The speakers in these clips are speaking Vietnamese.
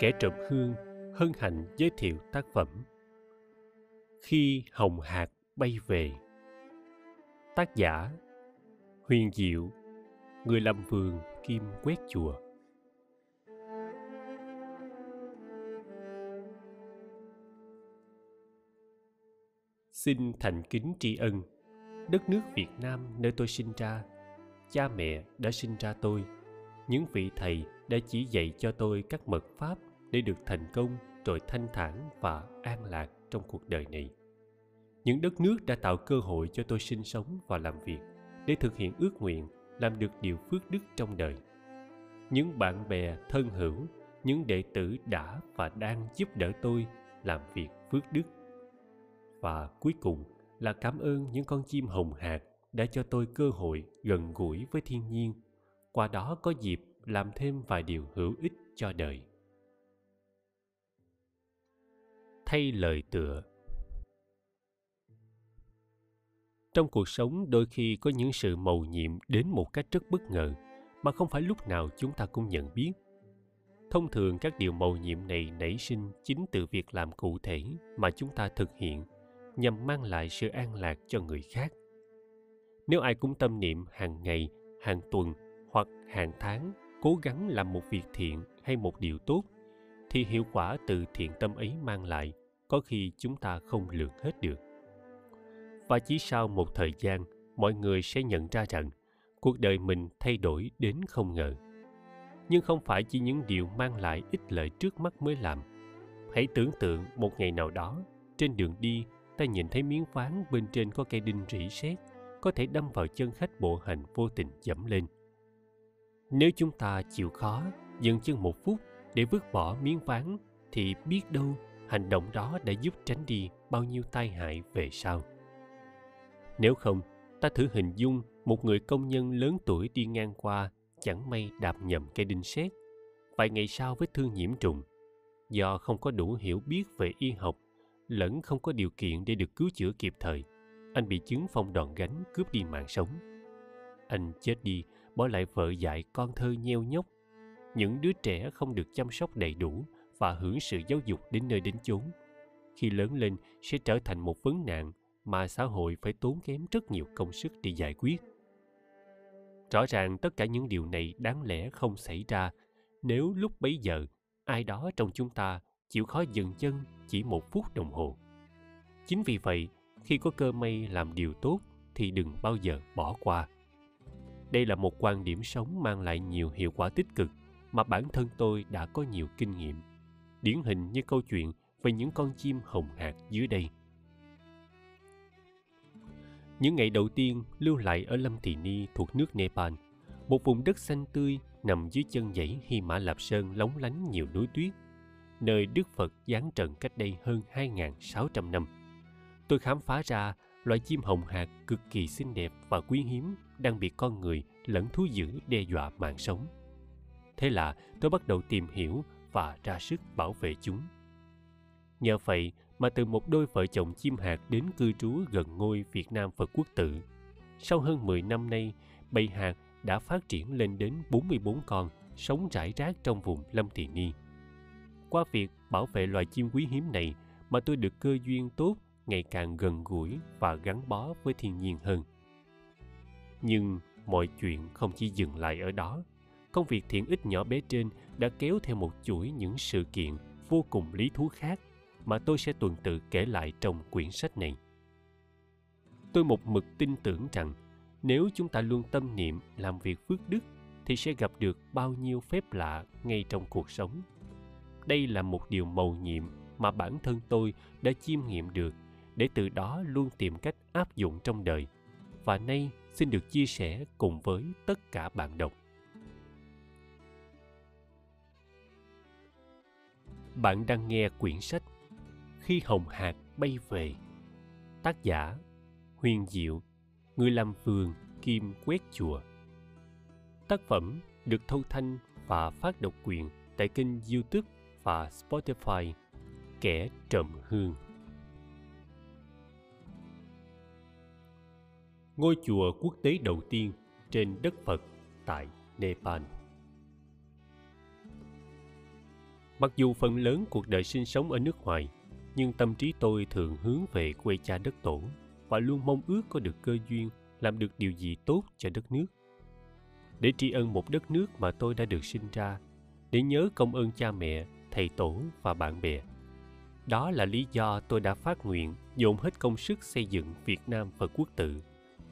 kẻ trộm hương hân hạnh giới thiệu tác phẩm. Khi hồng hạt bay về, tác giả huyền diệu, người làm vườn kim quét chùa. Xin thành kính tri ân, đất nước việt nam nơi tôi sinh ra. Cha mẹ đã sinh ra tôi, những vị thầy đã chỉ dạy cho tôi các mật pháp để được thành công, rồi thanh thản và an lạc trong cuộc đời này. Những đất nước đã tạo cơ hội cho tôi sinh sống và làm việc để thực hiện ước nguyện làm được điều phước đức trong đời. Những bạn bè thân hữu, những đệ tử đã và đang giúp đỡ tôi làm việc phước đức. Và cuối cùng là cảm ơn những con chim hồng hạt đã cho tôi cơ hội gần gũi với thiên nhiên. Qua đó có dịp làm thêm vài điều hữu ích cho đời. Thay lời tựa. Trong cuộc sống, đôi khi có những sự mầu nhiệm đến một cách rất bất ngờ mà không phải lúc nào chúng ta cũng nhận biết. Thông thường, các điều mầu nhiệm này nảy sinh chính từ việc làm cụ thể mà chúng ta thực hiện nhằm mang lại sự an lạc cho người khác. Nếu ai cũng tâm niệm hàng ngày, hàng tuần hoặc hàng tháng cố gắng làm một việc thiện hay một điều tốt, thì hiệu quả từ thiện tâm ấy mang lại có khi chúng ta không lường hết được. Và chỉ sau một thời gian, mọi người sẽ nhận ra rằng cuộc đời mình thay đổi đến không ngờ. Nhưng không phải chỉ những điều mang lại ích lợi trước mắt mới làm. Hãy tưởng tượng một ngày nào đó, trên đường đi, ta nhìn thấy miếng ván bên trên có cây đinh rỉ sét, có thể đâm vào chân khách bộ hành vô tình dẫm lên. Nếu chúng ta chịu khó, dừng chân một phút để vứt bỏ miếng ván, thì biết đâu hành động đó đã giúp tránh đi bao nhiêu tai hại về sau. Nếu không, ta thử hình dung một người công nhân lớn tuổi đi ngang qua, chẳng may đạp nhầm cây đinh sét. Vài ngày sau vết thương nhiễm trùng, do không có đủ hiểu biết về y học, lẫn không có điều kiện để được cứu chữa kịp thời, anh bị chứng phong đòn gánh cướp đi mạng sống. Anh chết đi, bỏ lại vợ dạy con thơ nheo nhóc. Những đứa trẻ không được chăm sóc đầy đủ và hưởng sự giáo dục đến nơi đến chốn. Khi lớn lên, sẽ trở thành một vấn nạn mà xã hội phải tốn kém rất nhiều công sức để giải quyết. Rõ ràng tất cả những điều này đáng lẽ không xảy ra nếu lúc bấy giờ ai đó trong chúng ta chịu khó dừng chân chỉ một phút đồng hồ. Chính vì vậy, khi có cơ may làm điều tốt thì đừng bao giờ bỏ qua. Đây là một quan điểm sống mang lại nhiều hiệu quả tích cực mà bản thân tôi đã có nhiều kinh nghiệm điển hình như câu chuyện về những con chim hồng hạc dưới đây những ngày đầu tiên lưu lại ở Lâm Thị Ni thuộc nước Nepal, một vùng đất xanh tươi nằm dưới chân dãy Hy Mã Lạp Sơn lóng lánh nhiều núi tuyết, nơi Đức Phật giáng trần cách đây hơn 2.600 năm. Tôi khám phá ra loại chim hồng hạc cực kỳ xinh đẹp và quý hiếm đang bị con người lẫn thú dữ đe dọa mạng sống. Thế là tôi bắt đầu tìm hiểu và ra sức bảo vệ chúng. Nhờ vậy mà từ một đôi vợ chồng chim hạt đến cư trú gần ngôi Việt Nam Phật quốc tự. Sau hơn 10 năm nay, bầy hạt đã phát triển lên đến 44 con sống rải rác trong vùng Lâm Thị Ni. Qua việc bảo vệ loài chim quý hiếm này mà tôi được cơ duyên tốt ngày càng gần gũi và gắn bó với thiên nhiên hơn. Nhưng mọi chuyện không chỉ dừng lại ở đó. Công việc thiện ích nhỏ bé trên đã kéo theo một chuỗi những sự kiện vô cùng lý thú khác mà tôi sẽ tuần tự kể lại trong quyển sách này. Tôi một mực tin tưởng rằng nếu chúng ta luôn tâm niệm làm việc phước đức thì sẽ gặp được bao nhiêu phép lạ ngay trong cuộc sống. Đây là một điều mầu nhiệm mà bản thân tôi đã chiêm nghiệm được để từ đó luôn tìm cách áp dụng trong đời và nay xin được chia sẻ cùng với tất cả bạn đọc. Bạn đang nghe quyển sách khi hồng hạt bay về. Tác giả huyền diệu. Người làm vườn kim quét chùa. Tác phẩm được thâu thanh và phát độc quyền tại kênh youtube và spotify kẻ trầm hương. Ngôi chùa quốc tế đầu tiên trên đất phật tại nepal. Mặc dù phần lớn cuộc đời sinh sống ở nước ngoài, nhưng tâm trí tôi thường hướng về quê cha đất tổ và luôn mong ước có được cơ duyên làm được điều gì tốt cho đất nước. Để tri ân một đất nước mà tôi đã được sinh ra, để nhớ công ơn cha mẹ, thầy tổ và bạn bè. Đó là lý do tôi đã phát nguyện dồn hết công sức xây dựng Việt Nam Phật Quốc tự,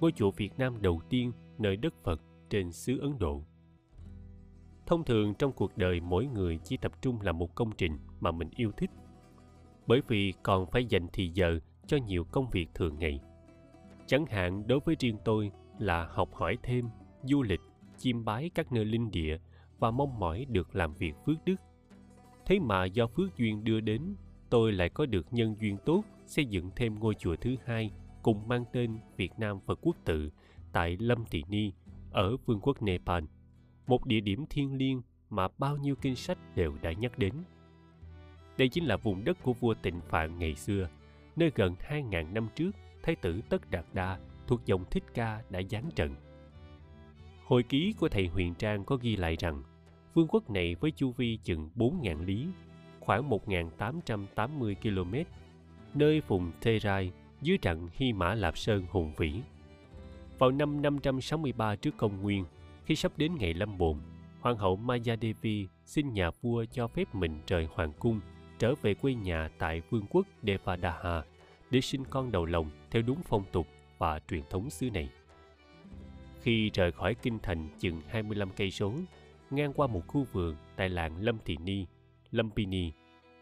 ngôi chùa Việt Nam đầu tiên nơi đất Phật trên xứ Ấn Độ. Thông thường trong cuộc đời mỗi người chỉ tập trung làm một công trình mà mình yêu thích, bởi vì còn phải dành thì giờ cho nhiều công việc thường ngày. Chẳng hạn đối với riêng tôi là học hỏi thêm, du lịch, chiêm bái các nơi linh địa và mong mỏi được làm việc phước đức. Thế mà do phước duyên đưa đến, tôi lại có được nhân duyên tốt xây dựng thêm ngôi chùa thứ hai cùng mang tên Việt Nam Phật Quốc tự tại Lâm Tỳ Ni ở vương quốc Nepal, một địa điểm thiêng liêng mà bao nhiêu kinh sách đều đã nhắc đến. Đây chính là vùng đất của vua Tịnh Phạn ngày xưa, nơi gần 2.000 năm trước Thái tử Tất Đạt Đa thuộc dòng Thích Ca đã giáng trận. Hồi ký của thầy Huyền Trang có ghi lại rằng vương quốc này với chu vi chừng 4.000 lý, khoảng 1.880 km, nơi vùng Terai dưới trận Hy Mã Lạp Sơn hùng vĩ. Vào năm 563 trước công nguyên, khi sắp đến ngày lâm bồn, Hoàng hậu Maya Devi xin nhà vua cho phép mình rời hoàng cung trở về quê nhà tại vương quốc Devadaha để sinh con đầu lòng theo đúng phong tục và truyền thống xứ này. Khi rời khỏi kinh thành chừng 25 cây số, ngang qua một khu vườn tại làng Lâm Thị Ni, Lumpini,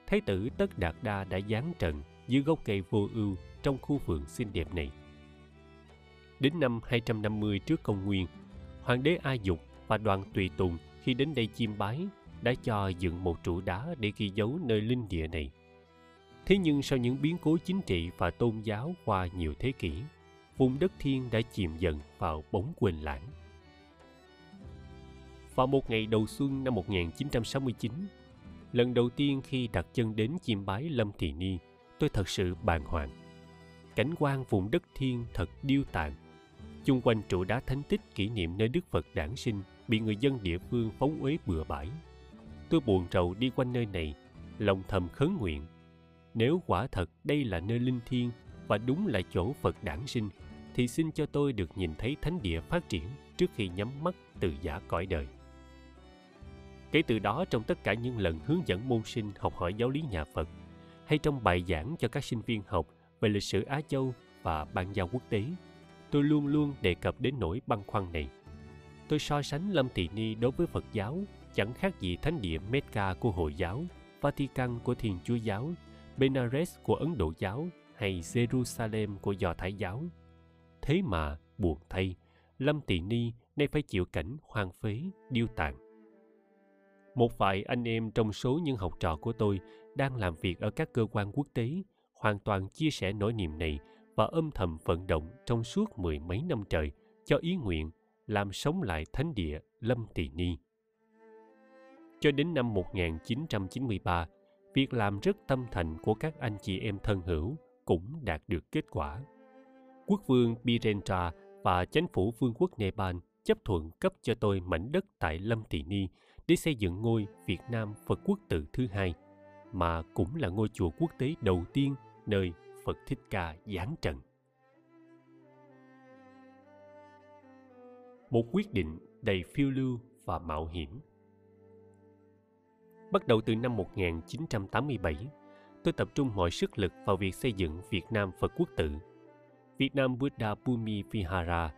Thái tử Tất Đạt Đa đã giáng trận dưới gốc cây vô ưu trong khu vườn xinh đẹp này. Đến năm 250 trước công nguyên, hoàng đế A Dục và đoàn tùy tùng khi đến đây chiêm bái đã cho dựng một trụ đá để ghi dấu nơi linh địa này. Thế nhưng sau những biến cố chính trị và tôn giáo qua nhiều thế kỷ, vùng đất thiên đã chìm dần vào bóng quên lãng. Vào một ngày đầu xuân năm 1969, lần đầu tiên khi đặt chân đến chiêm bái Lâm Thị Ni, tôi thật sự bàng hoàng. Cảnh quan vùng đất thiên thật điêu tàn. Chung quanh trụ đá thánh tích kỷ niệm nơi Đức Phật đản sinh bị người dân địa phương phóng uế bừa bãi. Tôi buồn rầu đi quanh nơi này, lòng thầm khấn nguyện. Nếu quả thật đây là nơi linh thiêng và đúng là chỗ Phật đản sinh, thì xin cho tôi được nhìn thấy thánh địa phát triển trước khi nhắm mắt từ giả cõi đời. Kể từ đó trong tất cả những lần hướng dẫn môn sinh học hỏi giáo lý nhà Phật, hay trong bài giảng cho các sinh viên học về lịch sử Á Châu và ban giao quốc tế, tôi luôn luôn đề cập đến nỗi băn khoăn này. Tôi so sánh Lâm Thị Ni đối với Phật giáo chẳng khác gì thánh địa Mecca của Hồi giáo, Vatican của Thiên Chúa giáo, Benares của Ấn Độ giáo hay Jerusalem của Do Thái giáo. Thế mà, buồn thay, Lâm Tỳ Ni nay phải chịu cảnh hoang phế, điêu tàn. Một vài anh em trong số những học trò của tôi đang làm việc ở các cơ quan quốc tế hoàn toàn chia sẻ nỗi niềm này và âm thầm vận động trong suốt mười mấy năm trời cho ý nguyện làm sống lại thánh địa Lâm Tỳ Ni. Cho đến năm 1993, việc làm rất tâm thành của các anh chị em thân hữu cũng đạt được kết quả. Quốc vương Birendra và chính phủ vương quốc Nepal chấp thuận cấp cho tôi mảnh đất tại Lâm Tỳ Ni để xây dựng ngôi Việt Nam Phật quốc tự thứ hai, mà cũng là ngôi chùa quốc tế đầu tiên nơi Phật Thích Ca giáng trần. Một quyết định đầy phiêu lưu và mạo hiểm. Bắt đầu từ năm 1987, tôi tập trung mọi sức lực vào việc xây dựng Việt Nam Phật quốc tự. Việt Nam Buddha Bhumi Vihara,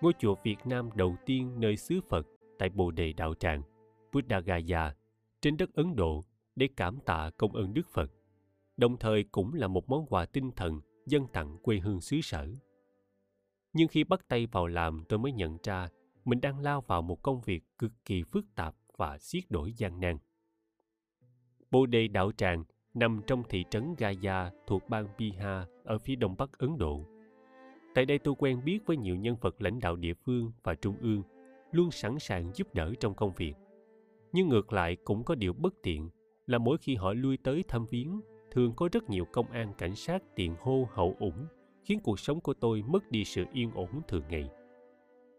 ngôi chùa Việt Nam đầu tiên nơi xứ Phật tại Bồ Đề Đạo Tràng, Buddha Gaya, trên đất Ấn Độ để cảm tạ công ơn Đức Phật, đồng thời cũng là một món quà tinh thần dân tặng quê hương xứ sở. Nhưng khi bắt tay vào làm tôi mới nhận ra mình đang lao vào một công việc cực kỳ phức tạp và xiết đổi gian nan. Bồ Đề Đạo Tràng nằm trong thị trấn Gaya thuộc bang Bihar ở phía đông bắc Ấn Độ. Tại đây tôi quen biết với nhiều nhân vật lãnh đạo địa phương và trung ương, luôn sẵn sàng giúp đỡ trong công việc. Nhưng ngược lại cũng có điều bất tiện là mỗi khi họ lui tới thăm viếng, thường có rất nhiều công an cảnh sát tiền hô hậu ủng, khiến cuộc sống của tôi mất đi sự yên ổn thường ngày.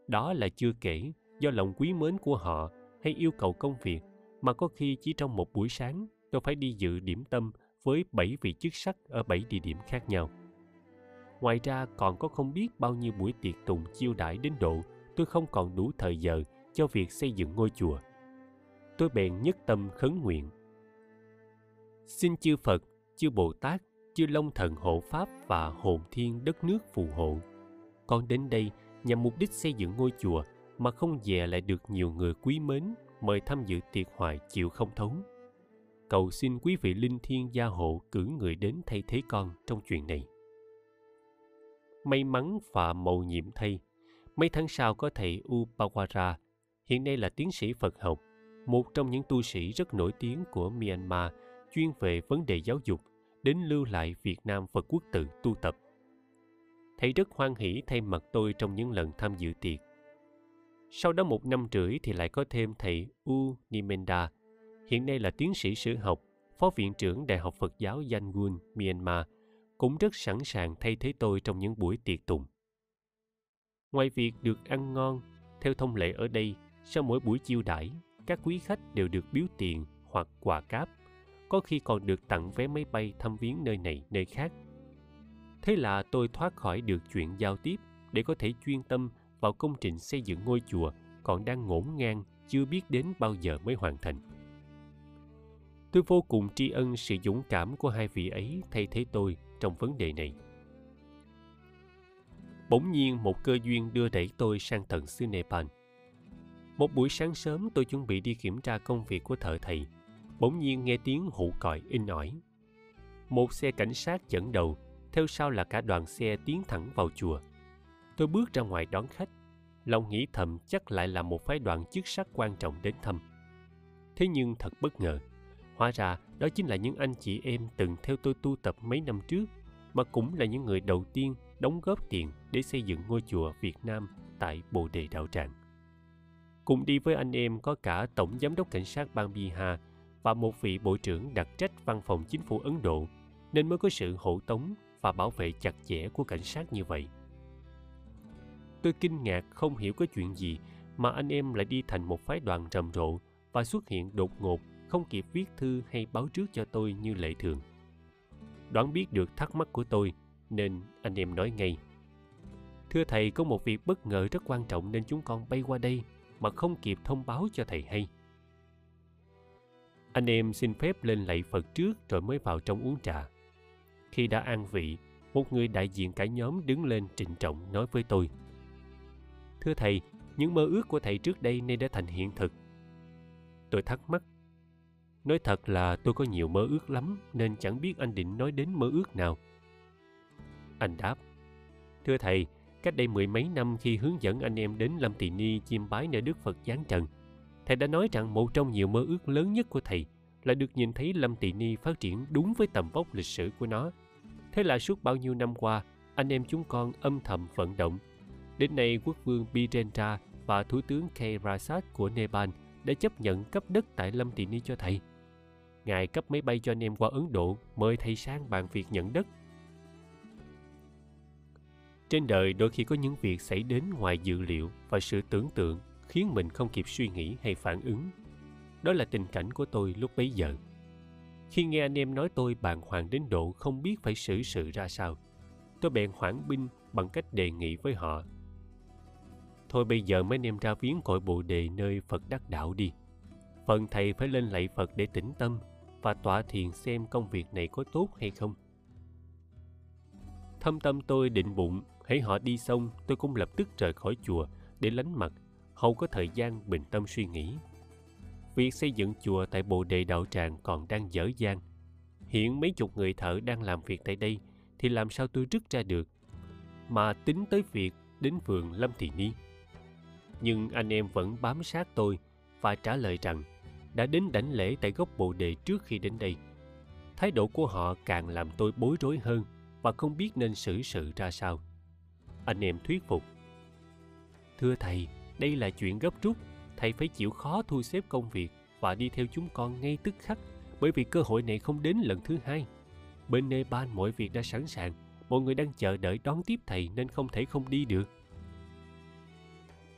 Đó là chưa kể do lòng quý mến của họ hay yêu cầu công việc mà có khi chỉ trong một buổi sáng tôi phải đi dự điểm tâm với bảy vị chức sắc ở bảy địa điểm khác nhau. Ngoài ra còn có không biết bao nhiêu buổi tiệc tùng chiêu đãi đến độ tôi không còn đủ thời giờ cho việc xây dựng ngôi chùa. Tôi bèn nhất tâm khấn nguyện. Xin chư Phật, chư Bồ Tát, chư Long Thần hộ Pháp và hồn thiên đất nước phù hộ. Con đến đây nhằm mục đích xây dựng ngôi chùa mà không dè lại được nhiều người quý mến mời tham dự tiệc hoài chịu không thấu. Cầu xin quý vị linh thiên gia hộ cử người đến thay thế con trong chuyện này. May mắn và mầu nhiệm thay, mấy tháng sau có thầy Upawara, hiện nay là tiến sĩ Phật học, một trong những tu sĩ rất nổi tiếng của Myanmar chuyên về vấn đề giáo dục, đến lưu lại Việt Nam Phật quốc tự tu tập. Thầy rất hoan hỷ thay mặt tôi trong những lần tham dự tiệc. Sau đó một năm rưỡi thì lại có thêm thầy U Nimenda, hiện nay là tiến sĩ sử học, phó viện trưởng Đại học Phật giáo Yangon, Myanmar, cũng rất sẵn sàng thay thế tôi trong những buổi tiệc tùng. Ngoài việc được ăn ngon, theo thông lệ ở đây, sau mỗi buổi chiêu đãi, các quý khách đều được biếu tiền hoặc quà cáp, có khi còn được tặng vé máy bay thăm viếng nơi này, nơi khác. Thế là tôi thoát khỏi được chuyện giao tiếp để có thể chuyên tâm vào công trình xây dựng ngôi chùa còn đang ngổn ngang, chưa biết đến bao giờ mới hoàn thành. Tôi vô cùng tri ân sự dũng cảm của hai vị ấy thay thế tôi trong vấn đề này. Bỗng nhiên một cơ duyên đưa đẩy tôi sang tận xứ Nepal. Một buổi sáng sớm tôi chuẩn bị đi kiểm tra công việc của thợ thầy. Bỗng nhiên nghe tiếng hụ còi in ỏi. Một xe cảnh sát dẫn đầu, theo sau là cả đoàn xe tiến thẳng vào chùa. Tôi bước ra ngoài đón khách, lòng nghĩ thầm chắc lại là một phái đoàn chức sắc quan trọng đến thăm. Thế nhưng thật bất ngờ, Hóa ra đó chính là những anh chị em từng theo tôi tu tập mấy năm trước mà cũng là những người đầu tiên đóng góp tiền để xây dựng ngôi chùa Việt Nam tại Bồ Đề Đạo Tràng. Cùng đi với anh em có cả Tổng Giám đốc Cảnh sát bang Bihar và một vị Bộ trưởng đặc trách văn phòng chính phủ Ấn Độ nên mới có sự hộ tống và bảo vệ chặt chẽ của cảnh sát như vậy. Tôi kinh ngạc không hiểu có chuyện gì mà anh em lại đi thành một phái đoàn rầm rộ và xuất hiện đột ngột không kịp viết thư hay báo trước cho tôi như lệ thường. Đoán biết được thắc mắc của tôi, nên anh em nói ngay. Thưa thầy, có một việc bất ngờ rất quan trọng nên chúng con bay qua đây mà không kịp thông báo cho thầy hay. Anh em xin phép lên lạy Phật trước rồi mới vào trong uống trà. Khi đã an vị, một người đại diện cả nhóm đứng lên trịnh trọng nói với tôi. Thưa thầy, những mơ ước của thầy trước đây nay đã thành hiện thực. Tôi thắc mắc, Nói thật là tôi có nhiều mơ ước lắm nên chẳng biết anh định nói đến mơ ước nào. Anh đáp, Thưa thầy, cách đây mười mấy năm khi hướng dẫn anh em đến Lâm Tỳ Ni chiêm bái nơi Đức Phật Giáng Trần, thầy đã nói rằng một trong nhiều mơ ước lớn nhất của thầy là được nhìn thấy Lâm Tị Ni phát triển đúng với tầm vóc lịch sử của nó. Thế là suốt bao nhiêu năm qua, anh em chúng con âm thầm vận động. Đến nay, quốc vương Birendra và thủ tướng K. Rasat của Nepal đã chấp nhận cấp đất tại Lâm Tị Ni cho thầy. Ngài cấp máy bay cho anh em qua Ấn Độ mời thầy sang bàn việc nhận đất. Trên đời đôi khi có những việc xảy đến ngoài dự liệu và sự tưởng tượng khiến mình không kịp suy nghĩ hay phản ứng. Đó là tình cảnh của tôi lúc bấy giờ. Khi nghe anh em nói tôi bàng hoàng đến độ không biết phải xử sự ra sao, tôi bèn hoãn binh bằng cách đề nghị với họ. Thôi bây giờ mấy anh em ra viếng cội bồ đề nơi Phật đắc đạo đi. Phần thầy phải lên lạy Phật để tĩnh tâm và tọa thiền xem công việc này có tốt hay không. Thâm tâm tôi định bụng, hãy họ đi xong, tôi cũng lập tức rời khỏi chùa để lánh mặt, không có thời gian bình tâm suy nghĩ. Việc xây dựng chùa tại Bồ Đề Đạo Tràng còn đang dở dang. Hiện mấy chục người thợ đang làm việc tại đây, thì làm sao tôi rứt ra được? Mà tính tới việc đến vườn Lâm Thị Ni. Nhưng anh em vẫn bám sát tôi và trả lời rằng đã đến đảnh lễ tại gốc bồ đề trước khi đến đây. Thái độ của họ càng làm tôi bối rối hơn và không biết nên xử sự ra sao. Anh em thuyết phục. Thưa thầy, đây là chuyện gấp rút. Thầy phải chịu khó thu xếp công việc và đi theo chúng con ngay tức khắc bởi vì cơ hội này không đến lần thứ hai. Bên Nepal mọi việc đã sẵn sàng, mọi người đang chờ đợi đón tiếp thầy nên không thể không đi được.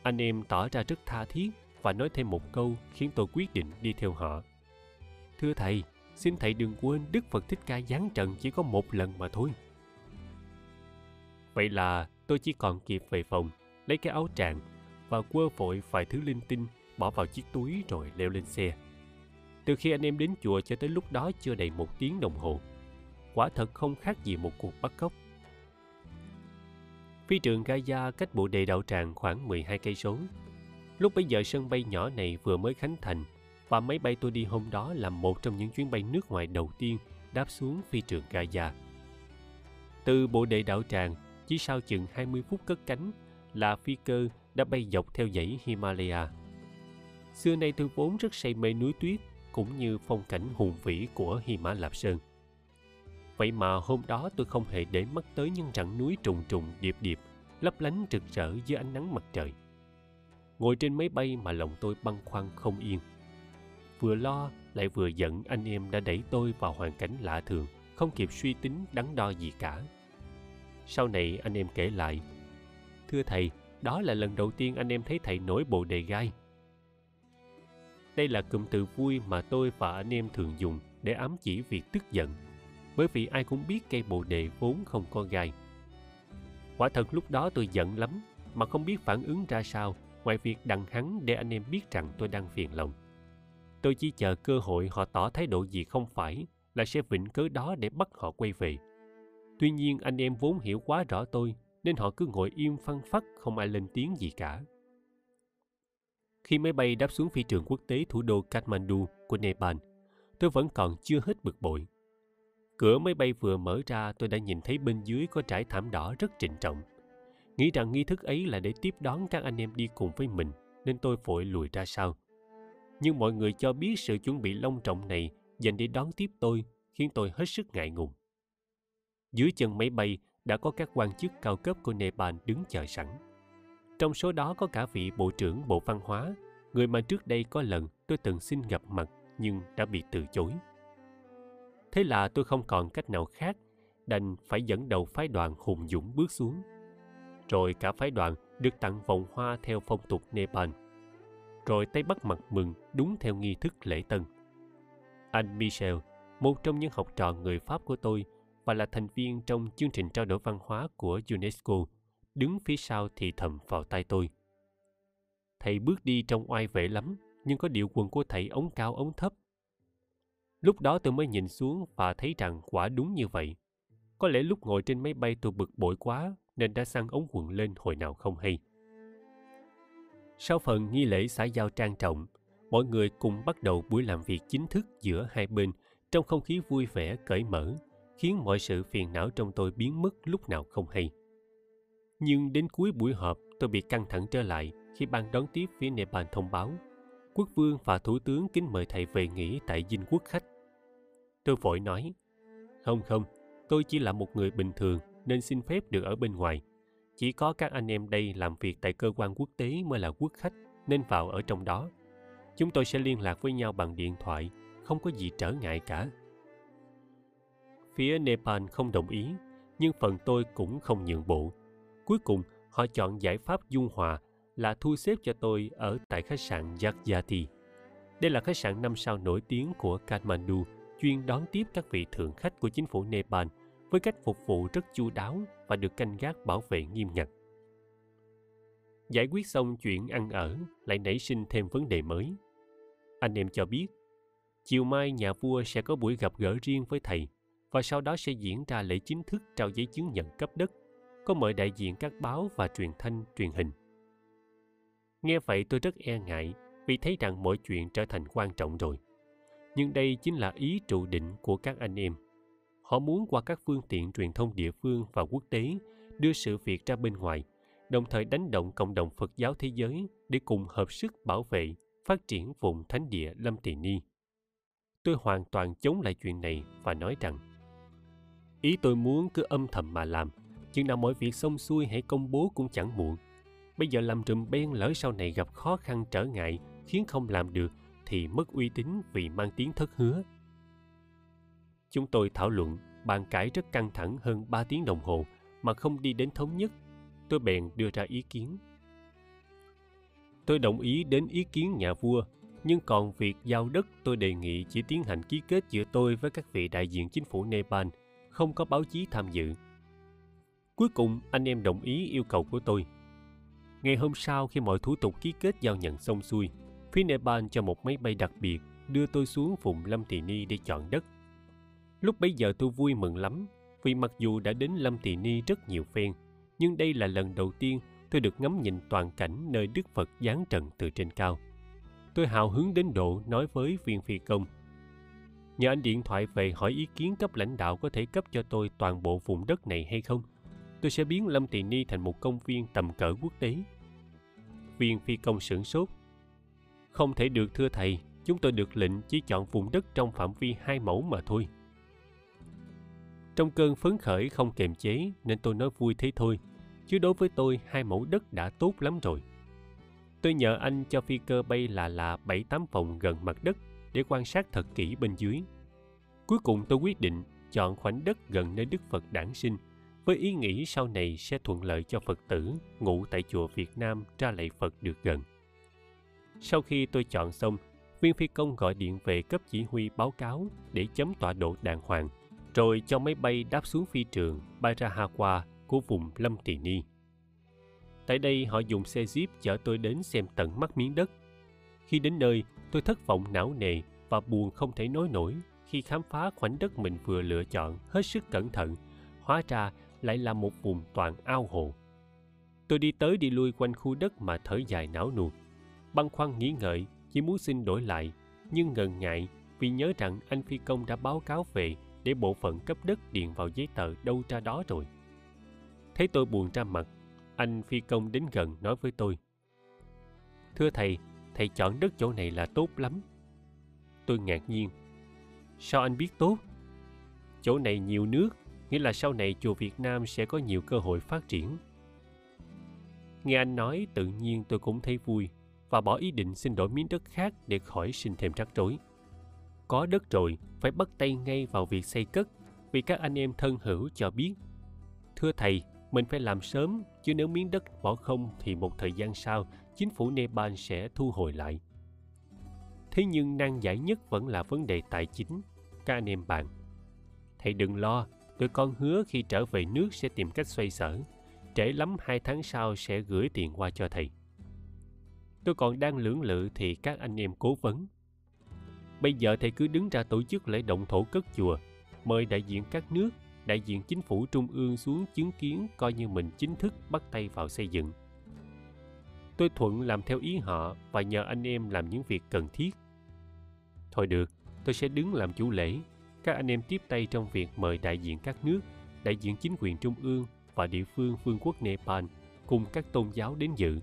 Anh em tỏ ra rất tha thiết và nói thêm một câu khiến tôi quyết định đi theo họ. Thưa thầy, xin thầy đừng quên Đức Phật Thích Ca giáng trần chỉ có một lần mà thôi. Vậy là tôi chỉ còn kịp về phòng, lấy cái áo tràng và quơ vội vài thứ linh tinh bỏ vào chiếc túi rồi leo lên xe. Từ khi anh em đến chùa cho tới lúc đó chưa đầy một tiếng đồng hồ. Quả thật không khác gì một cuộc bắt cóc. Phi trường Gaia cách bộ đề đạo tràng khoảng 12 cây số. Lúc bấy giờ sân bay nhỏ này vừa mới khánh thành và máy bay tôi đi hôm đó là một trong những chuyến bay nước ngoài đầu tiên đáp xuống phi trường Gaia. Từ bộ đề đạo tràng, chỉ sau chừng 20 phút cất cánh là phi cơ đã bay dọc theo dãy Himalaya. Xưa nay tôi vốn rất say mê núi tuyết cũng như phong cảnh hùng vĩ của Hy Mã Lạp Sơn. Vậy mà hôm đó tôi không hề để mắt tới những rặng núi trùng trùng điệp điệp, lấp lánh rực rỡ dưới ánh nắng mặt trời. Ngồi trên máy bay mà lòng tôi băn khoăn không yên. Vừa lo lại vừa giận anh em đã đẩy tôi vào hoàn cảnh lạ thường, không kịp suy tính đắn đo gì cả. Sau này anh em kể lại, Thưa thầy, đó là lần đầu tiên anh em thấy thầy nổi bộ đề gai. Đây là cụm từ vui mà tôi và anh em thường dùng để ám chỉ việc tức giận, bởi vì ai cũng biết cây bồ đề vốn không có gai. Quả thật lúc đó tôi giận lắm, mà không biết phản ứng ra sao ngoài việc đặng hắn để anh em biết rằng tôi đang phiền lòng. Tôi chỉ chờ cơ hội họ tỏ thái độ gì không phải là sẽ vịnh cớ đó để bắt họ quay về. Tuy nhiên anh em vốn hiểu quá rõ tôi nên họ cứ ngồi im phăng phắc không ai lên tiếng gì cả. Khi máy bay đáp xuống phi trường quốc tế thủ đô Kathmandu của Nepal, tôi vẫn còn chưa hết bực bội. Cửa máy bay vừa mở ra tôi đã nhìn thấy bên dưới có trải thảm đỏ rất trịnh trọng. Nghĩ rằng nghi thức ấy là để tiếp đón các anh em đi cùng với mình, nên tôi vội lùi ra sau. Nhưng mọi người cho biết sự chuẩn bị long trọng này dành để đón tiếp tôi khiến tôi hết sức ngại ngùng. Dưới chân máy bay đã có các quan chức cao cấp của Nepal đứng chờ sẵn. Trong số đó có cả vị Bộ trưởng Bộ Văn hóa, người mà trước đây có lần tôi từng xin gặp mặt nhưng đã bị từ chối. Thế là tôi không còn cách nào khác, đành phải dẫn đầu phái đoàn hùng dũng bước xuống. Rồi cả phái đoàn được tặng vòng hoa theo phong tục Nepal. Rồi tay bắt mặt mừng đúng theo nghi thức lễ tân. Anh Michel, một trong những học trò người Pháp của tôi và là thành viên trong chương trình trao đổi văn hóa của UNESCO, đứng phía sau thì thầm vào tay tôi. Thầy bước đi trong oai vệ lắm, nhưng có điều quần của thầy ống cao ống thấp. Lúc đó tôi mới nhìn xuống và thấy rằng quả đúng như vậy. Có lẽ lúc ngồi trên máy bay tôi bực bội quá nên đã săn ống quần lên hồi nào không hay. Sau phần nghi lễ xã giao trang trọng, mọi người cùng bắt đầu buổi làm việc chính thức giữa hai bên trong không khí vui vẻ cởi mở, khiến mọi sự phiền não trong tôi biến mất lúc nào không hay. Nhưng đến cuối buổi họp, tôi bị căng thẳng trở lại khi ban đón tiếp phía Nepal thông báo quốc vương và thủ tướng kính mời thầy về nghỉ tại dinh quốc khách. Tôi vội nói, không không, tôi chỉ là một người bình thường nên xin phép được ở bên ngoài. Chỉ có các anh em đây làm việc tại cơ quan quốc tế mới là quốc khách nên vào ở trong đó. Chúng tôi sẽ liên lạc với nhau bằng điện thoại, không có gì trở ngại cả. Phía Nepal không đồng ý, nhưng phần tôi cũng không nhượng bộ. Cuối cùng, họ chọn giải pháp dung hòa là thu xếp cho tôi ở tại khách sạn Yakyati. Đây là khách sạn năm sao nổi tiếng của Kathmandu, chuyên đón tiếp các vị thượng khách của chính phủ Nepal với cách phục vụ rất chu đáo và được canh gác bảo vệ nghiêm ngặt. Giải quyết xong chuyện ăn ở, lại nảy sinh thêm vấn đề mới. Anh em cho biết, chiều mai nhà vua sẽ có buổi gặp gỡ riêng với thầy và sau đó sẽ diễn ra lễ chính thức trao giấy chứng nhận cấp đất, có mời đại diện các báo và truyền thanh, truyền hình. Nghe vậy tôi rất e ngại vì thấy rằng mọi chuyện trở thành quan trọng rồi. Nhưng đây chính là ý trụ định của các anh em. Họ muốn qua các phương tiện truyền thông địa phương và quốc tế đưa sự việc ra bên ngoài, đồng thời đánh động cộng đồng Phật giáo thế giới để cùng hợp sức bảo vệ, phát triển vùng thánh địa Lâm Tỳ Ni. Tôi hoàn toàn chống lại chuyện này và nói rằng Ý tôi muốn cứ âm thầm mà làm, chừng nào mọi việc xong xuôi hãy công bố cũng chẳng muộn. Bây giờ làm trùm beng lỡ sau này gặp khó khăn trở ngại khiến không làm được thì mất uy tín vì mang tiếng thất hứa. Chúng tôi thảo luận, bàn cãi rất căng thẳng hơn 3 tiếng đồng hồ mà không đi đến thống nhất. Tôi bèn đưa ra ý kiến. Tôi đồng ý đến ý kiến nhà vua, Nhưng còn việc giao đất tôi đề nghị chỉ tiến hành ký kết giữa tôi với các vị đại diện chính phủ Nepal, không có báo chí tham dự. Cuối cùng anh em đồng ý yêu cầu của tôi. Ngày hôm sau khi mọi thủ tục ký kết giao nhận xong xuôi, phía Nepal cho một máy bay đặc biệt đưa tôi xuống vùng Lâm Thị Ni để chọn đất. Lúc bấy giờ tôi vui mừng lắm, vì mặc dù đã đến Lâm Thị Ni rất nhiều phen, nhưng đây là lần đầu tiên tôi được ngắm nhìn toàn cảnh nơi Đức Phật giáng trần từ trên cao. Tôi hào hứng đến độ nói với viên phi công. Nhờ anh điện thoại về hỏi ý kiến cấp lãnh đạo có thể cấp cho tôi toàn bộ vùng đất này hay không. Tôi sẽ biến Lâm Tỳ Ni thành một công viên tầm cỡ quốc tế. Viên phi công sửng sốt. Không thể được thưa thầy, chúng tôi được lệnh chỉ chọn vùng đất trong phạm vi hai mẫu mà thôi. Trong cơn phấn khởi không kềm chế nên tôi nói vui thế thôi, chứ đối với tôi hai mẫu đất đã tốt lắm rồi. Tôi nhờ anh cho phi cơ bay là là bảy tám vòng gần mặt đất để quan sát thật kỹ bên dưới. Cuối cùng tôi quyết định chọn khoảnh đất gần nơi Đức Phật đản sinh với ý nghĩ sau này sẽ thuận lợi cho Phật tử ngủ tại chùa Việt Nam ra lạy Phật được gần. Sau khi tôi chọn xong, viên phi công gọi điện về cấp chỉ huy báo cáo để chấm tọa độ đàng hoàng, rồi cho máy bay đáp xuống phi trường Barahawa của vùng Lâm Tỳ Ni. Tại đây họ dùng xe jeep chở tôi đến xem tận mắt miếng đất. Khi đến nơi, tôi thất vọng não nề và buồn không thể nói nổi khi khám phá khoảnh đất mình vừa lựa chọn hết sức cẩn thận, hóa ra lại là một vùng toàn ao hồ. Tôi đi tới đi lui quanh khu đất mà thở dài não nuột. Băn khoăn nghĩ ngợi, chỉ muốn xin đổi lại, nhưng ngần ngại vì nhớ rằng anh phi công đã báo cáo về để bộ phận cấp đất điền vào giấy tờ đâu ra đó rồi. Thấy tôi buồn ra mặt, anh phi công đến gần nói với tôi. Thưa thầy, thầy chọn đất chỗ này là tốt lắm. Tôi ngạc nhiên. Sao anh biết tốt? Chỗ này nhiều nước, nghĩa là sau này chùa Việt Nam sẽ có nhiều cơ hội phát triển. Nghe anh nói tự nhiên tôi cũng thấy vui và bỏ ý định xin đổi miếng đất khác để khỏi sinh thêm rắc rối. Có đất rồi, phải bắt tay ngay vào việc xây cất vì các anh em thân hữu cho biết. Thưa thầy, mình phải làm sớm, chứ nếu miếng đất bỏ không thì một thời gian sau, chính phủ Nepal sẽ thu hồi lại. Thế nhưng nan giải nhất vẫn là vấn đề tài chính. Các anh em bạn, thầy đừng lo, tụi con hứa khi trở về nước sẽ tìm cách xoay sở. Trễ lắm hai tháng sau sẽ gửi tiền qua cho thầy. Tôi còn đang lưỡng lự thì các anh em cố vấn. Bây giờ thầy cứ đứng ra tổ chức lễ động thổ cất chùa, mời đại diện các nước đại diện chính phủ trung ương xuống chứng kiến coi như mình chính thức bắt tay vào xây dựng. Tôi thuận làm theo ý họ và nhờ anh em làm những việc cần thiết. Thôi được, tôi sẽ đứng làm chủ lễ. Các anh em tiếp tay trong việc mời đại diện các nước, đại diện chính quyền trung ương và địa phương vương quốc Nepal cùng các tôn giáo đến dự.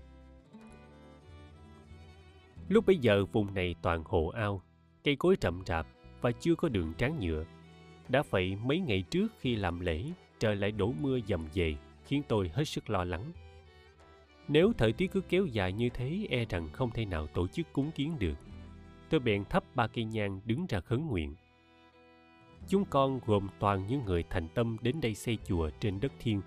Lúc bấy giờ vùng này toàn hồ ao, cây cối rậm rạp và chưa có đường tráng nhựa đã vậy mấy ngày trước khi làm lễ, trời lại đổ mưa dầm về, khiến tôi hết sức lo lắng. Nếu thời tiết cứ kéo dài như thế, e rằng không thể nào tổ chức cúng kiến được. Tôi bèn thắp ba cây nhang đứng ra khấn nguyện. Chúng con gồm toàn những người thành tâm đến đây xây chùa trên đất thiên.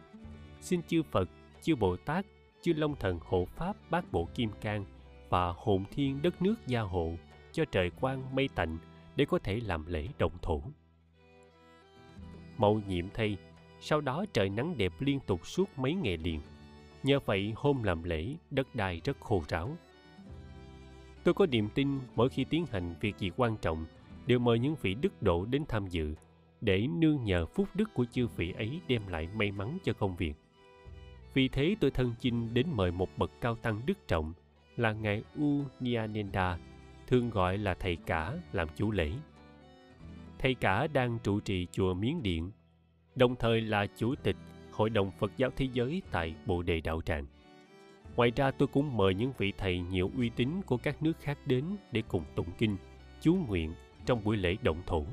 Xin chư Phật, chư Bồ Tát, chư Long Thần hộ Pháp bát bộ Kim Cang và hồn thiên đất nước gia hộ cho trời quang mây tạnh để có thể làm lễ động thổ mậu nhiệm thay sau đó trời nắng đẹp liên tục suốt mấy ngày liền nhờ vậy hôm làm lễ đất đai rất khô ráo. Tôi có niềm tin mỗi khi tiến hành việc gì quan trọng đều mời những vị đức độ đến tham dự để nương nhờ phúc đức của chư vị ấy đem lại may mắn cho công việc. Vì thế tôi thân chinh đến mời một bậc cao tăng đức trọng là ngài U Nyanenda, thường gọi là thầy cả làm chủ lễ. Thầy cả đang trụ trì chùa Miến Điện, đồng thời là chủ tịch Hội đồng Phật giáo Thế giới tại Bộ Đề Đạo Tràng. Ngoài ra tôi cũng mời những vị thầy nhiều uy tín của các nước khác đến để cùng tụng kinh, chú nguyện trong buổi lễ động thổ.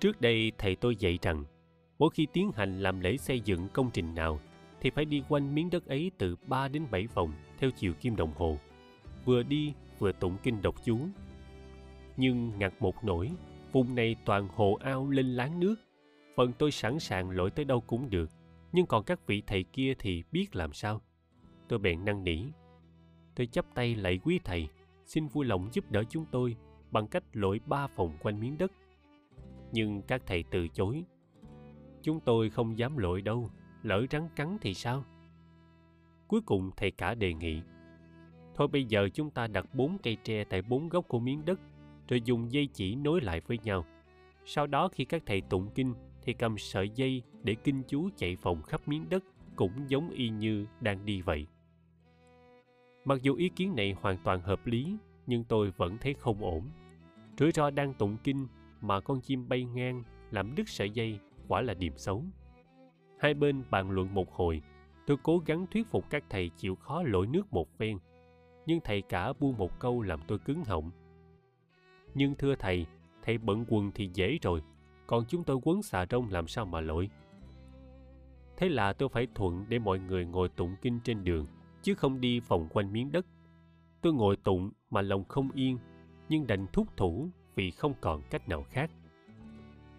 Trước đây thầy tôi dạy rằng, mỗi khi tiến hành làm lễ xây dựng công trình nào thì phải đi quanh miếng đất ấy từ 3 đến 7 vòng theo chiều kim đồng hồ, vừa đi vừa tụng kinh đọc chú nhưng ngặt một nỗi vùng này toàn hồ ao lên láng nước phần tôi sẵn sàng lỗi tới đâu cũng được nhưng còn các vị thầy kia thì biết làm sao tôi bèn năn nỉ tôi chắp tay lạy quý thầy xin vui lòng giúp đỡ chúng tôi bằng cách lội ba vòng quanh miếng đất. Nhưng các thầy từ chối. Chúng tôi không dám lội đâu, lỡ rắn cắn thì sao? Cuối cùng thầy cả đề nghị. Thôi bây giờ chúng ta đặt bốn cây tre tại bốn góc của miếng đất, rồi dùng dây chỉ nối lại với nhau. Sau đó khi các thầy tụng kinh thì cầm sợi dây để kinh chú chạy vòng khắp miếng đất cũng giống y như đang đi vậy. Mặc dù ý kiến này hoàn toàn hợp lý, nhưng tôi vẫn thấy không ổn. Rủi ro đang tụng kinh mà con chim bay ngang làm đứt sợi dây quả là điềm xấu. Hai bên bàn luận một hồi, tôi cố gắng thuyết phục các thầy chịu khó lội nước một phen, nhưng thầy cả buông một câu làm tôi cứng họng. Nhưng thưa thầy, thầy bận quần thì dễ rồi, còn chúng tôi quấn xà rông làm sao mà lội. Thế là tôi phải thuận để mọi người ngồi tụng kinh trên đường, chứ không đi vòng quanh miếng đất. Tôi ngồi tụng mà lòng không yên, nhưng đành thúc thủ vì không còn cách nào khác.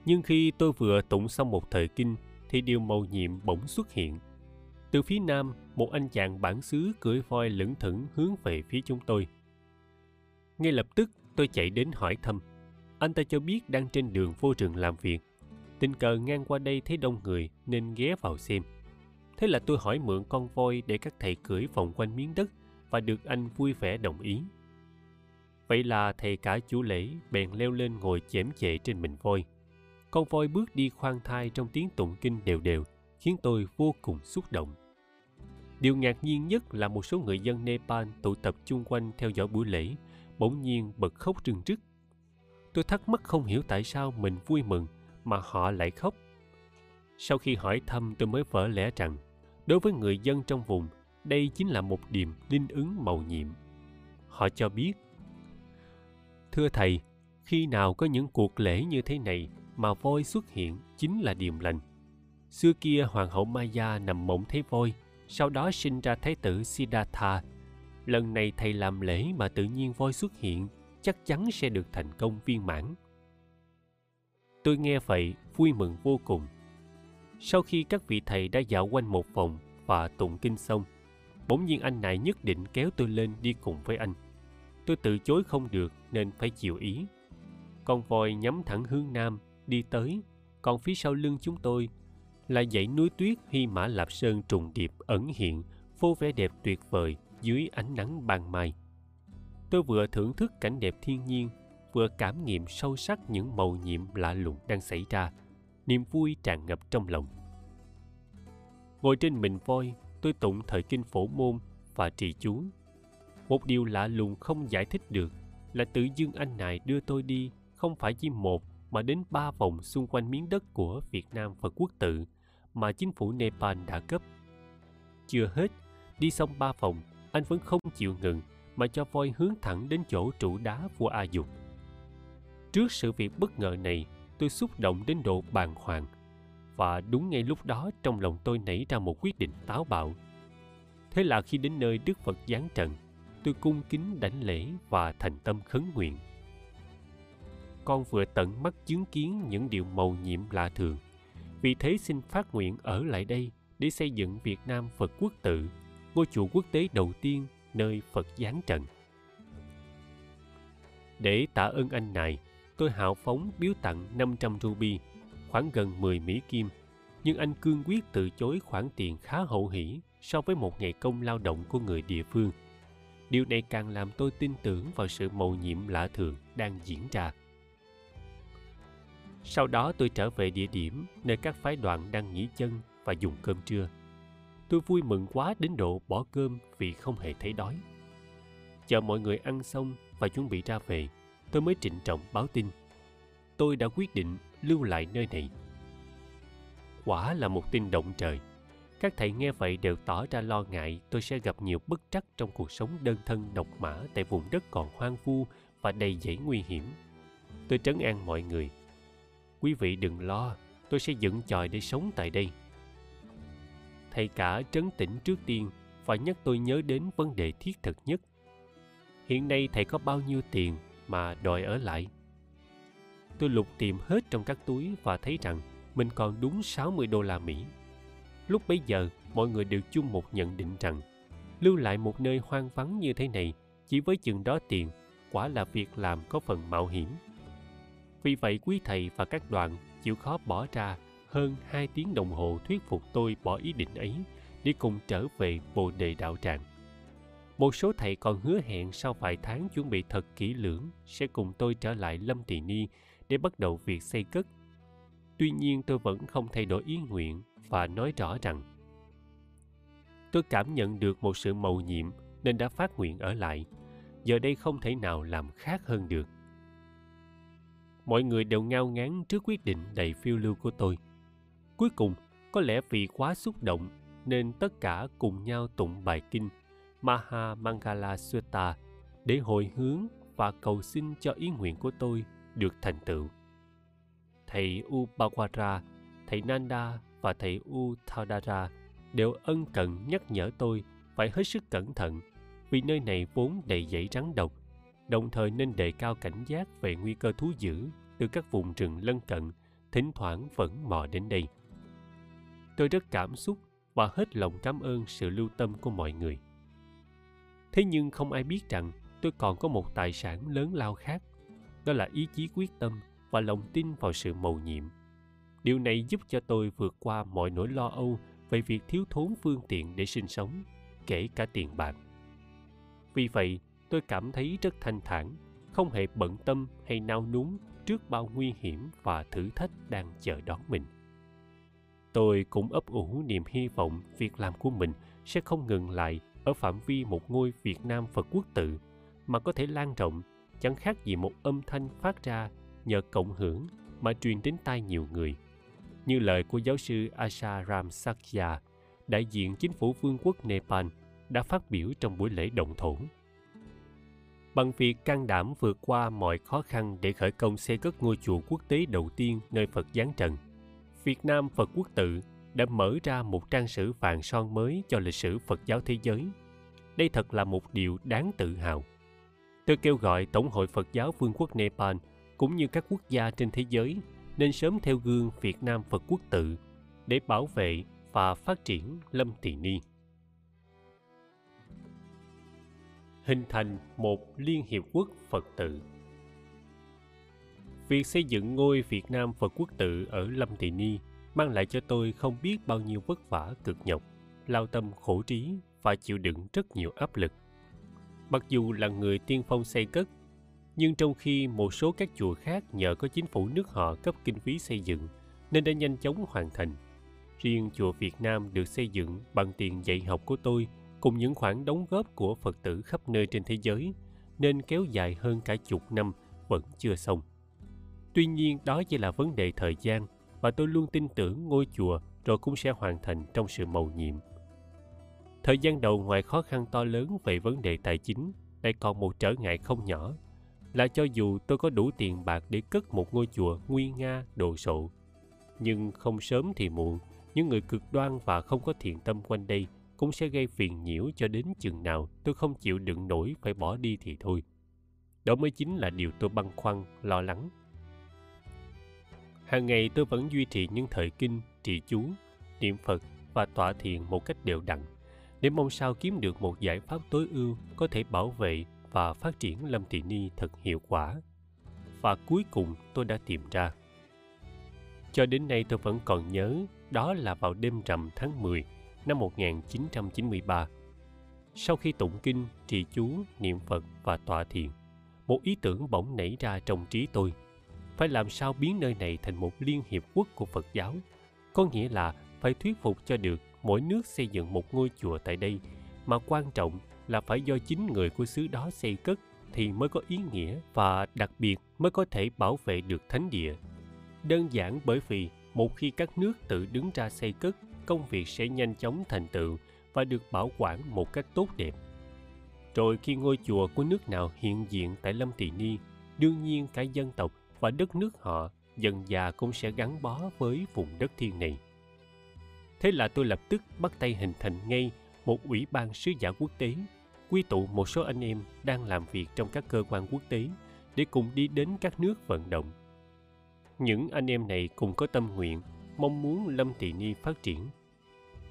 Nhưng khi tôi vừa tụng xong một thời kinh, thì điều màu nhiệm bỗng xuất hiện. Từ phía nam, một anh chàng bản xứ cưỡi voi lững thững hướng về phía chúng tôi. Ngay lập tức, tôi chạy đến hỏi thăm. Anh ta cho biết đang trên đường vô trường làm việc. Tình cờ ngang qua đây thấy đông người nên ghé vào xem. Thế là tôi hỏi mượn con voi để các thầy cưỡi vòng quanh miếng đất và được anh vui vẻ đồng ý. Vậy là thầy cả chủ lễ bèn leo lên ngồi chém chệ trên mình voi. Con voi bước đi khoan thai trong tiếng tụng kinh đều đều, khiến tôi vô cùng xúc động. Điều ngạc nhiên nhất là một số người dân Nepal tụ tập chung quanh theo dõi buổi lễ, bỗng nhiên bật khóc rừng rức. Tôi thắc mắc không hiểu tại sao mình vui mừng mà họ lại khóc. Sau khi hỏi thăm tôi mới vỡ lẽ rằng, đối với người dân trong vùng, đây chính là một điềm linh ứng màu nhiệm. Họ cho biết, Thưa Thầy, khi nào có những cuộc lễ như thế này mà voi xuất hiện chính là điềm lành. Xưa kia hoàng hậu Maya nằm mộng thấy voi, sau đó sinh ra thái tử Siddhartha. Lần này thầy làm lễ mà tự nhiên voi xuất hiện, chắc chắn sẽ được thành công viên mãn. Tôi nghe vậy, vui mừng vô cùng. Sau khi các vị thầy đã dạo quanh một vòng và tụng kinh xong, bỗng nhiên anh này nhất định kéo tôi lên đi cùng với anh. Tôi từ chối không được nên phải chịu ý. Con voi nhắm thẳng hướng nam, đi tới, còn phía sau lưng chúng tôi là dãy núi tuyết Hy Mã Lạp Sơn trùng điệp ẩn hiện, vô vẻ đẹp tuyệt vời dưới ánh nắng ban mai. Tôi vừa thưởng thức cảnh đẹp thiên nhiên, vừa cảm nghiệm sâu sắc những màu nhiệm lạ lùng đang xảy ra, niềm vui tràn ngập trong lòng. Ngồi trên mình voi, tôi tụng thời kinh phổ môn và trì chú. Một điều lạ lùng không giải thích được là tự dưng anh này đưa tôi đi không phải chỉ một mà đến ba vòng xung quanh miếng đất của Việt Nam và quốc tự mà chính phủ Nepal đã cấp. Chưa hết, đi xong ba vòng, anh vẫn không chịu ngừng mà cho voi hướng thẳng đến chỗ trụ đá vua A Dục. Trước sự việc bất ngờ này, tôi xúc động đến độ bàng hoàng. Và đúng ngay lúc đó trong lòng tôi nảy ra một quyết định táo bạo. Thế là khi đến nơi Đức Phật giáng trần, tôi cung kính đảnh lễ và thành tâm khấn nguyện con vừa tận mắt chứng kiến những điều màu nhiệm lạ thường. Vì thế xin phát nguyện ở lại đây để xây dựng Việt Nam Phật quốc tự, ngôi chùa quốc tế đầu tiên nơi Phật giáng trần. Để tạ ơn anh này, tôi hào phóng biếu tặng 500 ruby, khoảng gần 10 Mỹ Kim, nhưng anh cương quyết từ chối khoản tiền khá hậu hỷ so với một ngày công lao động của người địa phương. Điều này càng làm tôi tin tưởng vào sự mầu nhiệm lạ thường đang diễn ra. Sau đó tôi trở về địa điểm nơi các phái đoàn đang nghỉ chân và dùng cơm trưa. Tôi vui mừng quá đến độ bỏ cơm vì không hề thấy đói. Chờ mọi người ăn xong và chuẩn bị ra về, tôi mới trịnh trọng báo tin. Tôi đã quyết định lưu lại nơi này. Quả là một tin động trời. Các thầy nghe vậy đều tỏ ra lo ngại tôi sẽ gặp nhiều bất trắc trong cuộc sống đơn thân độc mã tại vùng đất còn hoang vu và đầy dẫy nguy hiểm. Tôi trấn an mọi người quý vị đừng lo tôi sẽ dựng chòi để sống tại đây thầy cả trấn tĩnh trước tiên và nhắc tôi nhớ đến vấn đề thiết thực nhất. Hiện nay thầy có bao nhiêu tiền mà đòi ở lại? Tôi lục tìm hết trong các túi và thấy rằng mình còn đúng 60 đô la Mỹ. Lúc bấy giờ, mọi người đều chung một nhận định rằng lưu lại một nơi hoang vắng như thế này chỉ với chừng đó tiền quả là việc làm có phần mạo hiểm. Vì vậy quý thầy và các đoàn chịu khó bỏ ra hơn hai tiếng đồng hồ thuyết phục tôi bỏ ý định ấy để cùng trở về bồ đề đạo tràng. Một số thầy còn hứa hẹn sau vài tháng chuẩn bị thật kỹ lưỡng sẽ cùng tôi trở lại lâm tỳ ni để bắt đầu việc xây cất. Tuy nhiên tôi vẫn không thay đổi ý nguyện và nói rõ rằng tôi cảm nhận được một sự mầu nhiệm nên đã phát nguyện ở lại. Giờ đây không thể nào làm khác hơn được. Mọi người đều ngao ngán trước quyết định đầy phiêu lưu của tôi cuối cùng có lẽ vì quá xúc động nên tất cả cùng nhau tụng bài kinh Maha Mangala Sutta để hồi hướng và cầu xin cho ý nguyện của tôi được thành tựu. Thầy Upawara, thầy Nanda và thầy Uthadara đều ân cần nhắc nhở tôi phải hết sức cẩn thận vì nơi này vốn đầy dãy rắn độc, đồng thời nên đề cao cảnh giác về nguy cơ thú dữ từ các vùng rừng lân cận, thỉnh thoảng vẫn mò đến đây. Tôi rất cảm xúc và hết lòng cảm ơn sự lưu tâm của mọi người. Thế nhưng không ai biết rằng tôi còn có một tài sản lớn lao khác, đó là ý chí quyết tâm và lòng tin vào sự mầu nhiệm. Điều này giúp cho tôi vượt qua mọi nỗi lo âu về việc thiếu thốn phương tiện để sinh sống, kể cả tiền bạc. Vì vậy, tôi cảm thấy rất thanh thản, không hề bận tâm hay nao núng trước bao nguy hiểm và thử thách đang chờ đón mình. Tôi cũng ấp ủ niềm hy vọng việc làm của mình sẽ không ngừng lại ở phạm vi một ngôi Việt Nam Phật quốc tự mà có thể lan rộng chẳng khác gì một âm thanh phát ra nhờ cộng hưởng mà truyền đến tai nhiều người. Như lời của giáo sư Asha Ram Sakya, đại diện chính phủ vương quốc Nepal, đã phát biểu trong buổi lễ động thổ. Bằng việc can đảm vượt qua mọi khó khăn để khởi công xây cất ngôi chùa quốc tế đầu tiên nơi Phật giáng trần, Việt Nam Phật quốc tự đã mở ra một trang sử vàng son mới cho lịch sử Phật giáo thế giới. Đây thật là một điều đáng tự hào. Tôi kêu gọi Tổng hội Phật giáo Vương quốc Nepal cũng như các quốc gia trên thế giới nên sớm theo gương Việt Nam Phật quốc tự để bảo vệ và phát triển Lâm Tỳ Ni. Hình thành một Liên Hiệp Quốc Phật tự Việc xây dựng ngôi Việt Nam Phật quốc tự ở Lâm Thị Ni mang lại cho tôi không biết bao nhiêu vất vả cực nhọc, lao tâm khổ trí và chịu đựng rất nhiều áp lực. Mặc dù là người tiên phong xây cất, nhưng trong khi một số các chùa khác nhờ có chính phủ nước họ cấp kinh phí xây dựng nên đã nhanh chóng hoàn thành. Riêng chùa Việt Nam được xây dựng bằng tiền dạy học của tôi cùng những khoản đóng góp của Phật tử khắp nơi trên thế giới nên kéo dài hơn cả chục năm vẫn chưa xong. Tuy nhiên đó chỉ là vấn đề thời gian và tôi luôn tin tưởng ngôi chùa rồi cũng sẽ hoàn thành trong sự mầu nhiệm. Thời gian đầu ngoài khó khăn to lớn về vấn đề tài chính, lại còn một trở ngại không nhỏ là cho dù tôi có đủ tiền bạc để cất một ngôi chùa nguy nga đồ sộ, nhưng không sớm thì muộn, những người cực đoan và không có thiện tâm quanh đây cũng sẽ gây phiền nhiễu cho đến chừng nào tôi không chịu đựng nổi phải bỏ đi thì thôi. Đó mới chính là điều tôi băn khoăn, lo lắng hàng ngày tôi vẫn duy trì những thời kinh trì chú niệm phật và tọa thiền một cách đều đặn để mong sao kiếm được một giải pháp tối ưu có thể bảo vệ và phát triển lâm Thị ni thật hiệu quả. Và cuối cùng tôi đã tìm ra. Cho đến nay tôi vẫn còn nhớ đó là vào đêm rằm tháng 10 năm 1993. Sau khi tụng kinh, trì chú, niệm Phật và tọa thiền, một ý tưởng bỗng nảy ra trong trí tôi – phải làm sao biến nơi này thành một liên hiệp quốc của Phật giáo. Có nghĩa là phải thuyết phục cho được mỗi nước xây dựng một ngôi chùa tại đây, mà quan trọng là phải do chính người của xứ đó xây cất thì mới có ý nghĩa và đặc biệt mới có thể bảo vệ được thánh địa. Đơn giản bởi vì một khi các nước tự đứng ra xây cất, công việc sẽ nhanh chóng thành tựu và được bảo quản một cách tốt đẹp. Rồi khi ngôi chùa của nước nào hiện diện tại Lâm Tỳ Ni, đương nhiên cả dân tộc và đất nước họ dần già cũng sẽ gắn bó với vùng đất thiên này. Thế là tôi lập tức bắt tay hình thành ngay một ủy ban sứ giả quốc tế, quy tụ một số anh em đang làm việc trong các cơ quan quốc tế để cùng đi đến các nước vận động. Những anh em này cùng có tâm nguyện, mong muốn Lâm Tỳ Ni phát triển.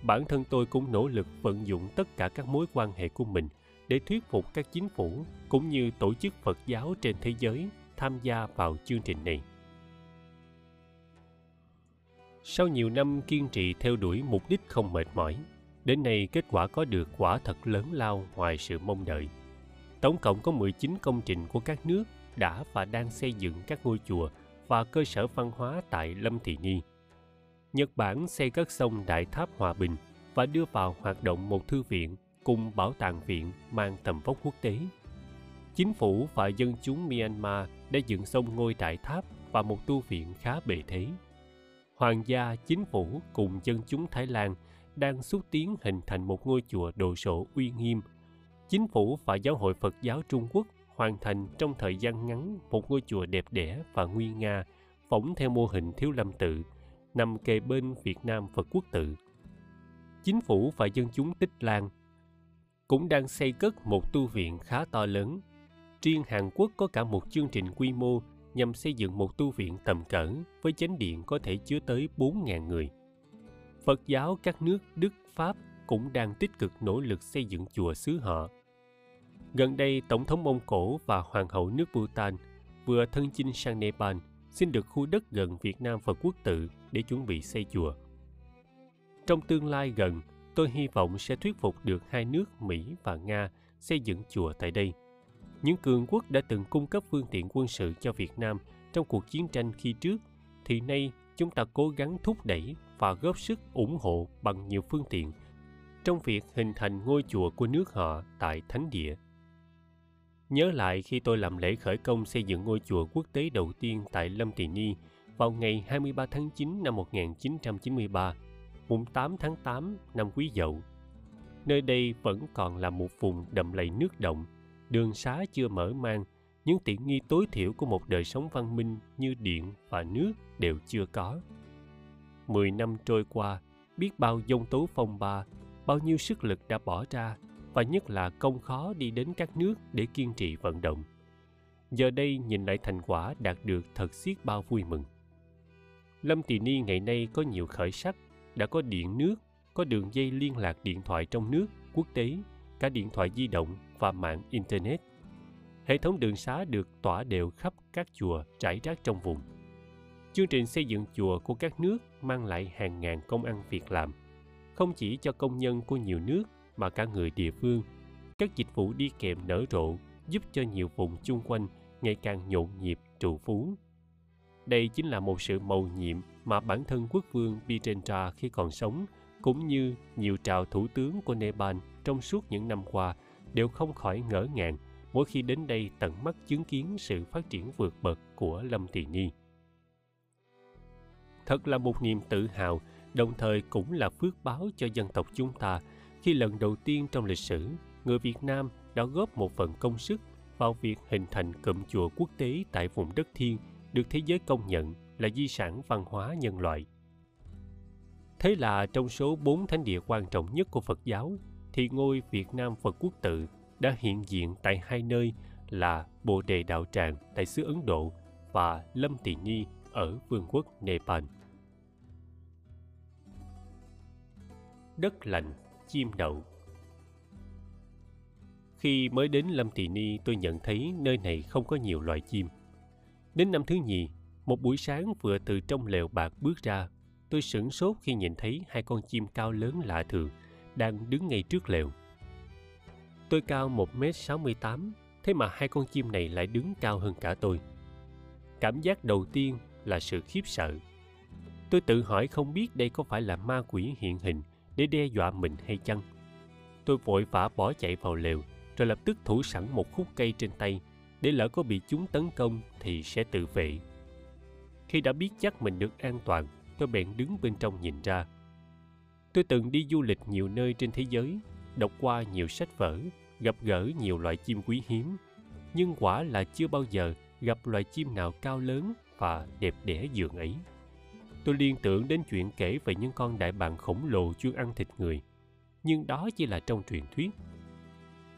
Bản thân tôi cũng nỗ lực vận dụng tất cả các mối quan hệ của mình để thuyết phục các chính phủ cũng như tổ chức Phật giáo trên thế giới tham gia vào chương trình này. Sau nhiều năm kiên trì theo đuổi mục đích không mệt mỏi, đến nay kết quả có được quả thật lớn lao ngoài sự mong đợi. Tổng cộng có 19 công trình của các nước đã và đang xây dựng các ngôi chùa và cơ sở văn hóa tại Lâm Thị Ni. Nhật Bản xây cất sông Đại Tháp Hòa Bình và đưa vào hoạt động một thư viện cùng bảo tàng viện mang tầm vóc quốc tế. Chính phủ và dân chúng Myanmar để dựng xong ngôi đại tháp và một tu viện khá bề thế. Hoàng gia, chính phủ cùng dân chúng Thái Lan đang xúc tiến hình thành một ngôi chùa đồ sộ uy nghiêm. Chính phủ và Giáo hội Phật giáo Trung Quốc hoàn thành trong thời gian ngắn một ngôi chùa đẹp đẽ và nguy nga, phỏng theo mô hình thiếu lâm tự, nằm kề bên Việt Nam Phật quốc tự. Chính phủ và dân chúng Tích Lan cũng đang xây cất một tu viện khá to lớn. Riêng Hàn Quốc có cả một chương trình quy mô nhằm xây dựng một tu viện tầm cỡ với chánh điện có thể chứa tới 4.000 người. Phật giáo các nước Đức, Pháp cũng đang tích cực nỗ lực xây dựng chùa xứ họ. Gần đây, Tổng thống Mông Cổ và Hoàng hậu nước Bhutan vừa thân chinh sang Nepal xin được khu đất gần Việt Nam Phật quốc tự để chuẩn bị xây chùa. Trong tương lai gần, tôi hy vọng sẽ thuyết phục được hai nước Mỹ và Nga xây dựng chùa tại đây. Những cường quốc đã từng cung cấp phương tiện quân sự cho Việt Nam trong cuộc chiến tranh khi trước, thì nay chúng ta cố gắng thúc đẩy và góp sức ủng hộ bằng nhiều phương tiện trong việc hình thành ngôi chùa của nước họ tại thánh địa. Nhớ lại khi tôi làm lễ khởi công xây dựng ngôi chùa quốc tế đầu tiên tại Lâm Tỳ Ni vào ngày 23 tháng 9 năm 1993, mùng 8 tháng 8 năm Quý Dậu. Nơi đây vẫn còn là một vùng đầm lầy nước động, đường xá chưa mở mang, những tiện nghi tối thiểu của một đời sống văn minh như điện và nước đều chưa có. Mười năm trôi qua, biết bao dông tố phong ba, bao nhiêu sức lực đã bỏ ra và nhất là công khó đi đến các nước để kiên trì vận động. Giờ đây nhìn lại thành quả đạt được thật xiết bao vui mừng. Lâm Tỳ Ni ngày nay có nhiều khởi sắc, đã có điện nước, có đường dây liên lạc điện thoại trong nước, quốc tế, cả điện thoại di động và mạng Internet. Hệ thống đường xá được tỏa đều khắp các chùa trải rác trong vùng. Chương trình xây dựng chùa của các nước mang lại hàng ngàn công ăn việc làm, không chỉ cho công nhân của nhiều nước mà cả người địa phương. Các dịch vụ đi kèm nở rộ giúp cho nhiều vùng chung quanh ngày càng nhộn nhịp trụ phú. Đây chính là một sự mầu nhiệm mà bản thân quốc vương Birendra khi còn sống cũng như nhiều trào thủ tướng của Nepal trong suốt những năm qua đều không khỏi ngỡ ngàng mỗi khi đến đây tận mắt chứng kiến sự phát triển vượt bậc của Lâm Thị Ni. Thật là một niềm tự hào, đồng thời cũng là phước báo cho dân tộc chúng ta khi lần đầu tiên trong lịch sử, người Việt Nam đã góp một phần công sức vào việc hình thành cụm chùa quốc tế tại vùng đất thiên được thế giới công nhận là di sản văn hóa nhân loại. Thế là trong số bốn thánh địa quan trọng nhất của Phật giáo, thì ngôi Việt Nam Phật quốc tự đã hiện diện tại hai nơi là Bồ Đề Đạo Tràng tại xứ Ấn Độ và Lâm Tỳ Ni ở Vương quốc Nepal. Đất lành, chim đậu khi mới đến lâm tỳ ni tôi nhận thấy nơi này không có nhiều loài chim đến năm thứ nhì, một buổi sáng vừa từ trong lều bạc bước ra, tôi sửng sốt khi nhìn thấy hai con chim cao lớn lạ thường đang đứng ngay trước lều. Tôi cao một m sáu mươi tám, thế mà hai con chim này lại đứng cao hơn cả tôi. Cảm giác đầu tiên là sự khiếp sợ. Tôi tự hỏi không biết đây có phải là ma quỷ hiện hình để đe dọa mình hay chăng. Tôi vội vã bỏ chạy vào lều, rồi lập tức thủ sẵn một khúc cây trên tay. Để lỡ có bị chúng tấn công thì sẽ tự vệ. Khi đã biết chắc mình được an toàn, tôi bèn đứng bên trong nhìn ra tôi từng đi du lịch nhiều nơi trên thế giới, đọc qua nhiều sách vở, gặp gỡ nhiều loại chim quý hiếm. Nhưng quả là chưa bao giờ gặp loài chim nào cao lớn và đẹp đẽ dường ấy. Tôi liên tưởng đến chuyện kể về những con đại bàng khổng lồ chuyên ăn thịt người, nhưng đó chỉ là trong truyền thuyết.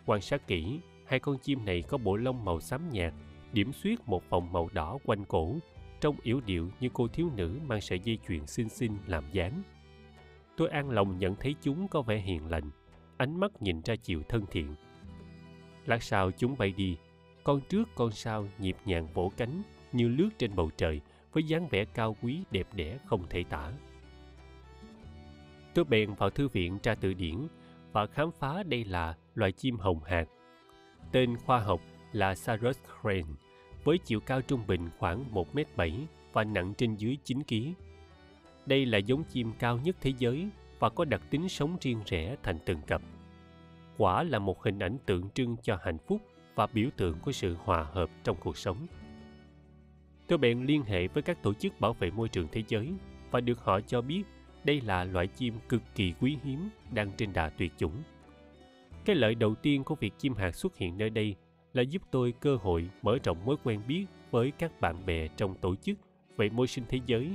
Quan sát kỹ, hai con chim này có bộ lông màu xám nhạt, điểm xuyết một vòng màu đỏ quanh cổ, trông yểu điệu như cô thiếu nữ mang sợi dây chuyền xinh xinh làm dáng tôi an lòng nhận thấy chúng có vẻ hiền lành ánh mắt nhìn ra chiều thân thiện Lát sau chúng bay đi, con trước con sau nhịp nhàng vỗ cánh như lướt trên bầu trời với dáng vẻ cao quý đẹp đẽ không thể tả. Tôi bèn vào thư viện tra từ điển và khám phá đây là loài chim hồng hạt. Tên khoa học là Sarus crane, với chiều cao trung bình khoảng 1m7 và nặng trên dưới 9 kg. Đây là giống chim cao nhất thế giới và có đặc tính sống riêng rẽ thành từng cặp. Quả là một hình ảnh tượng trưng cho hạnh phúc và biểu tượng của sự hòa hợp trong cuộc sống. Tôi bèn liên hệ với các tổ chức bảo vệ môi trường thế giới và được họ cho biết đây là loại chim cực kỳ quý hiếm đang trên đà tuyệt chủng. Cái lợi đầu tiên của việc chim hạt xuất hiện nơi đây là giúp tôi cơ hội mở rộng mối quen biết với các bạn bè trong tổ chức về môi sinh thế giới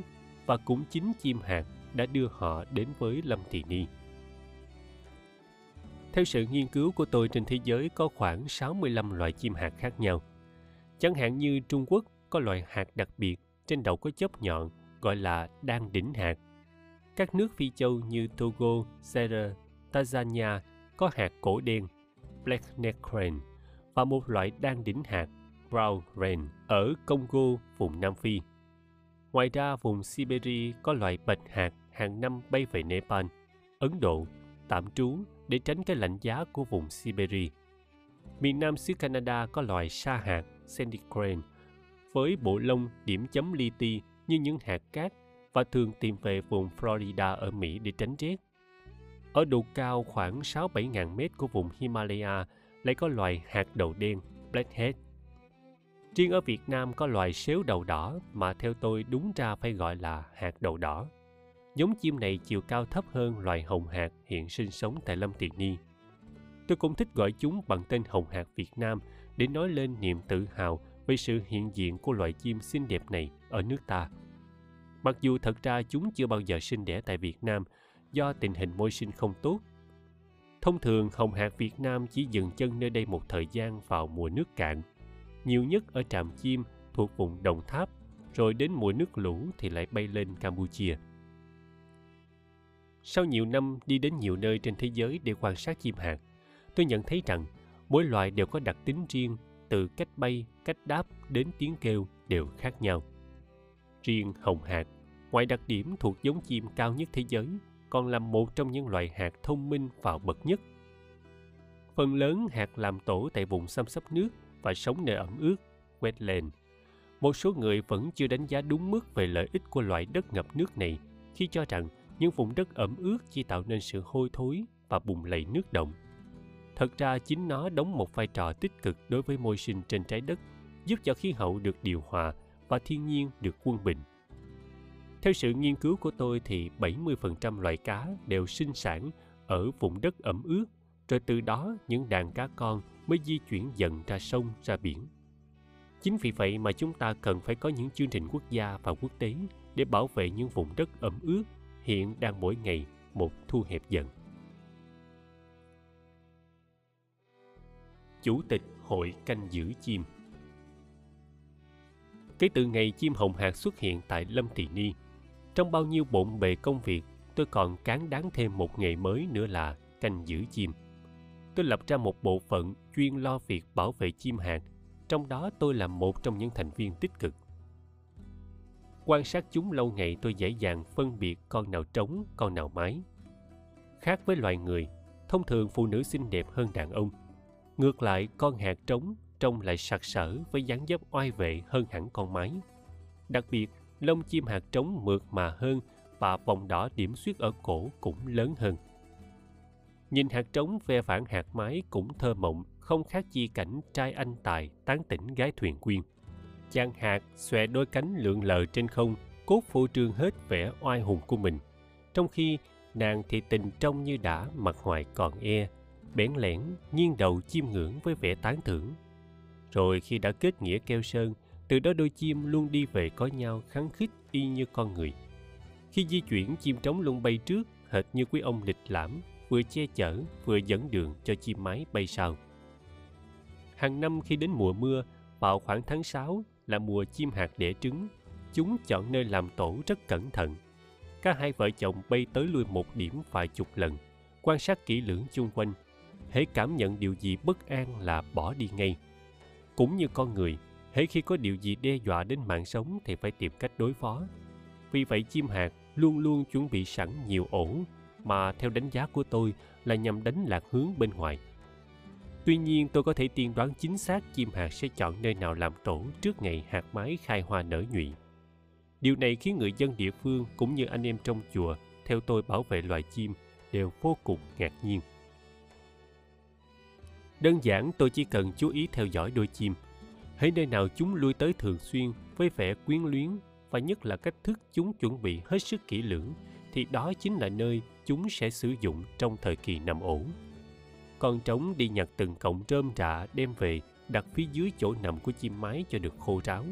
và cũng chính chim hạt đã đưa họ đến với Lâm Thị Ni. Theo sự nghiên cứu của tôi trên thế giới có khoảng 65 loại chim hạt khác nhau. Chẳng hạn như Trung Quốc có loại hạt đặc biệt trên đầu có chóp nhọn gọi là đan đỉnh hạt. Các nước Phi Châu như Togo, Sierra, Tanzania có hạt cổ đen, Black Neck Crane và một loại đan đỉnh hạt, Brown Rain ở Congo, vùng Nam Phi. Ngoài ra, vùng Siberia có loại bạch hạt hàng năm bay về Nepal, Ấn Độ, tạm trú để tránh cái lạnh giá của vùng Siberia. Miền Nam xứ Canada có loài sa hạt Sandy Crane với bộ lông điểm chấm li ti như những hạt cát và thường tìm về vùng Florida ở Mỹ để tránh rét. Ở độ cao khoảng 6-7 ngàn mét của vùng Himalaya lại có loài hạt đầu đen Blackhead. Riêng ở Việt Nam có loài xéo đầu đỏ mà theo tôi đúng ra phải gọi là hạt đầu đỏ. Giống chim này chiều cao thấp hơn loài hồng hạt hiện sinh sống tại Lâm Tiền Ni. Tôi cũng thích gọi chúng bằng tên hồng hạt Việt Nam để nói lên niềm tự hào về sự hiện diện của loài chim xinh đẹp này ở nước ta. Mặc dù thật ra chúng chưa bao giờ sinh đẻ tại Việt Nam do tình hình môi sinh không tốt. Thông thường hồng hạt Việt Nam chỉ dừng chân nơi đây một thời gian vào mùa nước cạn, nhiều nhất ở Tràm Chim thuộc vùng Đồng Tháp, rồi đến mùa nước lũ thì lại bay lên Campuchia. Sau nhiều năm đi đến nhiều nơi trên thế giới để quan sát chim hạt, tôi nhận thấy rằng mỗi loài đều có đặc tính riêng từ cách bay, cách đáp đến tiếng kêu đều khác nhau. Riêng hồng hạt, ngoài đặc điểm thuộc giống chim cao nhất thế giới, còn là một trong những loài hạt thông minh và bậc nhất. Phần lớn hạt làm tổ tại vùng xâm xấp nước và sống nơi ẩm ướt, wetland. Một số người vẫn chưa đánh giá đúng mức về lợi ích của loại đất ngập nước này khi cho rằng những vùng đất ẩm ướt chỉ tạo nên sự hôi thối và bùng lầy nước động. Thật ra chính nó đóng một vai trò tích cực đối với môi sinh trên trái đất, giúp cho khí hậu được điều hòa và thiên nhiên được quân bình. Theo sự nghiên cứu của tôi thì 70% loài cá đều sinh sản ở vùng đất ẩm ướt, rồi từ đó những đàn cá con mới di chuyển dần ra sông, ra biển. Chính vì vậy mà chúng ta cần phải có những chương trình quốc gia và quốc tế để bảo vệ những vùng đất ẩm ướt hiện đang mỗi ngày một thu hẹp dần. Chủ tịch Hội Canh Giữ Chim Kể từ ngày chim hồng hạc xuất hiện tại Lâm Tỳ Ni, trong bao nhiêu bộn bề công việc, tôi còn cán đáng thêm một nghề mới nữa là canh giữ chim. Tôi lập ra một bộ phận chuyên lo việc bảo vệ chim hạt, trong đó tôi là một trong những thành viên tích cực. Quan sát chúng lâu ngày tôi dễ dàng phân biệt con nào trống, con nào mái. Khác với loài người, thông thường phụ nữ xinh đẹp hơn đàn ông. Ngược lại, con hạt trống trông lại sặc sỡ với dáng dấp oai vệ hơn hẳn con mái. Đặc biệt, lông chim hạt trống mượt mà hơn và vòng đỏ điểm xuyết ở cổ cũng lớn hơn. Nhìn hạt trống ve phản hạt mái cũng thơ mộng, không khác chi cảnh trai anh tài tán tỉnh gái thuyền quyên. Chàng hạt xòe đôi cánh lượn lờ trên không, cốt phô trương hết vẻ oai hùng của mình. Trong khi nàng thì tình trông như đã mặt ngoài còn e, bẽn lẽn, nghiêng đầu chiêm ngưỡng với vẻ tán thưởng. Rồi khi đã kết nghĩa keo sơn, từ đó đôi chim luôn đi về có nhau kháng khích y như con người. Khi di chuyển, chim trống luôn bay trước, hệt như quý ông lịch lãm, vừa che chở, vừa dẫn đường cho chim mái bay sau. Hàng năm khi đến mùa mưa, vào khoảng tháng 6 là mùa chim hạt đẻ trứng, chúng chọn nơi làm tổ rất cẩn thận. Cả hai vợ chồng bay tới lui một điểm vài chục lần, quan sát kỹ lưỡng chung quanh. hễ cảm nhận điều gì bất an là bỏ đi ngay cũng như con người hễ khi có điều gì đe dọa đến mạng sống thì phải tìm cách đối phó vì vậy chim hạt luôn luôn chuẩn bị sẵn nhiều ổ mà theo đánh giá của tôi là nhằm đánh lạc hướng bên ngoài. Tuy nhiên, tôi có thể tiên đoán chính xác chim hạt sẽ chọn nơi nào làm tổ trước ngày hạt mái khai hoa nở nhụy. Điều này khiến người dân địa phương cũng như anh em trong chùa, theo tôi bảo vệ loài chim, đều vô cùng ngạc nhiên. Đơn giản, tôi chỉ cần chú ý theo dõi đôi chim. Hãy nơi nào chúng lui tới thường xuyên với vẻ quyến luyến và nhất là cách thức chúng chuẩn bị hết sức kỹ lưỡng thì đó chính là nơi chúng sẽ sử dụng trong thời kỳ nằm ổ con trống đi nhặt từng cọng rơm rạ đem về đặt phía dưới chỗ nằm của chim mái cho được khô ráo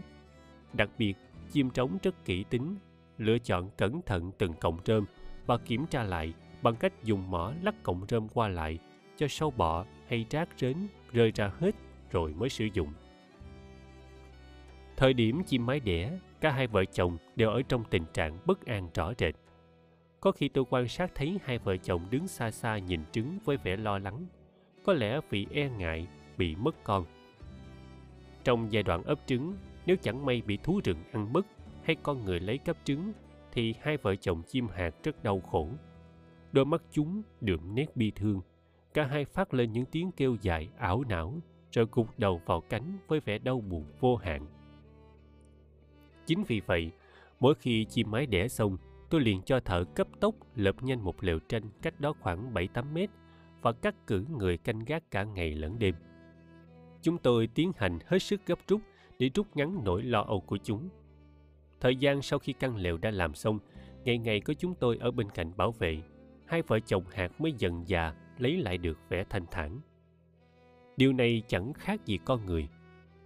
đặc biệt chim trống rất kỹ tính lựa chọn cẩn thận từng cọng rơm và kiểm tra lại bằng cách dùng mỏ lắc cọng rơm qua lại cho sâu bọ hay rác rến rơi ra hết rồi mới sử dụng. Thời điểm chim mái đẻ, cả hai vợ chồng đều ở trong tình trạng bất an rõ rệt. Có khi tôi quan sát thấy hai vợ chồng đứng xa xa nhìn trứng với vẻ lo lắng, có lẽ vì e ngại bị mất con. Trong giai đoạn ấp trứng, nếu chẳng may bị thú rừng ăn mất hay con người lấy cắp trứng, thì hai vợ chồng chim hạt rất đau khổ. Đôi mắt chúng đượm nét bi thương, cả hai phát lên những tiếng kêu dài ảo não rồi gục đầu vào cánh với vẻ đau buồn vô hạn chính vì vậy mỗi khi chim mái đẻ xong tôi liền cho thợ cấp tốc lập nhanh một lều tranh cách đó khoảng 7-8 mét và cắt cử người canh gác cả ngày lẫn đêm. Chúng tôi tiến hành hết sức gấp rút để rút ngắn nỗi lo âu của chúng. Thời gian sau khi căn lều đã làm xong, ngày ngày có chúng tôi ở bên cạnh bảo vệ, hai vợ chồng hạt mới dần già lấy lại được vẻ thanh thản điều này chẳng khác gì con người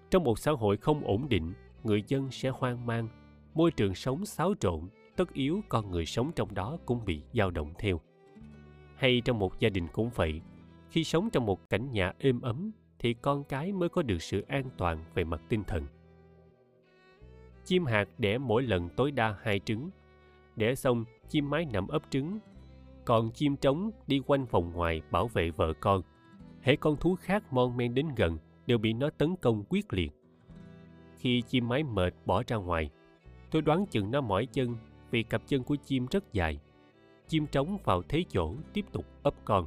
trong một xã hội không ổn định người dân sẽ hoang mang môi trường sống xáo trộn tất yếu con người sống trong đó cũng bị dao động theo. Hay trong một gia đình cũng vậy, khi sống trong một cảnh nhà êm ấm thì con cái mới có được sự an toàn về mặt tinh thần. Chim hạt đẻ mỗi lần tối đa hai trứng, đẻ xong chim mái nằm ấp trứng, còn chim trống đi quanh vòng ngoài bảo vệ vợ con. Hễ con thú khác mon men đến gần đều bị nó tấn công quyết liệt. Khi chim mái mệt bỏ ra ngoài, tôi đoán chừng nó mỏi chân vì cặp chân của chim rất dài chim trống vào thế chỗ tiếp tục ấp con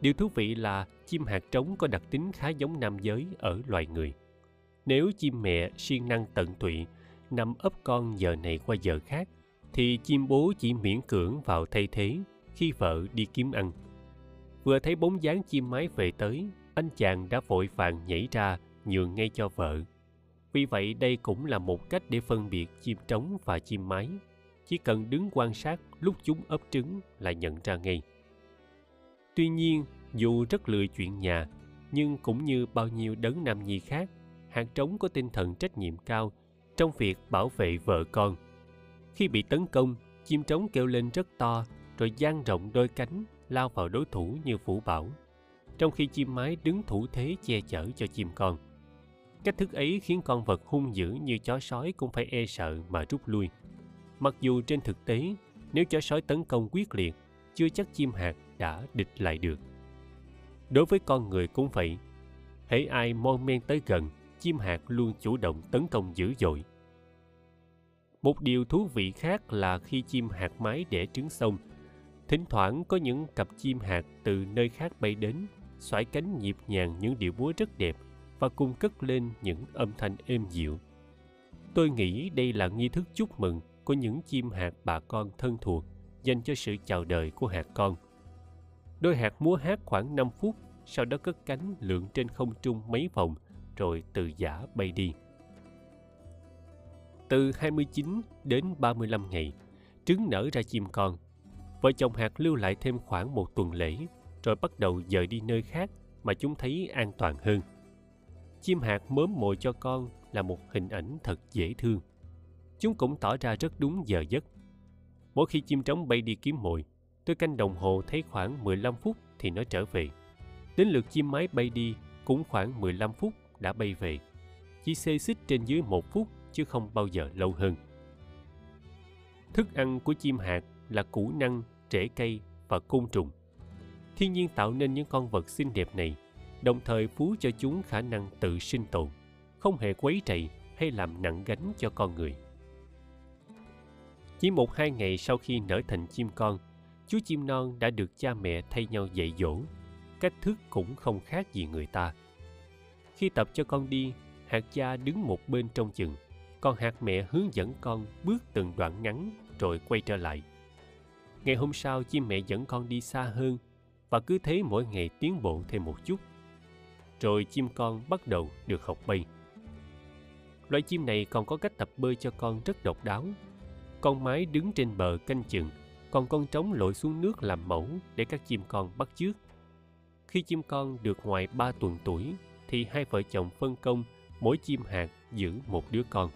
điều thú vị là chim hạt trống có đặc tính khá giống nam giới ở loài người nếu chim mẹ siêng năng tận tụy nằm ấp con giờ này qua giờ khác thì chim bố chỉ miễn cưỡng vào thay thế khi vợ đi kiếm ăn. Vừa thấy bóng dáng chim mái về tới, anh chàng đã vội vàng nhảy ra nhường ngay cho vợ. Vì vậy đây cũng là một cách để phân biệt chim trống và chim mái. Chỉ cần đứng quan sát lúc chúng ấp trứng là nhận ra ngay. Tuy nhiên, dù rất lười chuyện nhà, nhưng cũng như bao nhiêu đấng nam nhi khác, hạt trống có tinh thần trách nhiệm cao trong việc bảo vệ vợ con khi bị tấn công, chim trống kêu lên rất to rồi dang rộng đôi cánh lao vào đối thủ như phủ bảo, trong khi chim mái đứng thủ thế che chở cho chim con. Cách thức ấy khiến con vật hung dữ như chó sói cũng phải e sợ mà rút lui. Mặc dù trên thực tế, nếu chó sói tấn công quyết liệt, chưa chắc chim hạt đã địch lại được. Đối với con người cũng vậy, hễ ai mon men tới gần, chim hạt luôn chủ động tấn công dữ dội một điều thú vị khác là khi chim hạt mái đẻ trứng xong, thỉnh thoảng có những cặp chim hạt từ nơi khác bay đến, xoải cánh nhịp nhàng những điệu múa rất đẹp và cùng cất lên những âm thanh êm dịu. Tôi nghĩ đây là nghi thức chúc mừng của những chim hạt bà con thân thuộc dành cho sự chào đời của hạt con. Đôi hạt múa hát khoảng 5 phút, sau đó cất cánh lượn trên không trung mấy vòng rồi từ giả bay đi. Từ 29 đến 35 ngày, trứng nở ra chim con. Vợ chồng hạt lưu lại thêm khoảng một tuần lễ, rồi bắt đầu dời đi nơi khác mà chúng thấy an toàn hơn. Chim hạt mớm mồi cho con là một hình ảnh thật dễ thương. Chúng cũng tỏ ra rất đúng giờ giấc. Mỗi khi chim trống bay đi kiếm mồi, tôi canh đồng hồ thấy khoảng 15 phút thì nó trở về. Đến lượt chim mái bay đi cũng khoảng 15 phút đã bay về. Chỉ xê xích trên dưới một phút chứ không bao giờ lâu hơn. Thức ăn của chim hạt là củ năng, rễ cây và côn trùng. thiên nhiên tạo nên những con vật xinh đẹp này đồng thời phú cho chúng khả năng tự sinh tồn, không hề quấy rầy hay làm nặng gánh cho con người. Chỉ một hai ngày sau khi nở thành chim con, chú chim non đã được cha mẹ thay nhau dạy dỗ, cách thức cũng không khác gì người ta. Khi tập cho con đi, hạt cha đứng một bên trong chừng, còn hạt mẹ hướng dẫn con bước từng đoạn ngắn rồi quay trở lại. Ngày hôm sau, chim mẹ dẫn con đi xa hơn và cứ thế mỗi ngày tiến bộ thêm một chút rồi chim con bắt đầu được học bay Loại chim này còn có cách tập bơi cho con rất độc đáo. Con mái đứng trên bờ canh chừng còn con trống lội xuống nước làm mẫu để các chim con bắt chước. Khi chim con được ngoài ba tuần tuổi thì hai vợ chồng phân công mỗi chim hạt giữ một đứa con.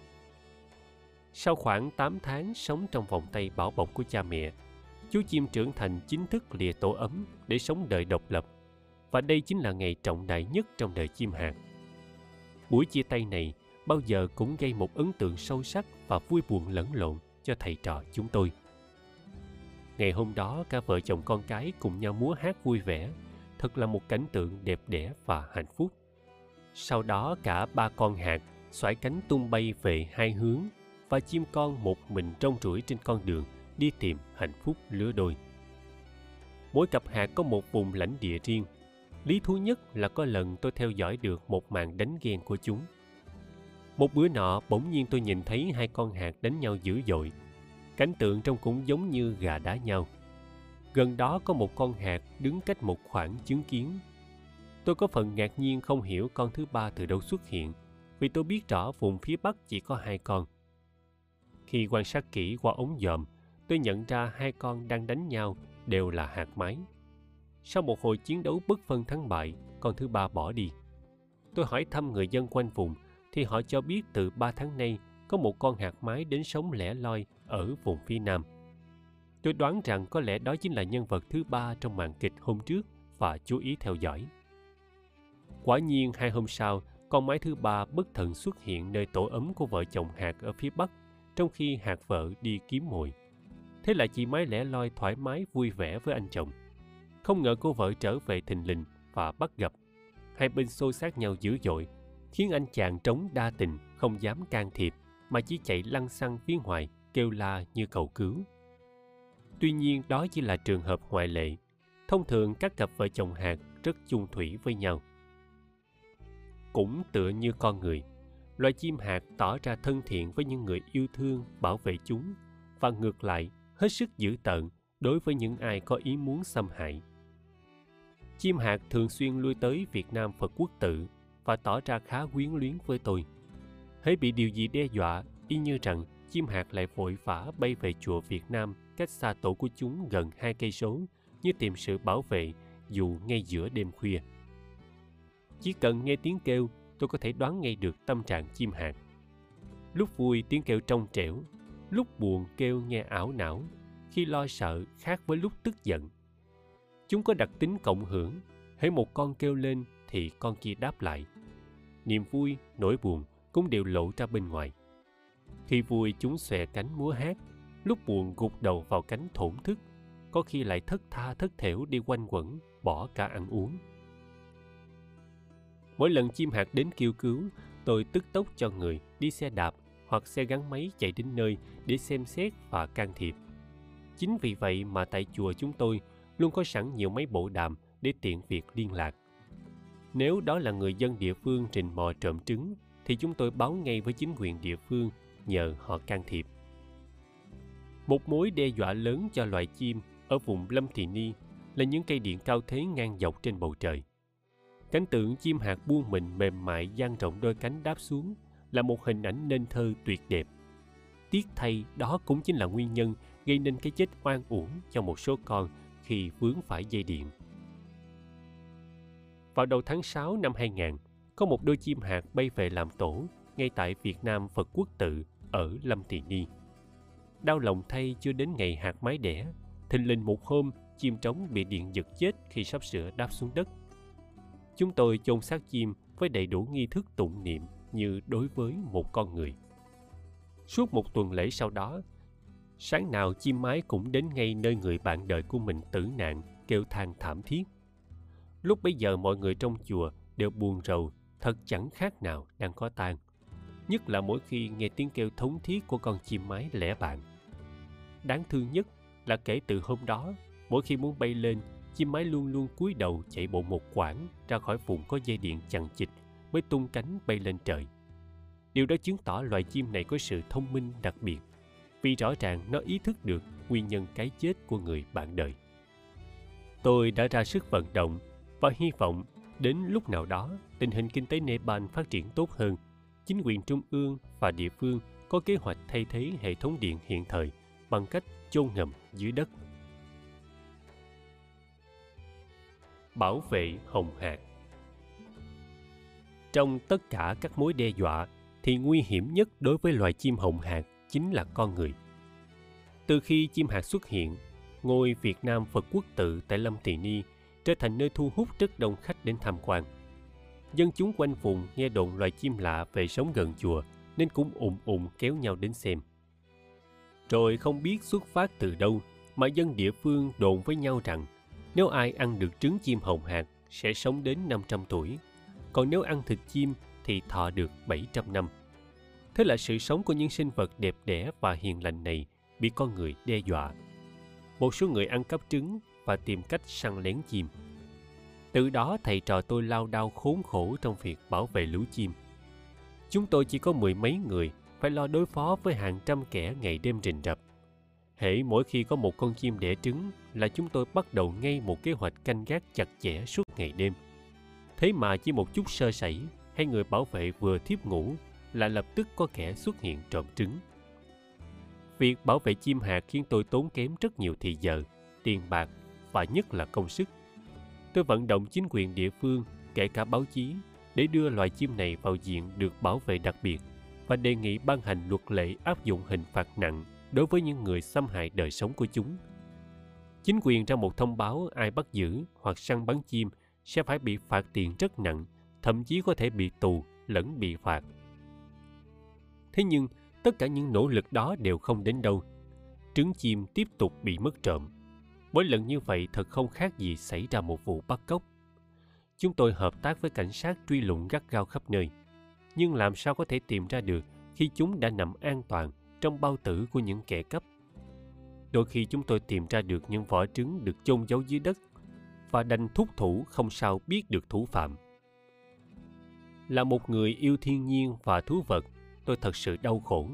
Sau khoảng 8 tháng sống trong vòng tay bảo bọc của cha mẹ, chú chim trưởng thành chính thức lìa tổ ấm để sống đời độc lập. Và đây chính là ngày trọng đại nhất trong đời chim hạt. Buổi chia tay này bao giờ cũng gây một ấn tượng sâu sắc và vui buồn lẫn lộn cho thầy trò chúng tôi. Ngày hôm đó cả vợ chồng con cái cùng nhau múa hát vui vẻ, thật là một cảnh tượng đẹp đẽ và hạnh phúc. Sau đó cả ba con hạt xoải cánh tung bay về hai hướng và chim con một mình trong rủi trên con đường đi tìm hạnh phúc lứa đôi. Mỗi cặp hạt có một vùng lãnh địa riêng. Lý thú nhất là có lần tôi theo dõi được một màn đánh ghen của chúng. Một bữa nọ bỗng nhiên tôi nhìn thấy hai con hạt đánh nhau dữ dội. Cảnh tượng trông cũng giống như gà đá nhau. Gần đó có một con hạt đứng cách một khoảng chứng kiến. Tôi có phần ngạc nhiên không hiểu con thứ ba từ đâu xuất hiện, vì tôi biết rõ vùng phía bắc chỉ có hai con. Khi quan sát kỹ qua ống dòm, tôi nhận ra hai con đang đánh nhau đều là hạt máy. Sau một hồi chiến đấu bất phân thắng bại, con thứ ba bỏ đi. Tôi hỏi thăm người dân quanh vùng thì họ cho biết từ ba tháng nay có một con hạt mái đến sống lẻ loi ở vùng phía nam. Tôi đoán rằng có lẽ đó chính là nhân vật thứ ba trong màn kịch hôm trước và chú ý theo dõi. Quả nhiên hai hôm sau, con mái thứ ba bất thần xuất hiện nơi tổ ấm của vợ chồng hạt ở phía bắc trong khi hạt vợ đi kiếm mồi. Thế là chị mái lẻ loi thoải mái vui vẻ với anh chồng. Không ngờ cô vợ trở về thình lình và bắt gặp. Hai bên xô sát nhau dữ dội, khiến anh chàng trống đa tình không dám can thiệp mà chỉ chạy lăn xăng phía ngoài kêu la như cầu cứu. Tuy nhiên đó chỉ là trường hợp ngoại lệ. Thông thường các cặp vợ chồng hạt rất chung thủy với nhau. Cũng tựa như con người, loài chim hạt tỏ ra thân thiện với những người yêu thương bảo vệ chúng và ngược lại hết sức dữ tợn đối với những ai có ý muốn xâm hại chim hạt thường xuyên lui tới việt nam phật quốc tự và tỏ ra khá quyến luyến với tôi hễ bị điều gì đe dọa y như rằng chim hạt lại vội vã bay về chùa việt nam cách xa tổ của chúng gần hai cây số như tìm sự bảo vệ dù ngay giữa đêm khuya chỉ cần nghe tiếng kêu tôi có thể đoán ngay được tâm trạng chim hạt. Lúc vui tiếng kêu trong trẻo, lúc buồn kêu nghe ảo não, khi lo sợ khác với lúc tức giận. Chúng có đặc tính cộng hưởng, hễ một con kêu lên thì con kia đáp lại. Niềm vui, nỗi buồn cũng đều lộ ra bên ngoài. Khi vui chúng xòe cánh múa hát, lúc buồn gục đầu vào cánh thổn thức, có khi lại thất tha thất thểu đi quanh quẩn, bỏ cả ăn uống. Mỗi lần chim hạt đến kêu cứu, tôi tức tốc cho người đi xe đạp hoặc xe gắn máy chạy đến nơi để xem xét và can thiệp. Chính vì vậy mà tại chùa chúng tôi luôn có sẵn nhiều máy bộ đàm để tiện việc liên lạc. Nếu đó là người dân địa phương trình mò trộm trứng, thì chúng tôi báo ngay với chính quyền địa phương nhờ họ can thiệp. Một mối đe dọa lớn cho loài chim ở vùng Lâm Thị Ni là những cây điện cao thế ngang dọc trên bầu trời. Cảnh tượng chim hạt buông mình mềm mại dang rộng đôi cánh đáp xuống là một hình ảnh nên thơ tuyệt đẹp. Tiếc thay đó cũng chính là nguyên nhân gây nên cái chết oan uổng cho một số con khi vướng phải dây điện. Vào đầu tháng 6 năm 2000, có một đôi chim hạt bay về làm tổ ngay tại Việt Nam Phật Quốc Tự ở Lâm Tỳ Ni. Đau lòng thay chưa đến ngày hạt mái đẻ, thình lình một hôm chim trống bị điện giật chết khi sắp sửa đáp xuống đất chúng tôi chôn xác chim với đầy đủ nghi thức tụng niệm như đối với một con người. Suốt một tuần lễ sau đó, sáng nào chim mái cũng đến ngay nơi người bạn đời của mình tử nạn kêu than thảm thiết. Lúc bấy giờ mọi người trong chùa đều buồn rầu, thật chẳng khác nào đang có tang. Nhất là mỗi khi nghe tiếng kêu thống thiết của con chim mái lẻ bạn. Đáng thương nhất là kể từ hôm đó, mỗi khi muốn bay lên, chim mái luôn luôn cúi đầu chạy bộ một quãng ra khỏi vùng có dây điện chằng chịt mới tung cánh bay lên trời. Điều đó chứng tỏ loài chim này có sự thông minh đặc biệt, vì rõ ràng nó ý thức được nguyên nhân cái chết của người bạn đời. Tôi đã ra sức vận động và hy vọng đến lúc nào đó tình hình kinh tế Nepal phát triển tốt hơn, chính quyền trung ương và địa phương có kế hoạch thay thế hệ thống điện hiện thời bằng cách chôn ngầm dưới đất. Bảo vệ hồng hạc Trong tất cả các mối đe dọa thì nguy hiểm nhất đối với loài chim hồng hạc chính là con người. Từ khi chim hạc xuất hiện, ngôi Việt Nam Phật quốc tự tại Lâm Tỳ Ni trở thành nơi thu hút rất đông khách đến tham quan. Dân chúng quanh vùng nghe đồn loài chim lạ về sống gần chùa nên cũng ùn ùn kéo nhau đến xem. Rồi không biết xuất phát từ đâu mà dân địa phương đồn với nhau rằng nếu ai ăn được trứng chim hồng hạc sẽ sống đến 500 tuổi, còn nếu ăn thịt chim thì thọ được 700 năm. Thế là sự sống của những sinh vật đẹp đẽ và hiền lành này bị con người đe dọa. Một số người ăn cắp trứng và tìm cách săn lén chim. Từ đó, thầy trò tôi lao đao khốn khổ trong việc bảo vệ lũ chim. Chúng tôi chỉ có mười mấy người, phải lo đối phó với hàng trăm kẻ ngày đêm rình rập. Hễ mỗi khi có một con chim đẻ trứng là chúng tôi bắt đầu ngay một kế hoạch canh gác chặt chẽ suốt ngày đêm. Thế mà chỉ một chút sơ sẩy hay người bảo vệ vừa thiếp ngủ là lập tức có kẻ xuất hiện trộm trứng. Việc bảo vệ chim hạt khiến tôi tốn kém rất nhiều thời giờ, tiền bạc và nhất là công sức. Tôi vận động chính quyền địa phương, kể cả báo chí, để đưa loài chim này vào diện được bảo vệ đặc biệt và đề nghị ban hành luật lệ áp dụng hình phạt nặng đối với những người xâm hại đời sống của chúng. Chính quyền ra một thông báo ai bắt giữ hoặc săn bắn chim sẽ phải bị phạt tiền rất nặng, thậm chí có thể bị tù lẫn bị phạt. Thế nhưng, tất cả những nỗ lực đó đều không đến đâu. Trứng chim tiếp tục bị mất trộm. Mỗi lần như vậy thật không khác gì xảy ra một vụ bắt cóc. Chúng tôi hợp tác với cảnh sát truy lùng gắt gao khắp nơi. Nhưng làm sao có thể tìm ra được khi chúng đã nằm an toàn trong bao tử của những kẻ cấp. Đôi khi chúng tôi tìm ra được những vỏ trứng được chôn giấu dưới đất và đành thúc thủ không sao biết được thủ phạm. Là một người yêu thiên nhiên và thú vật, tôi thật sự đau khổ.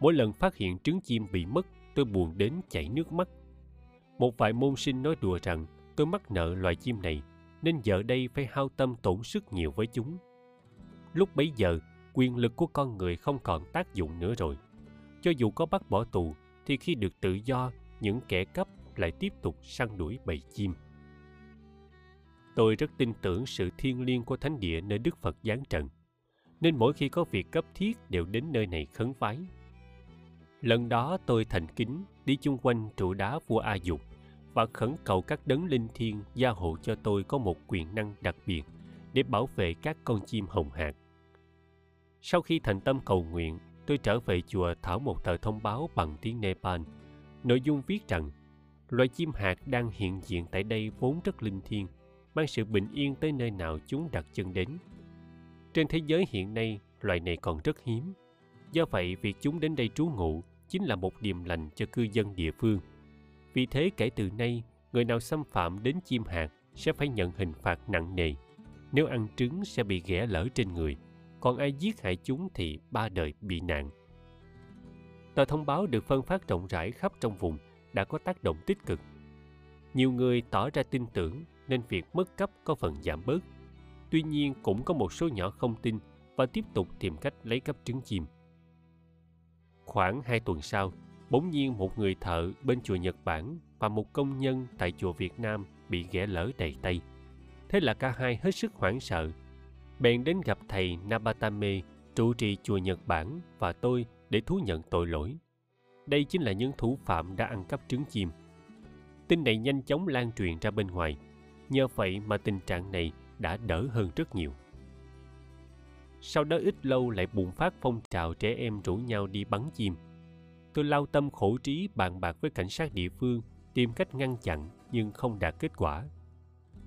Mỗi lần phát hiện trứng chim bị mất, tôi buồn đến chảy nước mắt. Một vài môn sinh nói đùa rằng tôi mắc nợ loài chim này, nên giờ đây phải hao tâm tổn sức nhiều với chúng. Lúc bấy giờ, quyền lực của con người không còn tác dụng nữa rồi. Cho dù có bắt bỏ tù, thì khi được tự do, những kẻ cấp lại tiếp tục săn đuổi bầy chim. Tôi rất tin tưởng sự thiêng liêng của thánh địa nơi Đức Phật giáng trần, nên mỗi khi có việc cấp thiết đều đến nơi này khấn vái. Lần đó tôi thành kính đi chung quanh trụ đá vua A Dục và khẩn cầu các đấng linh thiêng gia hộ cho tôi có một quyền năng đặc biệt để bảo vệ các con chim hồng hạc. Sau khi thành tâm cầu nguyện, tôi trở về chùa thảo một tờ thông báo bằng tiếng Nepal. Nội dung viết rằng, loài chim hạt đang hiện diện tại đây vốn rất linh thiêng, mang sự bình yên tới nơi nào chúng đặt chân đến. Trên thế giới hiện nay, loài này còn rất hiếm. Do vậy, việc chúng đến đây trú ngụ chính là một điềm lành cho cư dân địa phương. Vì thế kể từ nay, người nào xâm phạm đến chim hạt sẽ phải nhận hình phạt nặng nề. Nếu ăn trứng sẽ bị ghẻ lở trên người, còn ai giết hại chúng thì ba đời bị nạn. Tờ thông báo được phân phát rộng rãi khắp trong vùng đã có tác động tích cực. Nhiều người tỏ ra tin tưởng nên việc mất cấp có phần giảm bớt. Tuy nhiên cũng có một số nhỏ không tin và tiếp tục tìm cách lấy cắp trứng chim. Khoảng hai tuần sau, bỗng nhiên một người thợ bên chùa Nhật Bản và một công nhân tại chùa Việt Nam bị ghẻ lỡ đầy tay. Thế là cả hai hết sức hoảng sợ. Bèn đến gặp thầy Nabatame, trụ trì chùa Nhật Bản và tôi để thú nhận tội lỗi. Đây chính là những thủ phạm đã ăn cắp trứng chim. Tin này nhanh chóng lan truyền ra bên ngoài. Nhờ vậy mà tình trạng này đã đỡ hơn rất nhiều. Sau đó ít lâu lại bùng phát phong trào trẻ em rủ nhau đi bắn chim. Tôi lao tâm khổ trí bàn bạc với cảnh sát địa phương tìm cách ngăn chặn nhưng không đạt kết quả.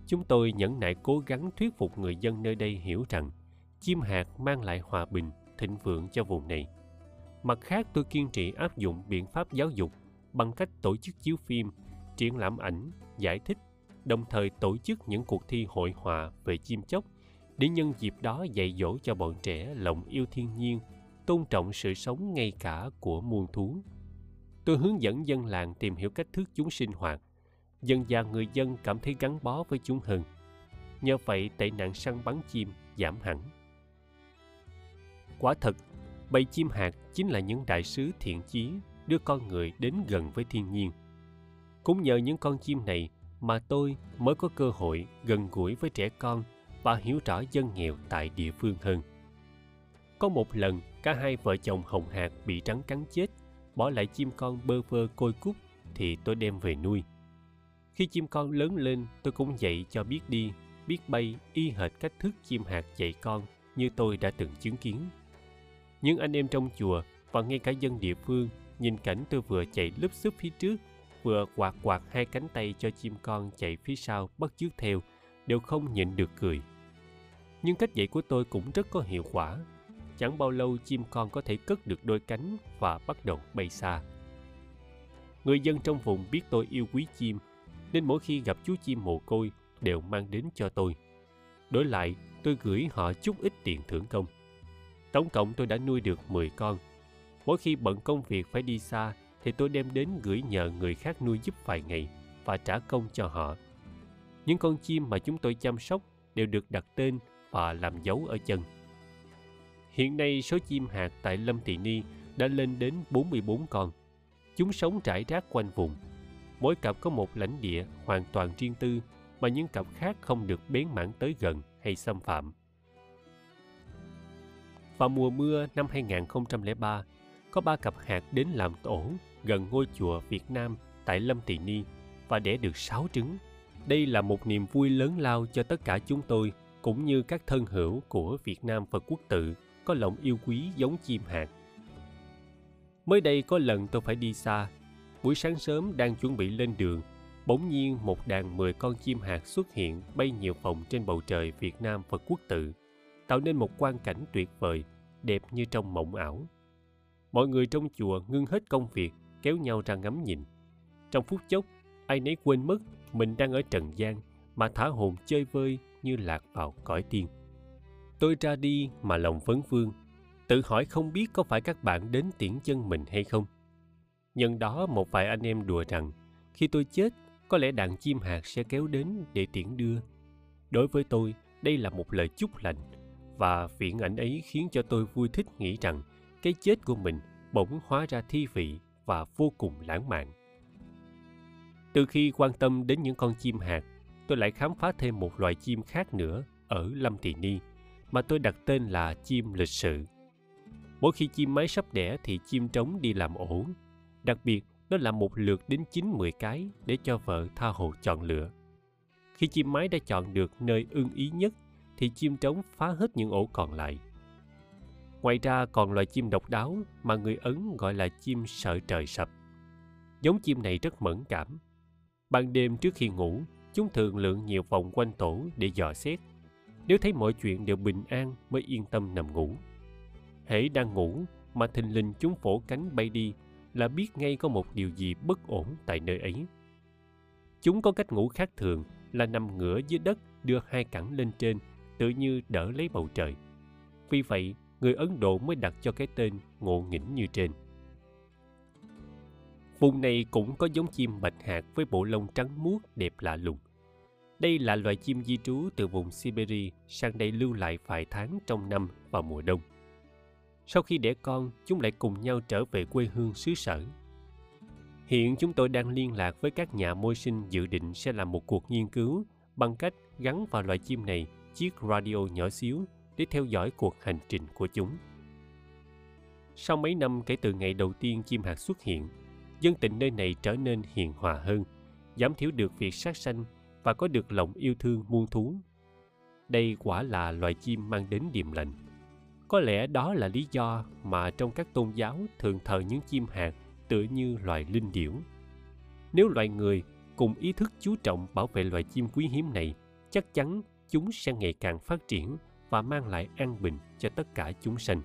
Chúng tôi nhẫn nại cố gắng thuyết phục người dân nơi đây hiểu rằng chim hạt mang lại hòa bình, thịnh vượng cho vùng này. Mặt khác tôi kiên trì áp dụng biện pháp giáo dục bằng cách tổ chức chiếu phim, triển lãm ảnh, giải thích, đồng thời tổ chức những cuộc thi hội họa về chim chóc để nhân dịp đó dạy dỗ cho bọn trẻ lòng yêu thiên nhiên, tôn trọng sự sống ngay cả của muôn thú. Tôi hướng dẫn dân làng tìm hiểu cách thức chúng sinh hoạt. Dần dà người dân cảm thấy gắn bó với chúng hơn. Nhờ vậy tệ nạn săn bắn chim giảm hẳn. Quả thật, bầy chim hạt chính là những đại sứ thiện chí đưa con người đến gần với thiên nhiên. Cũng nhờ những con chim này mà tôi mới có cơ hội gần gũi với trẻ con và hiểu rõ dân nghèo tại địa phương hơn. Có một lần, cả hai vợ chồng Hồng Hạc bị rắn cắn chết, bỏ lại chim con bơ vơ côi cút thì tôi đem về nuôi. Khi chim con lớn lên, tôi cũng dạy cho biết đi, biết bay y hệt cách thức chim hạt dạy con như tôi đã từng chứng kiến. Những anh em trong chùa và ngay cả dân địa phương nhìn cảnh tôi vừa chạy lúp xúp phía trước, vừa quạt quạt hai cánh tay cho chim con chạy phía sau bắt chước theo, đều không nhịn được cười. Nhưng cách dạy của tôi cũng rất có hiệu quả. Chẳng bao lâu chim con có thể cất được đôi cánh và bắt đầu bay xa. Người dân trong vùng biết tôi yêu quý chim, nên mỗi khi gặp chú chim mồ côi đều mang đến cho tôi. Đổi lại, tôi gửi họ chút ít tiền thưởng công. Tổng cộng tôi đã nuôi được 10 con. Mỗi khi bận công việc phải đi xa thì tôi đem đến gửi nhờ người khác nuôi giúp vài ngày và trả công cho họ. Những con chim mà chúng tôi chăm sóc đều được đặt tên và làm dấu ở chân. Hiện nay số chim hạt tại Lâm Thị Ni đã lên đến 44 con. Chúng sống trải rác quanh vùng. Mỗi cặp có một lãnh địa hoàn toàn riêng tư mà những cặp khác không được bén mảng tới gần hay xâm phạm. Vào mùa mưa năm 2003, có ba cặp hạt đến làm tổ gần ngôi chùa Việt Nam tại Lâm Tỳ Ni và đẻ được sáu trứng. Đây là một niềm vui lớn lao cho tất cả chúng tôi cũng như các thân hữu của Việt Nam Phật quốc tự có lòng yêu quý giống chim hạt. Mới đây có lần tôi phải đi xa. Buổi sáng sớm đang chuẩn bị lên đường, bỗng nhiên một đàn 10 con chim hạt xuất hiện bay nhiều vòng trên bầu trời Việt Nam Phật quốc tự, tạo nên một quang cảnh tuyệt vời, đẹp như trong mộng ảo. Mọi người trong chùa ngưng hết công việc, kéo nhau ra ngắm nhìn. Trong phút chốc, ai nấy quên mất mình đang ở trần gian mà thả hồn chơi vơi như lạc vào cõi tiên. Tôi ra đi mà lòng vấn vương, tự hỏi không biết có phải các bạn đến tiễn chân mình hay không. Nhân đó một vài anh em đùa rằng khi tôi chết có lẽ đàn chim hạt sẽ kéo đến để tiễn đưa. Đối với tôi, đây là một lời chúc lành và viễn ảnh ấy khiến cho tôi vui thích nghĩ rằng cái chết của mình bỗng hóa ra thi vị và vô cùng lãng mạn. Từ khi quan tâm đến những con chim hạt, tôi lại khám phá thêm một loài chim khác nữa ở Lâm Tỳ Ni mà tôi đặt tên là chim lịch sự. Mỗi khi chim mái sắp đẻ thì chim trống đi làm ổ. Đặc biệt, nó làm một lượt đến 9-10 cái để cho vợ tha hồ chọn lựa. Khi chim mái đã chọn được nơi ưng ý nhất thì chim trống phá hết những ổ còn lại. Ngoài ra còn loài chim độc đáo mà người Ấn gọi là chim sợ trời sập. Giống chim này rất mẫn cảm. Ban đêm trước khi ngủ, chúng thường lượn nhiều vòng quanh tổ để dò xét. Nếu thấy mọi chuyện đều bình an mới yên tâm nằm ngủ. Hễ đang ngủ mà thình lình chúng phổ cánh bay đi là biết ngay có một điều gì bất ổn tại nơi ấy. Chúng có cách ngủ khác thường là nằm ngửa dưới đất đưa hai cẳng lên trên tự như đỡ lấy bầu trời. Vì vậy, người Ấn Độ mới đặt cho cái tên ngộ nghĩnh như trên. Vùng này cũng có giống chim bạch hạt với bộ lông trắng muốt đẹp lạ lùng. Đây là loài chim di trú từ vùng Siberia sang đây lưu lại vài tháng trong năm vào mùa đông. Sau khi đẻ con, chúng lại cùng nhau trở về quê hương xứ sở. Hiện chúng tôi đang liên lạc với các nhà môi sinh dự định sẽ làm một cuộc nghiên cứu bằng cách gắn vào loài chim này chiếc radio nhỏ xíu để theo dõi cuộc hành trình của chúng. Sau mấy năm kể từ ngày đầu tiên chim hạt xuất hiện, dân tình nơi này trở nên hiền hòa hơn, giảm thiểu được việc sát sanh và có được lòng yêu thương muôn thú. Đây quả là loài chim mang đến điềm lành. Có lẽ đó là lý do mà trong các tôn giáo thường thờ những chim hạt tựa như loài linh điểu. nếu loài người cùng ý thức chú trọng bảo vệ loài chim quý hiếm này chắc chắn chúng sẽ ngày càng phát triển và mang lại an bình cho tất cả chúng sanh.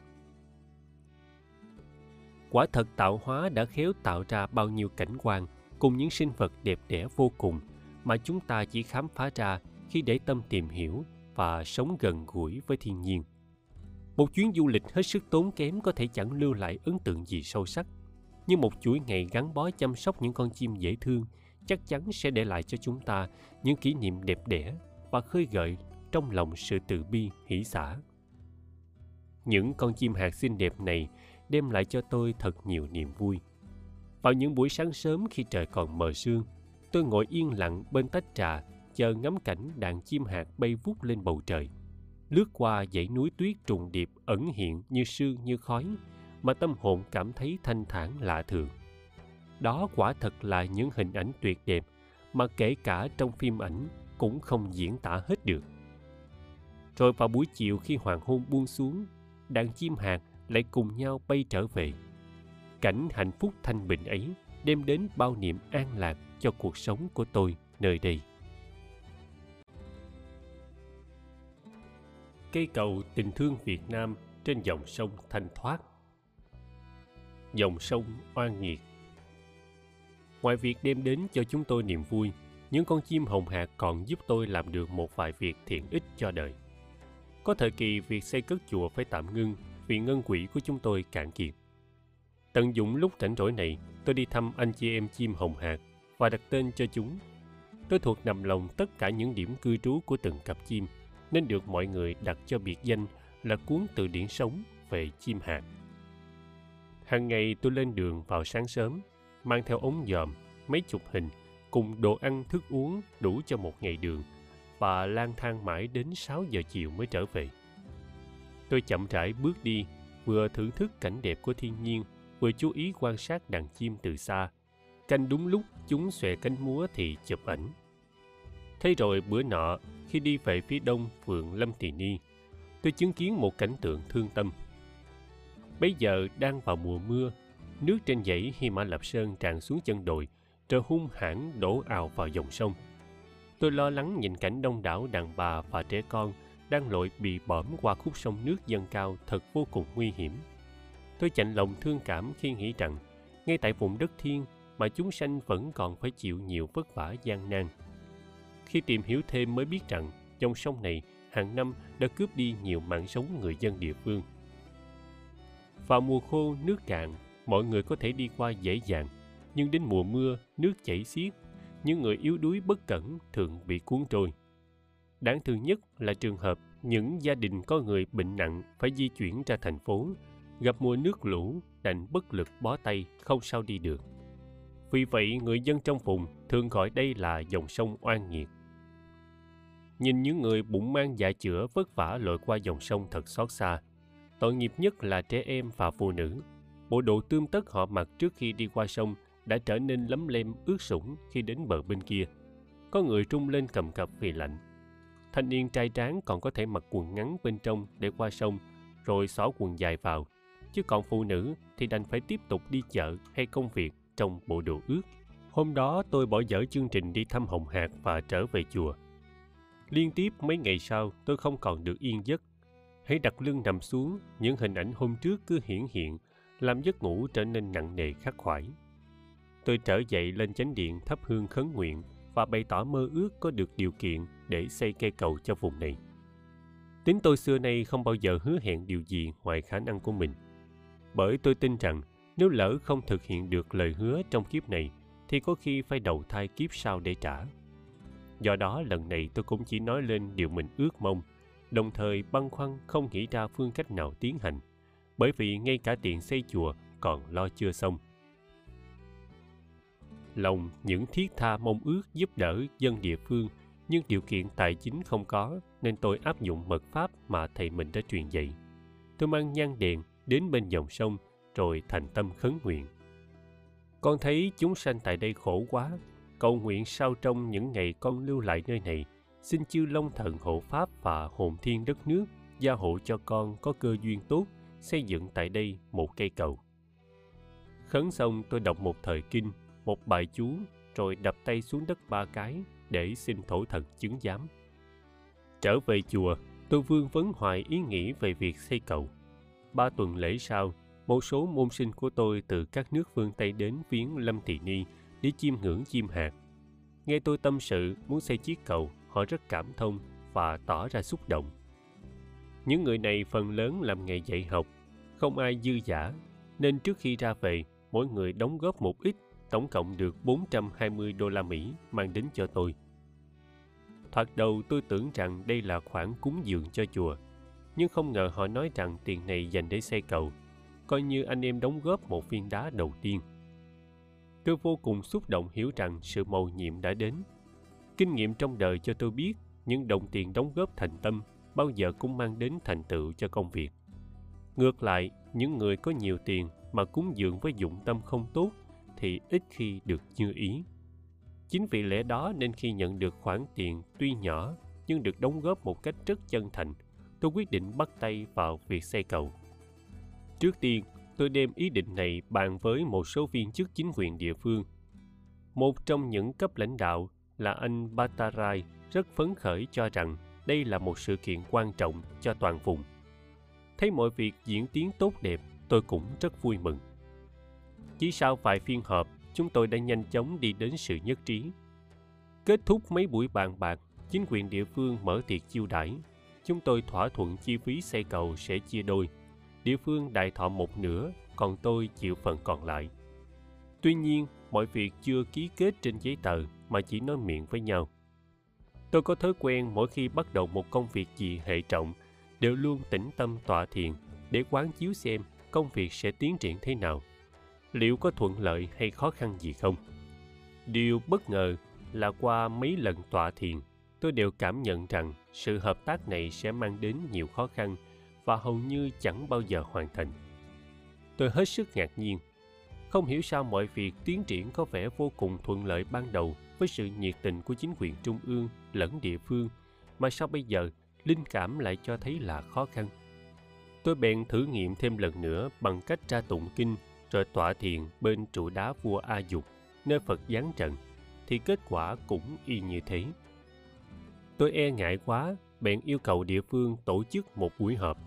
Quả thật tạo hóa đã khéo tạo ra bao nhiêu cảnh quan cùng những sinh vật đẹp đẽ vô cùng mà chúng ta chỉ khám phá ra khi để tâm tìm hiểu và sống gần gũi với thiên nhiên. Một chuyến du lịch hết sức tốn kém có thể chẳng lưu lại ấn tượng gì sâu sắc, nhưng một chuỗi ngày gắn bó chăm sóc những con chim dễ thương chắc chắn sẽ để lại cho chúng ta những kỷ niệm đẹp đẽ và khơi gợi trong lòng sự từ bi, hỷ xả. Những con chim hạt xinh đẹp này đem lại cho tôi thật nhiều niềm vui. Vào những buổi sáng sớm khi trời còn mờ sương, tôi ngồi yên lặng bên tách trà chờ ngắm cảnh đàn chim hạt bay vút lên bầu trời. Lướt qua dãy núi tuyết trùng điệp ẩn hiện như sương như khói mà tâm hồn cảm thấy thanh thản lạ thường. Đó quả thật là những hình ảnh tuyệt đẹp mà kể cả trong phim ảnh cũng không diễn tả hết được rồi vào buổi chiều khi hoàng hôn buông xuống đàn chim hạt lại cùng nhau bay trở về cảnh hạnh phúc thanh bình ấy đem đến bao niềm an lạc cho cuộc sống của tôi nơi đây cây cầu tình thương Việt Nam trên dòng sông thanh thoát. Dòng sông oan nghiệt Ngoài việc đem đến cho chúng tôi niềm vui, những con chim hồng hạc còn giúp tôi làm được một vài việc thiện ích cho đời. Có thời kỳ việc xây cất chùa phải tạm ngưng vì ngân quỹ của chúng tôi cạn kiệt. Tận dụng lúc rảnh rỗi này, tôi đi thăm anh chị em chim hồng hạc và đặt tên cho chúng. Tôi thuộc nằm lòng tất cả những điểm cư trú của từng cặp chim – nên được mọi người đặt cho biệt danh là cuốn từ điển sống về chim hạt. Hàng ngày tôi lên đường vào sáng sớm, mang theo ống dòm, mấy chục hình, cùng đồ ăn thức uống đủ cho một ngày đường và lang thang mãi đến 6 giờ chiều mới trở về. Tôi chậm rãi bước đi, vừa thưởng thức cảnh đẹp của thiên nhiên, vừa chú ý quan sát đàn chim từ xa. Canh đúng lúc chúng xòe cánh múa thì chụp ảnh. Thế rồi bữa nọ, khi đi về phía đông phường Lâm Tỳ Ni, tôi chứng kiến một cảnh tượng thương tâm. Bây giờ đang vào mùa mưa, nước trên dãy Hy Mã Lạp Sơn tràn xuống chân đồi, rồi hung hãn đổ ào vào dòng sông. Tôi lo lắng nhìn cảnh đông đảo đàn bà và trẻ con đang lội bị bõm qua khúc sông nước dâng cao thật vô cùng nguy hiểm. Tôi chạnh lòng thương cảm khi nghĩ rằng, ngay tại vùng đất thiên mà chúng sanh vẫn còn phải chịu nhiều vất vả gian nan khi tìm hiểu thêm mới biết rằng dòng sông này hàng năm đã cướp đi nhiều mạng sống người dân địa phương. Vào mùa khô nước cạn, mọi người có thể đi qua dễ dàng, nhưng đến mùa mưa nước chảy xiết, những người yếu đuối bất cẩn thường bị cuốn trôi. Đáng thương nhất là trường hợp những gia đình có người bệnh nặng phải di chuyển ra thành phố, gặp mùa nước lũ đành bất lực bó tay không sao đi được. Vì vậy, người dân trong vùng thường gọi đây là dòng sông oan nghiệt. Nhìn những người bụng mang dạ chữa vất vả lội qua dòng sông thật xót xa. Tội nghiệp nhất là trẻ em và phụ nữ. Bộ đồ tươm tất họ mặc trước khi đi qua sông đã trở nên lấm lem ướt sũng khi đến bờ bên kia. Có người trung lên cầm cập vì lạnh. Thanh niên trai tráng còn có thể mặc quần ngắn bên trong để qua sông, rồi xỏ quần dài vào. Chứ còn phụ nữ thì đành phải tiếp tục đi chợ hay công việc trong bộ đồ ướt. Hôm đó tôi bỏ dở chương trình đi thăm Hồng Hạc và trở về chùa. Liên tiếp mấy ngày sau tôi không còn được yên giấc. Hãy đặt lưng nằm xuống, những hình ảnh hôm trước cứ hiển hiện, làm giấc ngủ trở nên nặng nề khắc khoải. Tôi trở dậy lên chánh điện thắp hương khấn nguyện và bày tỏ mơ ước có được điều kiện để xây cây cầu cho vùng này. Tính tôi xưa nay không bao giờ hứa hẹn điều gì ngoài khả năng của mình. Bởi tôi tin rằng nếu lỡ không thực hiện được lời hứa trong kiếp này thì có khi phải đầu thai kiếp sau để trả. Do đó lần này tôi cũng chỉ nói lên điều mình ước mong, đồng thời băn khoăn không nghĩ ra phương cách nào tiến hành, bởi vì ngay cả tiền xây chùa còn lo chưa xong. Lòng những thiết tha mong ước giúp đỡ dân địa phương, nhưng điều kiện tài chính không có nên tôi áp dụng mật pháp mà thầy mình đã truyền dạy. Tôi mang nhang đèn đến bên dòng sông rồi thành tâm khấn nguyện. Con thấy chúng sanh tại đây khổ quá, cầu nguyện sau trong những ngày con lưu lại nơi này, xin chư Long Thần hộ Pháp và hồn thiên đất nước gia hộ cho con có cơ duyên tốt xây dựng tại đây một cây cầu. Khấn xong tôi đọc một thời kinh, một bài chú, rồi đập tay xuống đất ba cái để xin thổ thần chứng giám. Trở về chùa, tôi vương vấn hoài ý nghĩ về việc xây cầu. Ba tuần lễ sau, một số môn sinh của tôi từ các nước phương Tây đến viếng Lâm Thị Ni để chiêm ngưỡng chim hạt. Nghe tôi tâm sự muốn xây chiếc cầu, họ rất cảm thông và tỏ ra xúc động. Những người này phần lớn làm nghề dạy học, không ai dư giả, nên trước khi ra về, mỗi người đóng góp một ít, tổng cộng được 420 đô la Mỹ mang đến cho tôi. Thoạt đầu tôi tưởng rằng đây là khoản cúng dường cho chùa, nhưng không ngờ họ nói rằng tiền này dành để xây cầu, coi như anh em đóng góp một viên đá đầu tiên. Tôi vô cùng xúc động hiểu rằng sự mầu nhiệm đã đến. Kinh nghiệm trong đời cho tôi biết những đồng tiền đóng góp thành tâm bao giờ cũng mang đến thành tựu cho công việc. Ngược lại, những người có nhiều tiền mà cúng dường với dụng tâm không tốt thì ít khi được như ý. Chính vì lẽ đó nên khi nhận được khoản tiền tuy nhỏ nhưng được đóng góp một cách rất chân thành, tôi quyết định bắt tay vào việc xây cầu. Trước tiên, tôi đem ý định này bàn với một số viên chức chính quyền địa phương. Một trong những cấp lãnh đạo là anh Batarai rất phấn khởi cho rằng đây là một sự kiện quan trọng cho toàn vùng. Thấy mọi việc diễn tiến tốt đẹp, tôi cũng rất vui mừng. Chỉ sau vài phiên họp, chúng tôi đã nhanh chóng đi đến sự nhất trí. Kết thúc mấy buổi bàn bạc, chính quyền địa phương mở tiệc chiêu đãi. Chúng tôi thỏa thuận chi phí xây cầu sẽ chia đôi. Địa phương đại thọ một nửa, còn tôi chịu phần còn lại. Tuy nhiên, mọi việc chưa ký kết trên giấy tờ mà chỉ nói miệng với nhau. Tôi có thói quen mỗi khi bắt đầu một công việc gì hệ trọng, đều luôn tĩnh tâm tọa thiền để quán chiếu xem công việc sẽ tiến triển thế nào liệu có thuận lợi hay khó khăn gì không? Điều bất ngờ là qua mấy lần tọa thiền, tôi đều cảm nhận rằng sự hợp tác này sẽ mang đến nhiều khó khăn và hầu như chẳng bao giờ hoàn thành. Tôi hết sức ngạc nhiên. Không hiểu sao mọi việc tiến triển có vẻ vô cùng thuận lợi ban đầu với sự nhiệt tình của chính quyền trung ương lẫn địa phương mà sao bây giờ linh cảm lại cho thấy là khó khăn. Tôi bèn thử nghiệm thêm lần nữa bằng cách tra tụng kinh rồi tọa thiền bên trụ đá vua A Dục, nơi Phật giáng trận, thì kết quả cũng y như thế. Tôi e ngại quá, bèn yêu cầu địa phương tổ chức một buổi họp.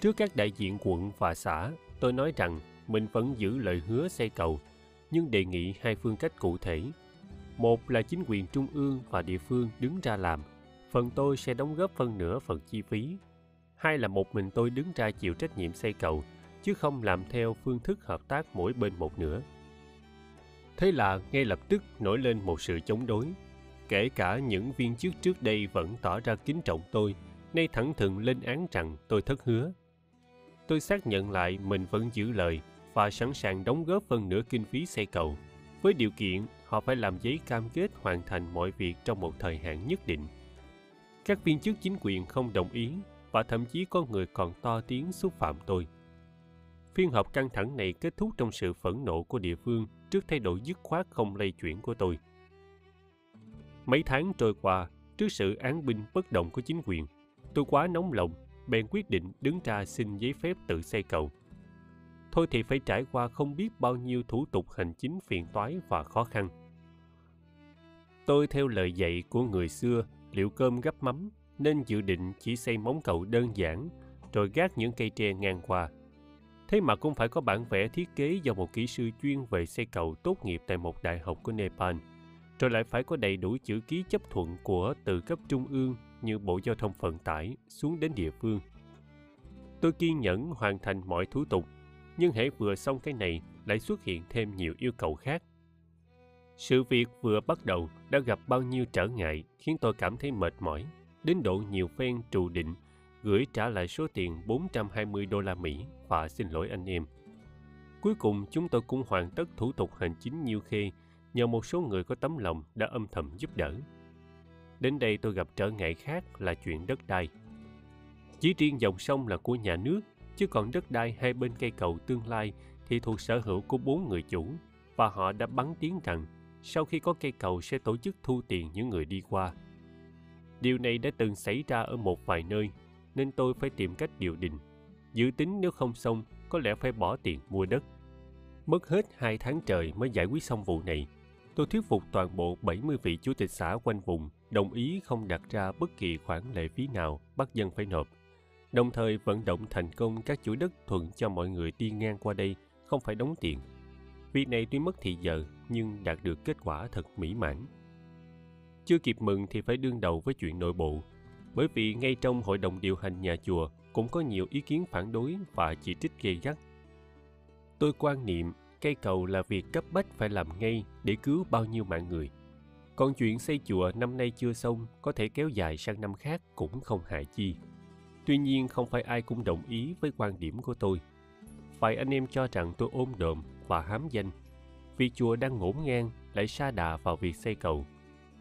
Trước các đại diện quận và xã, tôi nói rằng mình vẫn giữ lời hứa xây cầu, nhưng đề nghị hai phương cách cụ thể. Một là chính quyền trung ương và địa phương đứng ra làm, phần tôi sẽ đóng góp phân nửa phần chi phí. Hai là một mình tôi đứng ra chịu trách nhiệm xây cầu, chứ không làm theo phương thức hợp tác mỗi bên một nửa. Thế là ngay lập tức nổi lên một sự chống đối. Kể cả những viên chức trước đây vẫn tỏ ra kính trọng tôi, nay thẳng thừng lên án rằng tôi thất hứa. Tôi xác nhận lại mình vẫn giữ lời và sẵn sàng đóng góp phần nửa kinh phí xây cầu, với điều kiện họ phải làm giấy cam kết hoàn thành mọi việc trong một thời hạn nhất định. Các viên chức chính quyền không đồng ý và thậm chí có người còn to tiếng xúc phạm tôi. Phiên họp căng thẳng này kết thúc trong sự phẫn nộ của địa phương trước thay đổi dứt khoát không lay chuyển của tôi. Mấy tháng trôi qua, trước sự án binh bất động của chính quyền, tôi quá nóng lòng, bèn quyết định đứng ra xin giấy phép tự xây cầu. Thôi thì phải trải qua không biết bao nhiêu thủ tục hành chính phiền toái và khó khăn. Tôi theo lời dạy của người xưa liệu cơm gấp mắm nên dự định chỉ xây móng cầu đơn giản rồi gác những cây tre ngang qua Thế mà cũng phải có bản vẽ thiết kế do một kỹ sư chuyên về xây cầu tốt nghiệp tại một đại học của Nepal, rồi lại phải có đầy đủ chữ ký chấp thuận của từ cấp trung ương như Bộ Giao thông Vận tải xuống đến địa phương. Tôi kiên nhẫn hoàn thành mọi thủ tục, nhưng hãy vừa xong cái này lại xuất hiện thêm nhiều yêu cầu khác. Sự việc vừa bắt đầu đã gặp bao nhiêu trở ngại khiến tôi cảm thấy mệt mỏi, đến độ nhiều phen trù định gửi trả lại số tiền 420 đô la Mỹ và xin lỗi anh em. Cuối cùng chúng tôi cũng hoàn tất thủ tục hành chính nhiều khê nhờ một số người có tấm lòng đã âm thầm giúp đỡ. Đến đây tôi gặp trở ngại khác là chuyện đất đai. Chỉ riêng dòng sông là của nhà nước, chứ còn đất đai hai bên cây cầu tương lai thì thuộc sở hữu của bốn người chủ và họ đã bắn tiếng rằng sau khi có cây cầu sẽ tổ chức thu tiền những người đi qua. Điều này đã từng xảy ra ở một vài nơi nên tôi phải tìm cách điều đình. Dự tính nếu không xong, có lẽ phải bỏ tiền mua đất. Mất hết hai tháng trời mới giải quyết xong vụ này. tôi thuyết phục toàn bộ 70 vị chủ tịch xã quanh vùng đồng ý không đặt ra bất kỳ khoản lệ phí nào bắt dân phải nộp, đồng thời vận động thành công các chủ đất thuận cho mọi người đi ngang qua đây không phải đóng tiền. Việc này tuy mất thị giờ nhưng đạt được kết quả thật mỹ mãn. Chưa kịp mừng thì phải đương đầu với chuyện nội bộ, bởi vì ngay trong hội đồng điều hành nhà chùa cũng có nhiều ý kiến phản đối và chỉ trích gay gắt. Tôi quan niệm cây cầu là việc cấp bách phải làm ngay để cứu bao nhiêu mạng người. Còn chuyện xây chùa năm nay chưa xong có thể kéo dài sang năm khác cũng không hại chi. Tuy nhiên không phải ai cũng đồng ý với quan điểm của tôi. Vài anh em cho rằng tôi ôm đồm và hám danh. Vì chùa đang ngổn ngang lại sa đà vào việc xây cầu.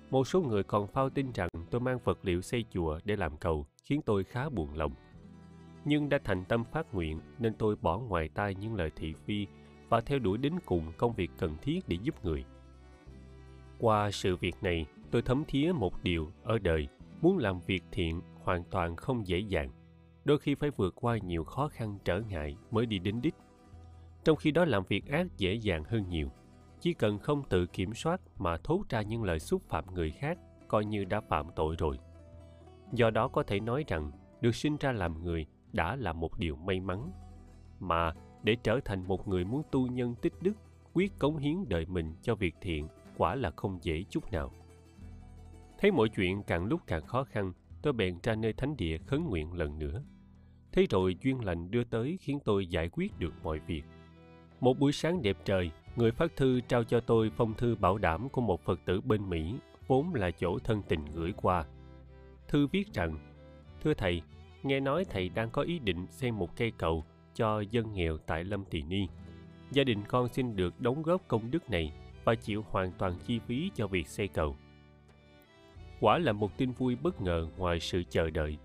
Một số người còn phao tin rằng tôi mang vật liệu xây chùa để làm cầu khiến tôi khá buồn lòng. Nhưng đã thành tâm phát nguyện nên tôi bỏ ngoài tai những lời thị phi và theo đuổi đến cùng công việc cần thiết để giúp người. Qua sự việc này, tôi thấm thía một điều ở đời, muốn làm việc thiện hoàn toàn không dễ dàng. Đôi khi phải vượt qua nhiều khó khăn trở ngại mới đi đến đích. Trong khi đó làm việc ác dễ dàng hơn nhiều. Chỉ cần không tự kiểm soát mà thốt ra những lời xúc phạm người khác, coi như đã phạm tội rồi. Do đó có thể nói rằng được sinh ra làm người đã là một điều may mắn. Mà để trở thành một người muốn tu nhân tích đức, quyết cống hiến đời mình cho việc thiện quả là không dễ chút nào. Thấy mọi chuyện càng lúc càng khó khăn, tôi bèn ra nơi thánh địa khấn nguyện lần nữa. Thế rồi duyên lành đưa tới khiến tôi giải quyết được mọi việc. Một buổi sáng đẹp trời, người phát thư trao cho tôi phong thư bảo đảm của một Phật tử bên Mỹ, vốn là chỗ thân tình gửi qua. Thư viết rằng, Thưa Thầy, nghe nói Thầy đang có ý định xây một cây cầu cho dân nghèo tại Lâm Tỳ Ni. Gia đình con xin được đóng góp công đức này và chịu hoàn toàn chi phí cho việc xây cầu. Quả là một tin vui bất ngờ ngoài sự chờ đợi.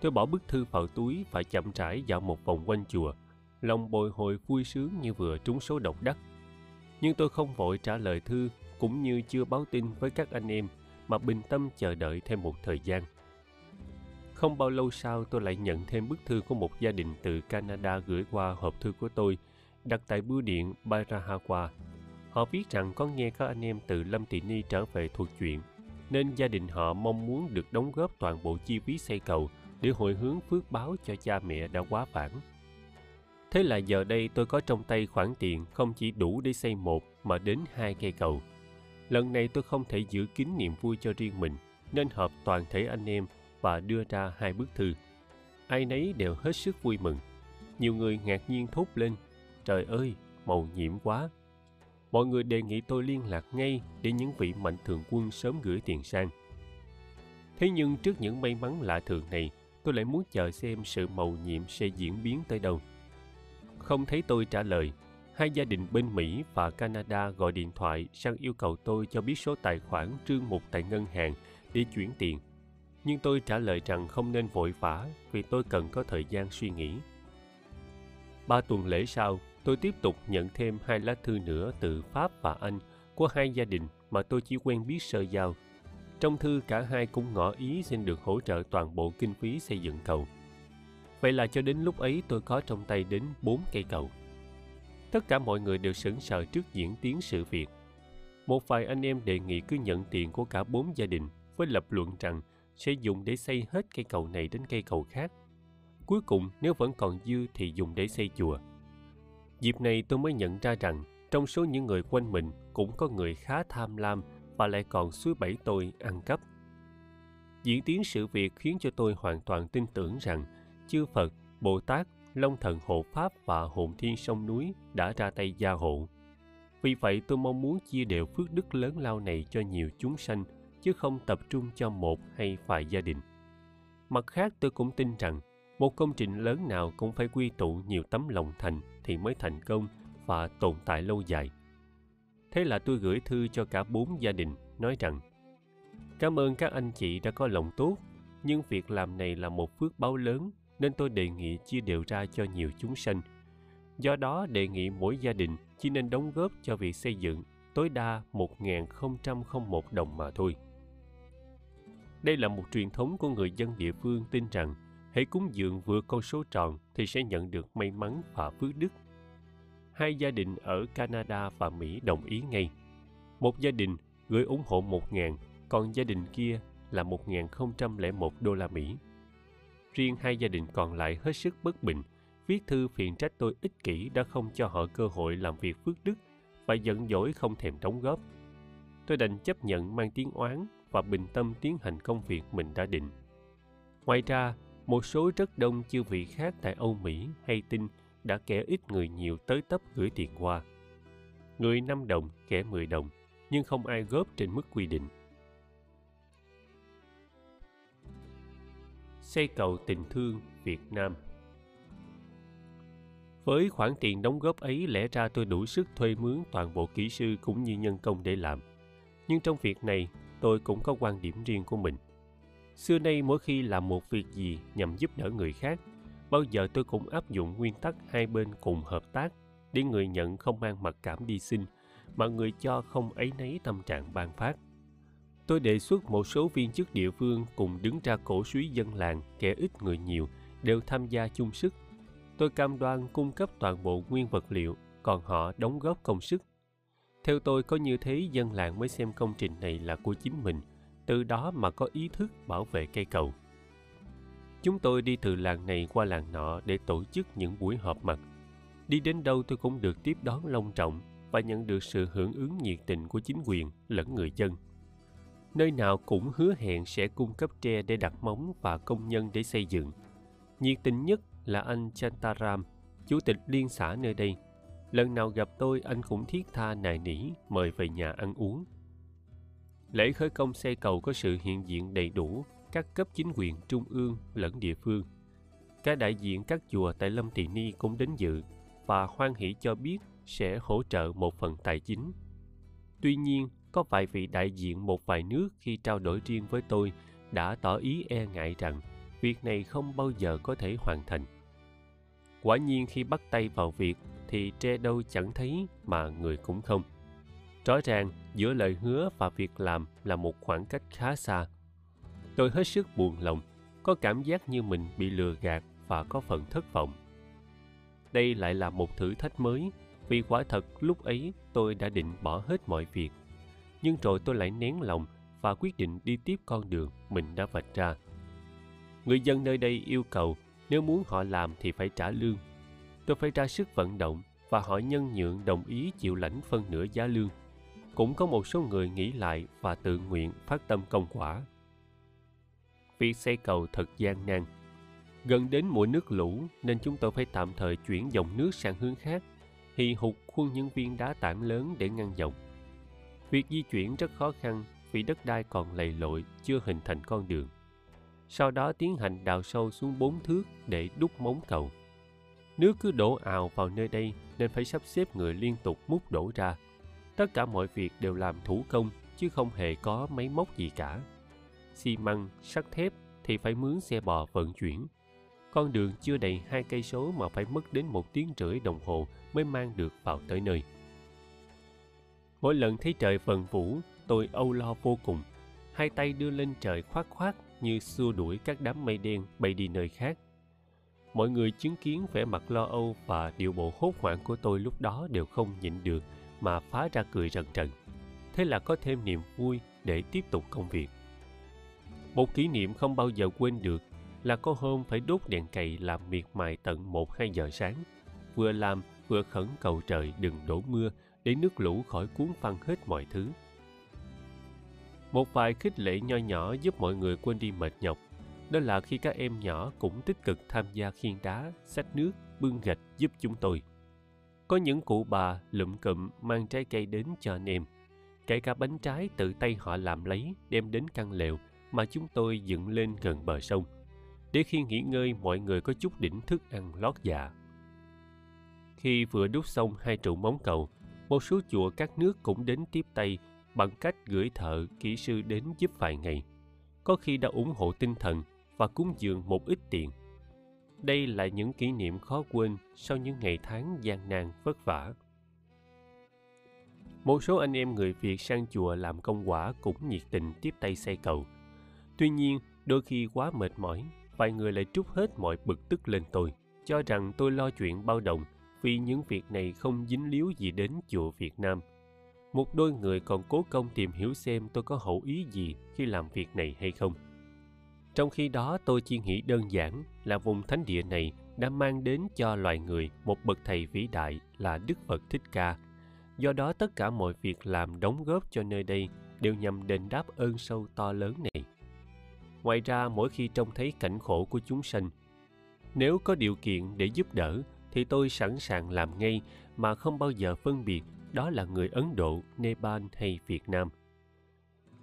Tôi bỏ bức thư vào túi và chậm rãi dạo một vòng quanh chùa, lòng bồi hồi vui sướng như vừa trúng số độc đắc. Nhưng tôi không vội trả lời thư cũng như chưa báo tin với các anh em mà bình tâm chờ đợi thêm một thời gian. Không bao lâu sau tôi lại nhận thêm bức thư của một gia đình từ Canada gửi qua hộp thư của tôi, đặt tại bưu điện Bairahawa. Họ viết rằng có nghe các anh em từ Lâm Thị Ni trở về thuộc chuyện, nên gia đình họ mong muốn được đóng góp toàn bộ chi phí xây cầu để hồi hướng phước báo cho cha mẹ đã quá vãng. Thế là giờ đây tôi có trong tay khoản tiền không chỉ đủ để xây một mà đến hai cây cầu. Lần này tôi không thể giữ kín niềm vui cho riêng mình, nên họp toàn thể anh em và đưa ra hai bức thư. Ai nấy đều hết sức vui mừng. Nhiều người ngạc nhiên thốt lên, trời ơi, màu nhiệm quá. Mọi người đề nghị tôi liên lạc ngay để những vị mạnh thường quân sớm gửi tiền sang. Thế nhưng trước những may mắn lạ thường này, tôi lại muốn chờ xem sự màu nhiệm sẽ diễn biến tới đâu. Không thấy tôi trả lời, hai gia đình bên Mỹ và Canada gọi điện thoại sang yêu cầu tôi cho biết số tài khoản trương mục tại ngân hàng để chuyển tiền nhưng tôi trả lời rằng không nên vội vã vì tôi cần có thời gian suy nghĩ. Ba tuần lễ sau, tôi tiếp tục nhận thêm hai lá thư nữa từ Pháp và Anh của hai gia đình mà tôi chỉ quen biết sơ giao. Trong thư cả hai cũng ngỏ ý xin được hỗ trợ toàn bộ kinh phí xây dựng cầu. Vậy là cho đến lúc ấy tôi có trong tay đến bốn cây cầu. Tất cả mọi người đều sững sờ trước diễn tiến sự việc. Một vài anh em đề nghị cứ nhận tiền của cả bốn gia đình với lập luận rằng sẽ dùng để xây hết cây cầu này đến cây cầu khác. Cuối cùng, nếu vẫn còn dư thì dùng để xây chùa. Dịp này tôi mới nhận ra rằng trong số những người quanh mình cũng có người khá tham lam và lại còn suối bẫy tôi ăn cắp. Diễn tiến sự việc khiến cho tôi hoàn toàn tin tưởng rằng chư Phật, Bồ Tát, Long Thần Hộ Pháp và Hồn Thiên Sông Núi đã ra tay gia hộ. Vì vậy tôi mong muốn chia đều phước đức lớn lao này cho nhiều chúng sanh chứ không tập trung cho một hay vài gia đình. Mặt khác tôi cũng tin rằng một công trình lớn nào cũng phải quy tụ nhiều tấm lòng thành thì mới thành công và tồn tại lâu dài. Thế là tôi gửi thư cho cả bốn gia đình nói rằng Cảm ơn các anh chị đã có lòng tốt, nhưng việc làm này là một phước báo lớn nên tôi đề nghị chia đều ra cho nhiều chúng sanh. Do đó đề nghị mỗi gia đình chỉ nên đóng góp cho việc xây dựng tối đa 1.001 đồng mà thôi. Đây là một truyền thống của người dân địa phương tin rằng hãy cúng dường vừa con số tròn thì sẽ nhận được may mắn và phước đức. Hai gia đình ở Canada và Mỹ đồng ý ngay. Một gia đình gửi ủng hộ 1.000, còn gia đình kia là 1.001 đô la Mỹ. Riêng hai gia đình còn lại hết sức bất bình, viết thư phiền trách tôi ích kỷ đã không cho họ cơ hội làm việc phước đức và giận dỗi không thèm đóng góp. Tôi đành chấp nhận mang tiếng oán và bình tâm tiến hành công việc mình đã định. Ngoài ra, một số rất đông chư vị khác tại Âu Mỹ hay tin đã kẻ ít người nhiều tới tấp gửi tiền qua. Người 5 đồng, kẻ 10 đồng, nhưng không ai góp trên mức quy định. Xây cầu tình thương Việt Nam Với khoản tiền đóng góp ấy lẽ ra tôi đủ sức thuê mướn toàn bộ kỹ sư cũng như nhân công để làm. Nhưng trong việc này, tôi cũng có quan điểm riêng của mình. Xưa nay mỗi khi làm một việc gì nhằm giúp đỡ người khác, bao giờ tôi cũng áp dụng nguyên tắc hai bên cùng hợp tác để người nhận không mang mặc cảm đi xin mà người cho không ấy nấy tâm trạng ban phát. Tôi đề xuất một số viên chức địa phương cùng đứng ra cổ suý dân làng kẻ ít người nhiều đều tham gia chung sức. Tôi cam đoan cung cấp toàn bộ nguyên vật liệu, còn họ đóng góp công sức. Theo tôi có như thế dân làng mới xem công trình này là của chính mình, từ đó mà có ý thức bảo vệ cây cầu. Chúng tôi đi từ làng này qua làng nọ để tổ chức những buổi họp mặt. Đi đến đâu tôi cũng được tiếp đón long trọng và nhận được sự hưởng ứng nhiệt tình của chính quyền lẫn người dân. Nơi nào cũng hứa hẹn sẽ cung cấp tre để đặt móng và công nhân để xây dựng. Nhiệt tình nhất là anh Chantaram, chủ tịch liên xã nơi đây. Lần nào gặp tôi anh cũng thiết tha nài nỉ mời về nhà ăn uống. Lễ khởi công xây cầu có sự hiện diện đầy đủ các cấp chính quyền trung ương lẫn địa phương. Các đại diện các chùa tại Lâm Tỳ Ni cũng đến dự và hoan hỷ cho biết sẽ hỗ trợ một phần tài chính. Tuy nhiên, có vài vị đại diện một vài nước khi trao đổi riêng với tôi đã tỏ ý e ngại rằng việc này không bao giờ có thể hoàn thành. Quả nhiên khi bắt tay vào việc thì tre đâu chẳng thấy mà người cũng không. Rõ ràng giữa lời hứa và việc làm là một khoảng cách khá xa. Tôi hết sức buồn lòng, có cảm giác như mình bị lừa gạt và có phần thất vọng. Đây lại là một thử thách mới vì quả thật lúc ấy tôi đã định bỏ hết mọi việc nhưng rồi tôi lại nén lòng và quyết định đi tiếp con đường mình đã vạch ra. Người dân nơi đây yêu cầu nếu muốn họ làm thì phải trả lương. Tôi phải ra sức vận động và họ nhân nhượng đồng ý chịu lãnh phân nửa giá lương. Cũng có một số người nghĩ lại và tự nguyện phát tâm công quả. Việc xây cầu thật gian nan, gần đến mùa nước lũ nên chúng tôi phải tạm thời chuyển dòng nước sang hướng khác, hì hục khuôn những viên đá tảng lớn để ngăn dòng. Việc di chuyển rất khó khăn vì đất đai còn lầy lội, chưa hình thành con đường. Sau đó tiến hành đào sâu xuống bốn thước để đúc móng cầu. Nước cứ đổ ào vào nơi đây nên phải sắp xếp người liên tục múc đổ ra. Tất cả mọi việc đều làm thủ công chứ không hề có máy móc gì cả. Xi măng, sắt thép thì phải mướn xe bò vận chuyển con đường chưa đầy hai cây số mà phải mất đến một tiếng rưỡi đồng hồ mới mang được vào tới nơi. Mỗi lần thấy trời vần vũ, tôi âu lo vô cùng. Hai tay đưa lên trời khoát khoát như xua đuổi các đám mây đen bay đi nơi khác. Mọi người chứng kiến vẻ mặt lo âu và điệu bộ hốt hoảng của tôi lúc đó đều không nhịn được mà phá ra cười rần rần. Thế là có thêm niềm vui để tiếp tục công việc. Một kỷ niệm không bao giờ quên được là có hôm phải đốt đèn cày làm miệt mài tận một hai giờ sáng vừa làm vừa khẩn cầu trời đừng đổ mưa để nước lũ khỏi cuốn phăng hết mọi thứ một vài khích lệ nho nhỏ giúp mọi người quên đi mệt nhọc đó là khi các em nhỏ cũng tích cực tham gia khiên đá xách nước bưng gạch giúp chúng tôi có những cụ bà lụm cụm mang trái cây đến cho anh em kể cả bánh trái tự tay họ làm lấy đem đến căn lều mà chúng tôi dựng lên gần bờ sông để khi nghỉ ngơi mọi người có chút đỉnh thức ăn lót dạ. Khi vừa đúc xong hai trụ móng cầu, một số chùa các nước cũng đến tiếp tay bằng cách gửi thợ, kỹ sư đến giúp vài ngày. Có khi đã ủng hộ tinh thần và cúng dường một ít tiền. Đây là những kỷ niệm khó quên sau những ngày tháng gian nan vất vả. Một số anh em người Việt sang chùa làm công quả cũng nhiệt tình tiếp tay xây cầu. Tuy nhiên, đôi khi quá mệt mỏi vài người lại trút hết mọi bực tức lên tôi, cho rằng tôi lo chuyện bao đồng vì những việc này không dính líu gì đến chùa Việt Nam. một đôi người còn cố công tìm hiểu xem tôi có hậu ý gì khi làm việc này hay không. Trong khi đó, tôi chỉ nghĩ đơn giản là vùng thánh địa này đã mang đến cho loài người một bậc thầy vĩ đại là đức phật thích ca. Do đó, tất cả mọi việc làm đóng góp cho nơi đây đều nhằm đền đáp ơn sâu to lớn này. Ngoài ra, mỗi khi trông thấy cảnh khổ của chúng sanh, nếu có điều kiện để giúp đỡ thì tôi sẵn sàng làm ngay mà không bao giờ phân biệt đó là người Ấn Độ, Nepal hay Việt Nam.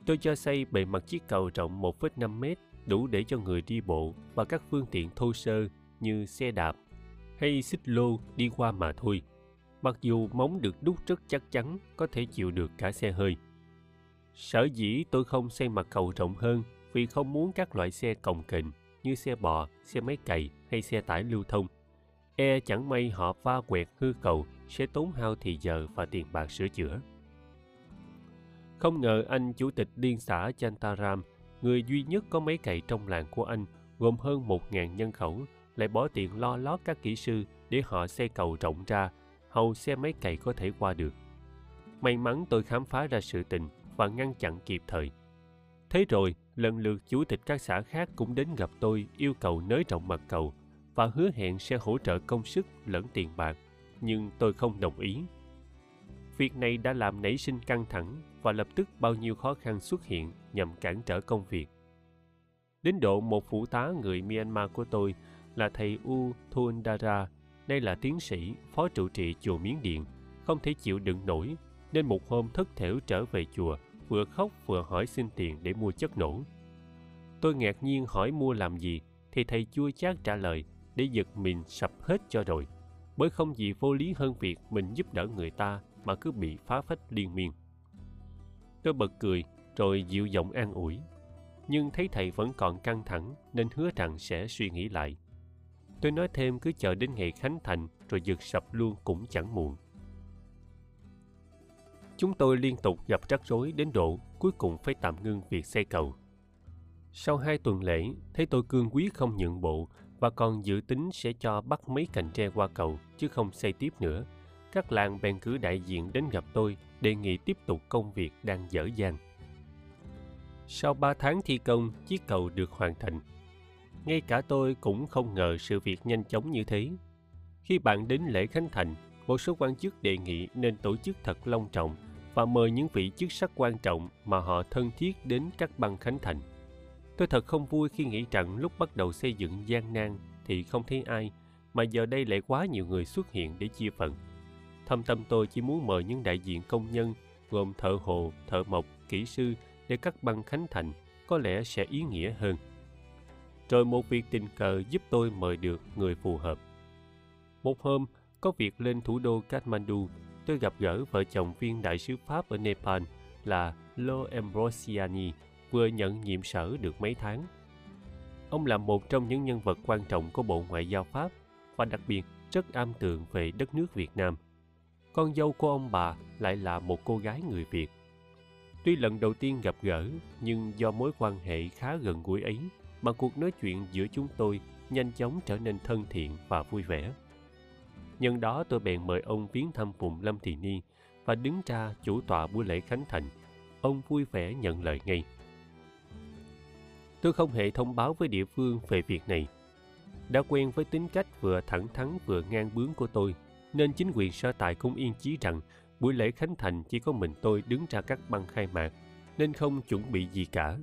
Tôi cho xây bề mặt chiếc cầu rộng 1,5 mét đủ để cho người đi bộ và các phương tiện thô sơ như xe đạp hay xích lô đi qua mà thôi. Mặc dù móng được đúc rất chắc chắn có thể chịu được cả xe hơi. Sở dĩ tôi không xây mặt cầu rộng hơn vì không muốn các loại xe cồng kềnh như xe bò, xe máy cày hay xe tải lưu thông. E chẳng may họ va quẹt hư cầu sẽ tốn hao thì giờ và tiền bạc sửa chữa. Không ngờ anh chủ tịch liên xã Chantaram, người duy nhất có máy cày trong làng của anh, gồm hơn 1.000 nhân khẩu, lại bỏ tiền lo lót các kỹ sư để họ xây cầu rộng ra, hầu xe máy cày có thể qua được. May mắn tôi khám phá ra sự tình và ngăn chặn kịp thời. Thế rồi, lần lượt chủ tịch các xã khác cũng đến gặp tôi yêu cầu nới rộng mặt cầu và hứa hẹn sẽ hỗ trợ công sức lẫn tiền bạc, nhưng tôi không đồng ý. Việc này đã làm nảy sinh căng thẳng và lập tức bao nhiêu khó khăn xuất hiện nhằm cản trở công việc. Đến độ một phụ tá người Myanmar của tôi là thầy U Thundara, đây là tiến sĩ, phó trụ trì chùa Miến Điện, không thể chịu đựng nổi, nên một hôm thất thểu trở về chùa, vừa khóc vừa hỏi xin tiền để mua chất nổ. Tôi ngạc nhiên hỏi mua làm gì, thì thầy chua chát trả lời để giật mình sập hết cho rồi, bởi không gì vô lý hơn việc mình giúp đỡ người ta mà cứ bị phá phách liên miên. Tôi bật cười, rồi dịu giọng an ủi. Nhưng thấy thầy vẫn còn căng thẳng nên hứa rằng sẽ suy nghĩ lại. Tôi nói thêm cứ chờ đến ngày khánh thành rồi giật sập luôn cũng chẳng muộn. Chúng tôi liên tục gặp rắc rối đến độ cuối cùng phải tạm ngưng việc xây cầu. Sau hai tuần lễ, thấy tôi cương quyết không nhượng bộ và còn dự tính sẽ cho bắt mấy cành tre qua cầu chứ không xây tiếp nữa. Các làng bèn cử đại diện đến gặp tôi đề nghị tiếp tục công việc đang dở dang. Sau ba tháng thi công, chiếc cầu được hoàn thành. Ngay cả tôi cũng không ngờ sự việc nhanh chóng như thế. Khi bạn đến lễ khánh thành, một số quan chức đề nghị nên tổ chức thật long trọng và mời những vị chức sắc quan trọng mà họ thân thiết đến các băng khánh thành. Tôi thật không vui khi nghĩ rằng lúc bắt đầu xây dựng gian nan thì không thấy ai, mà giờ đây lại quá nhiều người xuất hiện để chia phần. Thâm tâm tôi chỉ muốn mời những đại diện công nhân gồm thợ hồ, thợ mộc, kỹ sư để cắt băng khánh thành có lẽ sẽ ý nghĩa hơn. Rồi một việc tình cờ giúp tôi mời được người phù hợp. Một hôm, có việc lên thủ đô Kathmandu, tôi gặp gỡ vợ chồng viên đại sứ Pháp ở Nepal là Lo Ambrosiani, vừa nhận nhiệm sở được mấy tháng. Ông là một trong những nhân vật quan trọng của Bộ Ngoại giao Pháp và đặc biệt rất am tường về đất nước Việt Nam. Con dâu của ông bà lại là một cô gái người Việt. Tuy lần đầu tiên gặp gỡ, nhưng do mối quan hệ khá gần gũi ấy mà cuộc nói chuyện giữa chúng tôi nhanh chóng trở nên thân thiện và vui vẻ. Nhân đó tôi bèn mời ông viếng thăm vùng Lâm Thị Ni và đứng ra chủ tọa buổi lễ khánh thành. Ông vui vẻ nhận lời ngay. Tôi không hề thông báo với địa phương về việc này. Đã quen với tính cách vừa thẳng thắn vừa ngang bướng của tôi, nên chính quyền sở tại cũng yên chí rằng buổi lễ khánh thành chỉ có mình tôi đứng ra các băng khai mạc, nên không chuẩn bị gì cả.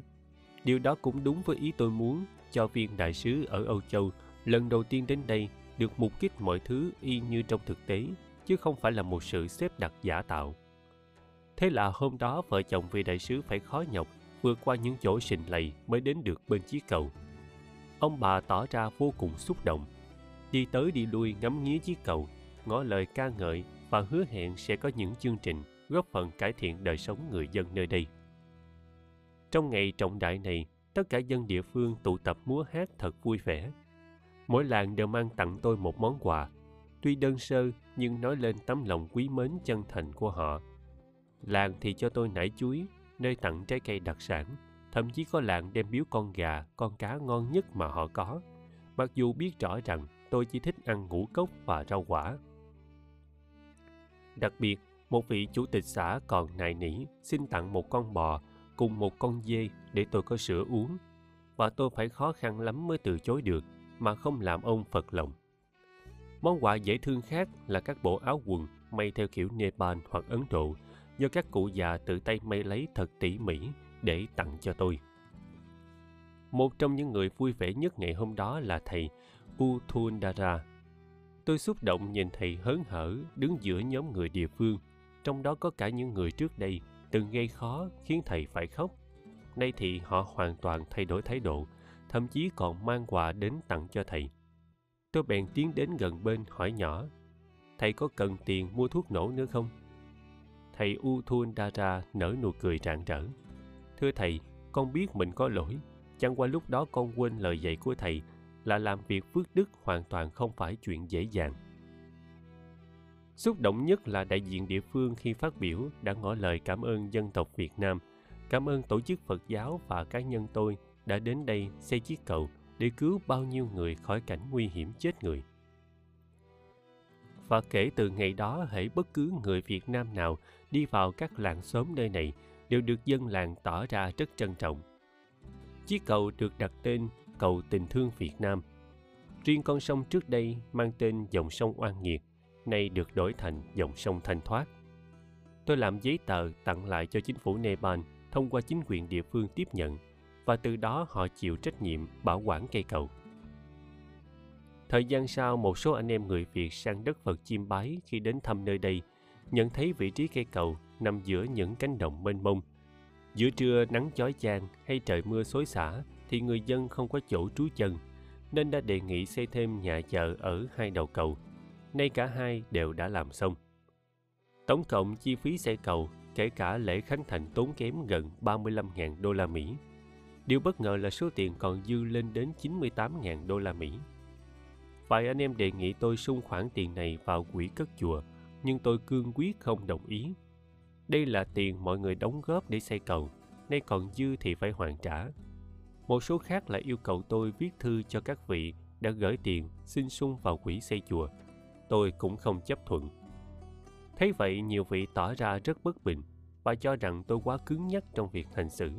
Điều đó cũng đúng với ý tôi muốn cho viên đại sứ ở Âu Châu lần đầu tiên đến đây được mục kích mọi thứ y như trong thực tế, chứ không phải là một sự xếp đặt giả tạo. Thế là hôm đó vợ chồng vị đại sứ phải khó nhọc vượt qua những chỗ sình lầy mới đến được bên chiếc cầu. Ông bà tỏ ra vô cùng xúc động, đi tới đi lui ngắm nghía chiếc cầu, ngỏ lời ca ngợi và hứa hẹn sẽ có những chương trình góp phần cải thiện đời sống người dân nơi đây. Trong ngày trọng đại này, tất cả dân địa phương tụ tập múa hát thật vui vẻ. Mỗi làng đều mang tặng tôi một món quà, tuy đơn sơ nhưng nói lên tấm lòng quý mến chân thành của họ. Làng thì cho tôi nải chuối, nơi tặng trái cây đặc sản, thậm chí có làng đem biếu con gà, con cá ngon nhất mà họ có, mặc dù biết rõ rằng tôi chỉ thích ăn ngũ cốc và rau quả. Đặc biệt, Một vị chủ tịch xã còn nài nỉ xin tặng một con bò cùng một con dê để tôi có sữa uống và tôi phải khó khăn lắm mới từ chối được mà không làm ông phật lòng. Món quà dễ thương khác là các bộ áo quần may theo kiểu Nepal hoặc Ấn Độ do các cụ già tự tay may lấy thật tỉ mỉ để tặng cho tôi. Một trong những người vui vẻ nhất ngày hôm đó là thầy Uthundara. Tôi xúc động nhìn thầy hớn hở đứng giữa nhóm người địa phương, trong đó có cả những người trước đây từng gây khó khiến thầy phải khóc. Nay thì họ hoàn toàn thay đổi thái độ, thậm chí còn mang quà đến tặng cho thầy. Tôi bèn tiến đến gần bên hỏi nhỏ, thầy có cần tiền mua thuốc nổ nữa không? Thầy Uthundara nở nụ cười rạng rỡ. Thưa thầy, con biết mình có lỗi, chẳng qua lúc đó con quên lời dạy của thầy là làm việc phước đức hoàn toàn không phải chuyện dễ dàng. Xúc động nhất là đại diện địa phương khi phát biểu đã ngỏ lời cảm ơn dân tộc Việt Nam, cảm ơn tổ chức Phật giáo và cá nhân tôi đã đến đây xây chiếc cầu để cứu bao nhiêu người khỏi cảnh nguy hiểm chết người. Và kể từ ngày đó, hãy bất cứ người Việt Nam nào đi vào các làng xóm nơi này đều được dân làng tỏ ra rất trân trọng. Chiếc cầu được đặt tên cầu tình thương Việt Nam. Riêng con sông trước đây mang tên dòng sông Oan Nghiệt, nay được đổi thành dòng sông Thanh Thoát. Tôi làm giấy tờ tặng lại cho chính phủ Nepal thông qua chính quyền địa phương tiếp nhận và từ đó họ chịu trách nhiệm bảo quản cây cầu. Thời gian sau, một số anh em người Việt sang đất Phật chiêm bái khi đến thăm nơi đây, nhận thấy vị trí cây cầu nằm giữa những cánh đồng mênh mông. Giữa trưa nắng chói chang hay trời mưa xối xả thì người dân không có chỗ trú chân, nên đã đề nghị xây thêm nhà chợ ở hai đầu cầu. Nay cả hai đều đã làm xong. Tổng cộng chi phí xây cầu, kể cả lễ khánh thành tốn kém gần 35.000 đô la Mỹ. Điều bất ngờ là số tiền còn dư lên đến 98.000 đô la Mỹ. Vài anh em đề nghị tôi sung khoản tiền này vào quỹ cất chùa, nhưng tôi cương quyết không đồng ý. Đây là tiền mọi người đóng góp để xây cầu, nay còn dư thì phải hoàn trả. Một số khác lại yêu cầu tôi viết thư cho các vị đã gửi tiền xin sung vào quỹ xây chùa. Tôi cũng không chấp thuận. Thấy vậy nhiều vị tỏ ra rất bất bình và cho rằng tôi quá cứng nhắc trong việc hành xử.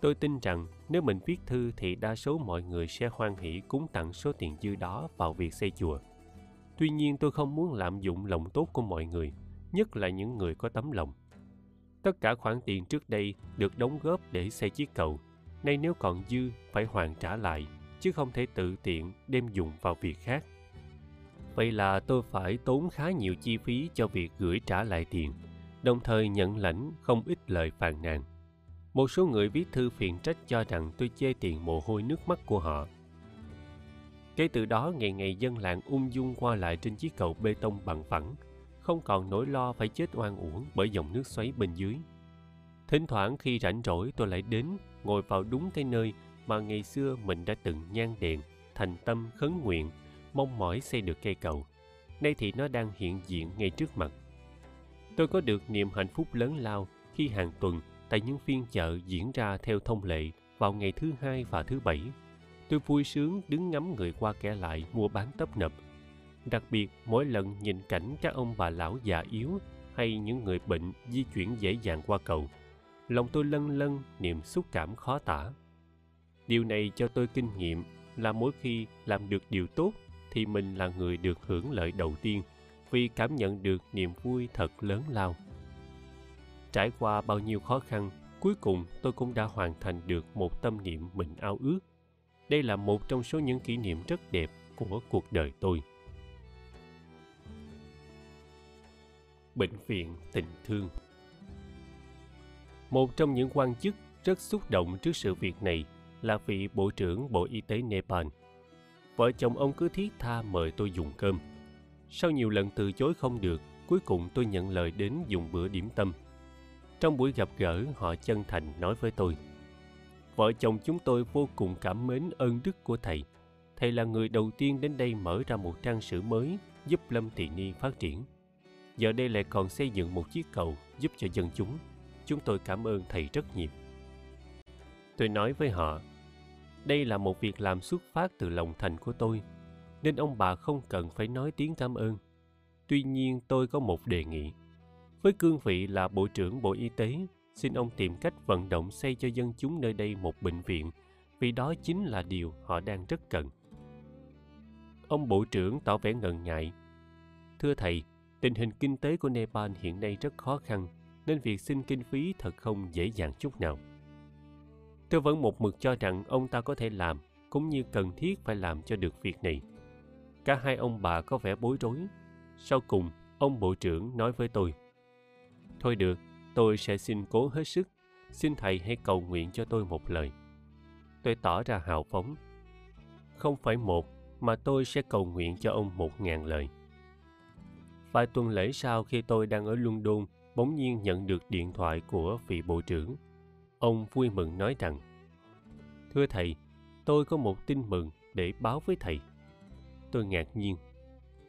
Tôi tin rằng nếu mình viết thư thì đa số mọi người sẽ hoan hỷ cúng tặng số tiền dư đó vào việc xây chùa. Tuy nhiên tôi không muốn lạm dụng lòng tốt của mọi người, nhất là những người có tấm lòng. Tất cả khoản tiền trước đây được đóng góp để xây chiếc cầu, nay nếu còn dư phải hoàn trả lại, chứ không thể tự tiện đem dùng vào việc khác. Vậy là tôi phải tốn khá nhiều chi phí cho việc gửi trả lại tiền, đồng thời nhận lãnh không ít lời phàn nàn. Một số người viết thư phiền trách cho rằng tôi chê tiền mồ hôi nước mắt của họ. Kể từ đó, ngày ngày dân làng ung dung qua lại trên chiếc cầu bê tông bằng phẳng, không còn nỗi lo phải chết oan uổng bởi dòng nước xoáy bên dưới. Thỉnh thoảng khi rảnh rỗi tôi lại đến, ngồi vào đúng cái nơi mà ngày xưa mình đã từng nhan đèn, thành tâm khấn nguyện, mong mỏi xây được cây cầu. Nay thì nó đang hiện diện ngay trước mặt. Tôi có được niềm hạnh phúc lớn lao khi hàng tuần tại những phiên chợ diễn ra theo thông lệ vào ngày thứ hai và thứ bảy. Tôi vui sướng đứng ngắm người qua kẻ lại mua bán tấp nập. Đặc biệt mỗi lần nhìn cảnh các ông bà lão già yếu hay những người bệnh di chuyển dễ dàng qua cầu, lòng tôi lân lân niềm xúc cảm khó tả. Điều này cho tôi kinh nghiệm là mỗi khi làm được điều tốt thì mình là người được hưởng lợi đầu tiên vì cảm nhận được niềm vui thật lớn lao. Trải qua bao nhiêu khó khăn, cuối cùng tôi cũng đã hoàn thành được một tâm niệm mình ao ước. Đây là một trong số những kỷ niệm rất đẹp của cuộc đời tôi. Bệnh viện tình thương Một trong những quan chức rất xúc động trước sự việc này là vị Bộ trưởng Bộ Y tế Nepal. Vợ chồng ông cứ thiết tha mời tôi dùng cơm. Sau nhiều lần từ chối không được, cuối cùng tôi nhận lời đến dùng bữa điểm tâm trong buổi gặp gỡ, họ chân thành nói với tôi, Vợ chồng chúng tôi vô cùng cảm mến ơn đức của thầy. Thầy là người đầu tiên đến đây mở ra một trang sử mới giúp Lâm Thị Ni phát triển. Giờ đây lại còn xây dựng một chiếc cầu giúp cho dân chúng. Chúng tôi cảm ơn thầy rất nhiều. Tôi nói với họ, đây là một việc làm xuất phát từ lòng thành của tôi, nên ông bà không cần phải nói tiếng cảm ơn. Tuy nhiên tôi có một đề nghị Với cương vị là Bộ trưởng Bộ Y tế, xin ông tìm cách vận động xây cho dân chúng nơi đây một bệnh viện, vì đó chính là điều họ đang rất cần. Ông Bộ trưởng tỏ vẻ ngần ngại. Thưa thầy, tình hình kinh tế của Nepal hiện nay rất khó khăn, nên việc xin kinh phí thật không dễ dàng chút nào. Tôi vẫn một mực cho rằng ông ta có thể làm, cũng như cần thiết phải làm cho được việc này. Cả hai ông bà có vẻ bối rối. Sau cùng, ông bộ trưởng nói với tôi. Thôi được, tôi sẽ xin cố hết sức. Xin thầy hãy cầu nguyện cho tôi một lời. Tôi tỏ ra hào phóng. Không phải một, mà tôi sẽ cầu nguyện cho ông một ngàn lời. Vài tuần lễ sau khi tôi đang ở London, bỗng nhiên nhận được điện thoại của vị bộ trưởng. Ông vui mừng nói rằng, Thưa thầy, tôi có một tin mừng để báo với thầy. Tôi ngạc nhiên.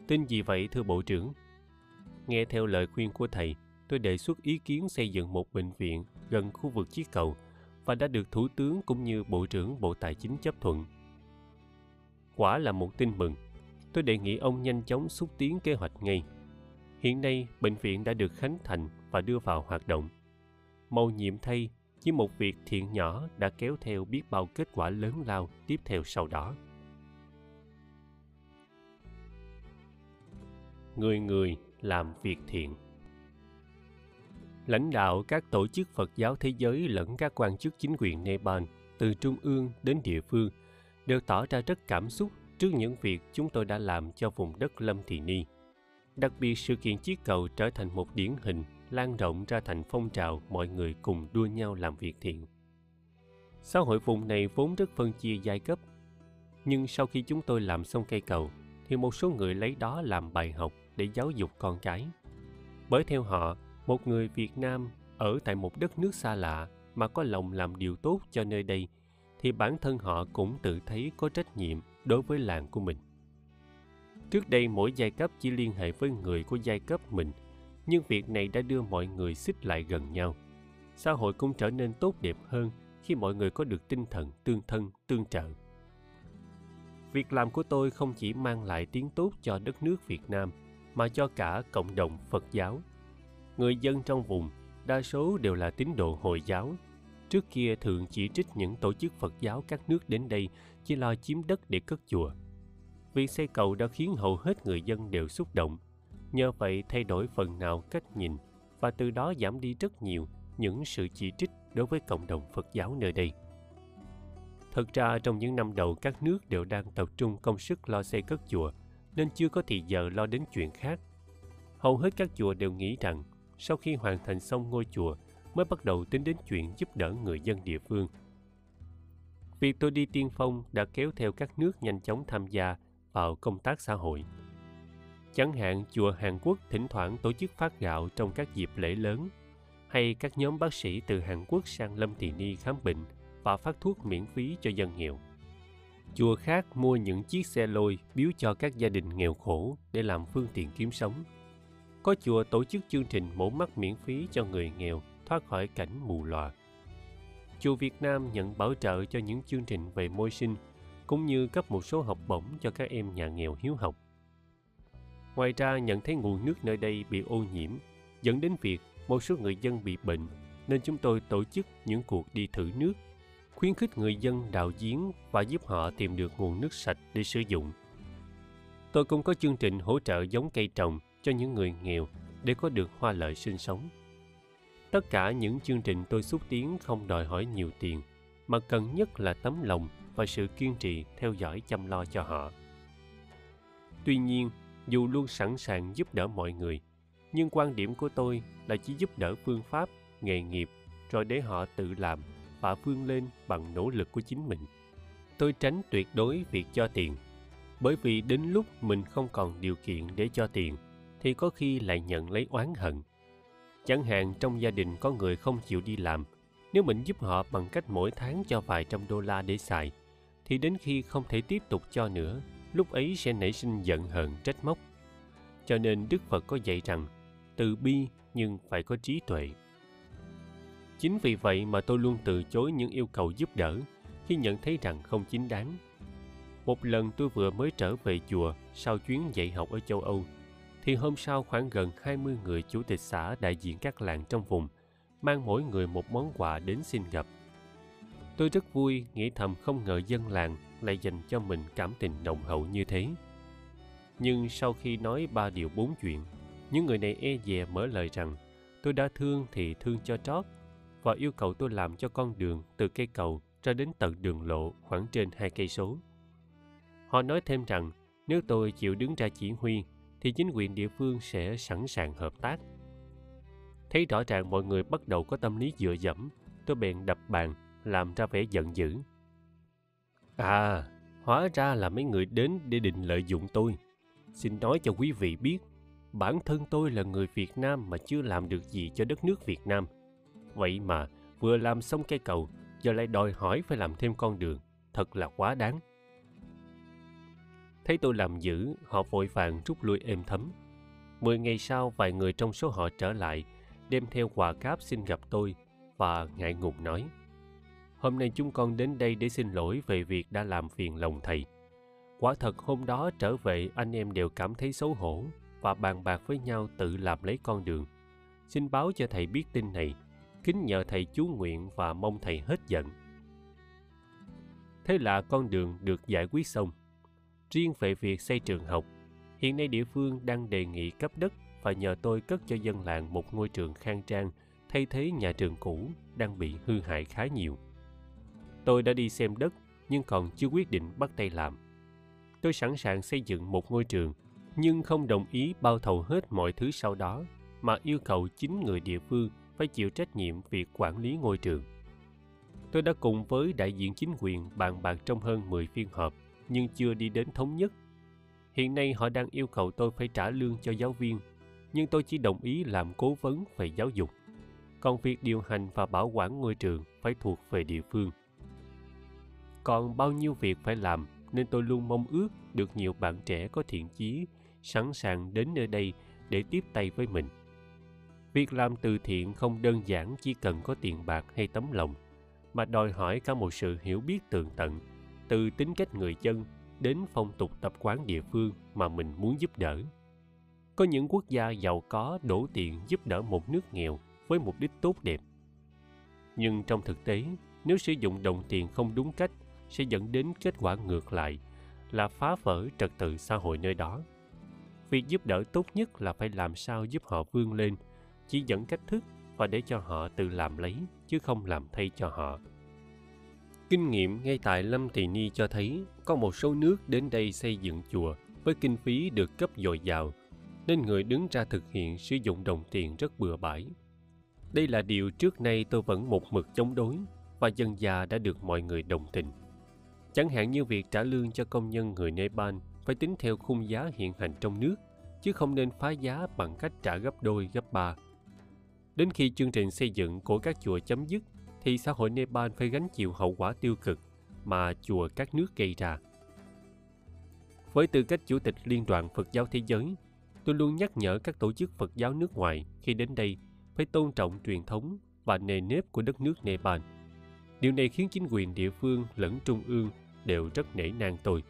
Tin gì vậy thưa bộ trưởng? Nghe theo lời khuyên của thầy, tôi đề xuất ý kiến xây dựng một bệnh viện gần khu vực chiếc cầu và đã được Thủ tướng cũng như Bộ trưởng Bộ Tài chính chấp thuận. Quả là một tin mừng. Tôi đề nghị ông nhanh chóng xúc tiến kế hoạch ngay. Hiện nay, bệnh viện đã được khánh thành và đưa vào hoạt động. Màu nhiệm thay, chỉ một việc thiện nhỏ đã kéo theo biết bao kết quả lớn lao tiếp theo sau đó. Người người làm việc thiện lãnh đạo các tổ chức Phật giáo thế giới lẫn các quan chức chính quyền Nepal, từ trung ương đến địa phương, đều tỏ ra rất cảm xúc trước những việc chúng tôi đã làm cho vùng đất Lâm Thị Ni. Đặc biệt sự kiện chiếc cầu trở thành một điển hình lan rộng ra thành phong trào mọi người cùng đua nhau làm việc thiện. Xã hội vùng này vốn rất phân chia giai cấp, nhưng sau khi chúng tôi làm xong cây cầu, thì một số người lấy đó làm bài học để giáo dục con cái. Bởi theo họ, một người Việt Nam ở tại một đất nước xa lạ mà có lòng làm điều tốt cho nơi đây, thì bản thân họ cũng tự thấy có trách nhiệm đối với làng của mình. Trước đây mỗi giai cấp chỉ liên hệ với người của giai cấp mình, nhưng việc này đã đưa mọi người xích lại gần nhau. Xã hội cũng trở nên tốt đẹp hơn khi mọi người có được tinh thần tương thân, tương trợ. Việc làm của tôi không chỉ mang lại tiếng tốt cho đất nước Việt Nam, mà cho cả cộng đồng Phật giáo. Người dân trong vùng, đa số đều là tín đồ Hồi giáo. Trước kia thường chỉ trích những tổ chức Phật giáo các nước đến đây chỉ lo chiếm đất để cất chùa. Việc xây cầu đã khiến hầu hết người dân đều xúc động. Nhờ vậy thay đổi phần nào cách nhìn và từ đó giảm đi rất nhiều những sự chỉ trích đối với cộng đồng Phật giáo nơi đây. Thật ra trong những năm đầu các nước đều đang tập trung công sức lo xây cất chùa nên chưa có thì giờ lo đến chuyện khác. Hầu hết các chùa đều nghĩ rằng sau khi hoàn thành xong ngôi chùa mới bắt đầu tính đến chuyện giúp đỡ người dân địa phương. Việc tôi đi tiên phong đã kéo theo các nước nhanh chóng tham gia vào công tác xã hội. Chẳng hạn chùa Hàn Quốc thỉnh thoảng tổ chức phát gạo trong các dịp lễ lớn, hay các nhóm bác sĩ từ Hàn Quốc sang Lâm Thị Ni khám bệnh và phát thuốc miễn phí cho dân nghèo. Chùa khác mua những chiếc xe lôi biếu cho các gia đình nghèo khổ để làm phương tiện kiếm sống. Có chùa tổ chức chương trình mổ mắt miễn phí cho người nghèo, thoát khỏi cảnh mù lòa. Chùa Việt Nam nhận bảo trợ cho những chương trình về môi sinh, cũng như cấp một số học bổng cho các em nhà nghèo hiếu học. Ngoài ra, nhận thấy nguồn nước nơi đây bị ô nhiễm, dẫn đến việc một số người dân bị bệnh, nên chúng tôi tổ chức những cuộc đi thử nước, khuyến khích người dân đào giếng và giúp họ tìm được nguồn nước sạch để sử dụng. Tôi cũng có chương trình hỗ trợ giống cây trồng cho những người nghèo để có được hoa lợi sinh sống. Tất cả những chương trình tôi xúc tiến không đòi hỏi nhiều tiền, mà cần nhất là tấm lòng và sự kiên trì theo dõi chăm lo cho họ. Tuy nhiên, dù luôn sẵn sàng giúp đỡ mọi người, nhưng quan điểm của tôi là chỉ giúp đỡ phương pháp, nghề nghiệp rồi để họ tự làm và vươn lên bằng nỗ lực của chính mình. Tôi tránh tuyệt đối việc cho tiền, bởi vì đến lúc mình không còn điều kiện để cho tiền thì có khi lại nhận lấy oán hận. Chẳng hạn trong gia đình có người không chịu đi làm, nếu mình giúp họ bằng cách mỗi tháng cho vài trăm đô la để xài, thì đến khi không thể tiếp tục cho nữa, lúc ấy sẽ nảy sinh giận hờn trách móc. Cho nên Đức Phật có dạy rằng, từ bi nhưng phải có trí tuệ. Chính vì vậy mà tôi luôn từ chối những yêu cầu giúp đỡ khi nhận thấy rằng không chính đáng. Một lần tôi vừa mới trở về chùa sau chuyến dạy học ở châu Âu thì hôm sau khoảng gần 20 người chủ tịch xã đại diện các làng trong vùng mang mỗi người một món quà đến xin gặp. Tôi rất vui nghĩ thầm không ngờ dân làng lại dành cho mình cảm tình nồng hậu như thế. Nhưng sau khi nói ba điều bốn chuyện, những người này e dè mở lời rằng tôi đã thương thì thương cho trót và yêu cầu tôi làm cho con đường từ cây cầu ra đến tận đường lộ khoảng trên hai cây số. Họ nói thêm rằng nếu tôi chịu đứng ra chỉ huy thì chính quyền địa phương sẽ sẵn sàng hợp tác. Thấy rõ ràng mọi người bắt đầu có tâm lý dựa dẫm, tôi bèn đập bàn, làm ra vẻ giận dữ. À, hóa ra là mấy người đến để định lợi dụng tôi. Xin nói cho quý vị biết, bản thân tôi là người Việt Nam mà chưa làm được gì cho đất nước Việt Nam. Vậy mà vừa làm xong cây cầu, giờ lại đòi hỏi phải làm thêm con đường. Thật là quá đáng. Thấy tôi làm dữ, họ vội vàng rút lui êm thấm. Mười ngày sau, vài người trong số họ trở lại, đem theo quà cáp xin gặp tôi và ngại ngùng nói. Hôm nay chúng con đến đây để xin lỗi về việc đã làm phiền lòng thầy. Quả thật hôm đó trở về anh em đều cảm thấy xấu hổ và bàn bạc với nhau tự làm lấy con đường. Xin báo cho thầy biết tin này, kính nhờ thầy chú nguyện và mong thầy hết giận. Thế là con đường được giải quyết xong. Riêng về việc xây trường học, hiện nay địa phương đang đề nghị cấp đất và nhờ tôi cất cho dân làng một ngôi trường khang trang thay thế nhà trường cũ đang bị hư hại khá nhiều. Tôi đã đi xem đất nhưng còn chưa quyết định bắt tay làm. Tôi sẵn sàng xây dựng một ngôi trường nhưng không đồng ý bao thầu hết mọi thứ sau đó mà yêu cầu chính người địa phương phải chịu trách nhiệm việc quản lý ngôi trường. Tôi đã cùng với đại diện chính quyền bàn bạc trong hơn 10 phiên họp nhưng chưa đi đến thống nhất. Hiện nay họ đang yêu cầu tôi phải trả lương cho giáo viên, nhưng tôi chỉ đồng ý làm cố vấn về giáo dục. Còn việc điều hành và bảo quản ngôi trường phải thuộc về địa phương. Còn bao nhiêu việc phải làm nên tôi luôn mong ước được nhiều bạn trẻ có thiện chí sẵn sàng đến nơi đây để tiếp tay với mình. Việc làm từ thiện không đơn giản chỉ cần có tiền bạc hay tấm lòng, mà đòi hỏi cả một sự hiểu biết tường tận từ tính cách người dân đến phong tục tập quán địa phương mà mình muốn giúp đỡ. Có những quốc gia giàu có đổ tiền giúp đỡ một nước nghèo với mục đích tốt đẹp. Nhưng trong thực tế, nếu sử dụng đồng tiền không đúng cách sẽ dẫn đến kết quả ngược lại là phá vỡ trật tự xã hội nơi đó. Việc giúp đỡ tốt nhất là phải làm sao giúp họ vươn lên, chỉ dẫn cách thức và để cho họ tự làm lấy chứ không làm thay cho họ. Kinh nghiệm ngay tại Lâm Thị Ni cho thấy có một số nước đến đây xây dựng chùa với kinh phí được cấp dồi dào, nên người đứng ra thực hiện sử dụng đồng tiền rất bừa bãi. Đây là điều trước nay tôi vẫn một mực chống đối và dần già đã được mọi người đồng tình. Chẳng hạn như việc trả lương cho công nhân người Nepal phải tính theo khung giá hiện hành trong nước, chứ không nên phá giá bằng cách trả gấp đôi, gấp ba. Đến khi chương trình xây dựng của các chùa chấm dứt thì xã hội Nepal phải gánh chịu hậu quả tiêu cực mà chùa các nước gây ra. Với tư cách Chủ tịch Liên đoàn Phật giáo Thế giới, tôi luôn nhắc nhở các tổ chức Phật giáo nước ngoài khi đến đây phải tôn trọng truyền thống và nề nếp của đất nước Nepal. Điều này khiến chính quyền địa phương lẫn trung ương đều rất nể nang tôi.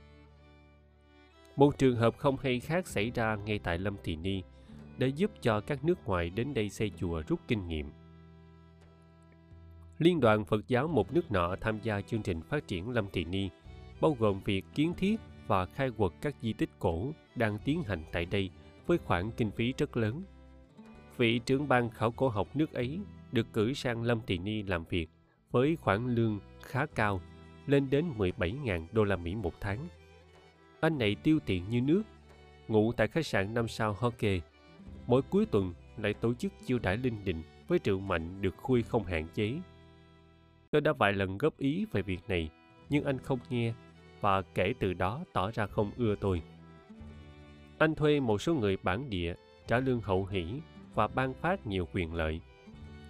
Một trường hợp không hay khác xảy ra ngay tại Lâm Thị Ni để giúp cho các nước ngoài đến đây xây chùa rút kinh nghiệm Liên đoàn Phật giáo một nước nọ tham gia chương trình phát triển Lâm Thị Ni, bao gồm việc kiến thiết và khai quật các di tích cổ đang tiến hành tại đây với khoản kinh phí rất lớn. Vị trưởng ban khảo cổ học nước ấy được cử sang Lâm Thị Ni làm việc với khoản lương khá cao, lên đến 17.000 đô la Mỹ một tháng. Anh này tiêu tiền như nước, ngủ tại khách sạn năm sao Hockey. Mỗi cuối tuần lại tổ chức chiêu đãi linh đình với rượu mạnh được khui không hạn chế Tôi đã vài lần góp ý về việc này, nhưng anh không nghe và kể từ đó tỏ ra không ưa tôi. Anh thuê một số người bản địa trả lương hậu hỷ và ban phát nhiều quyền lợi.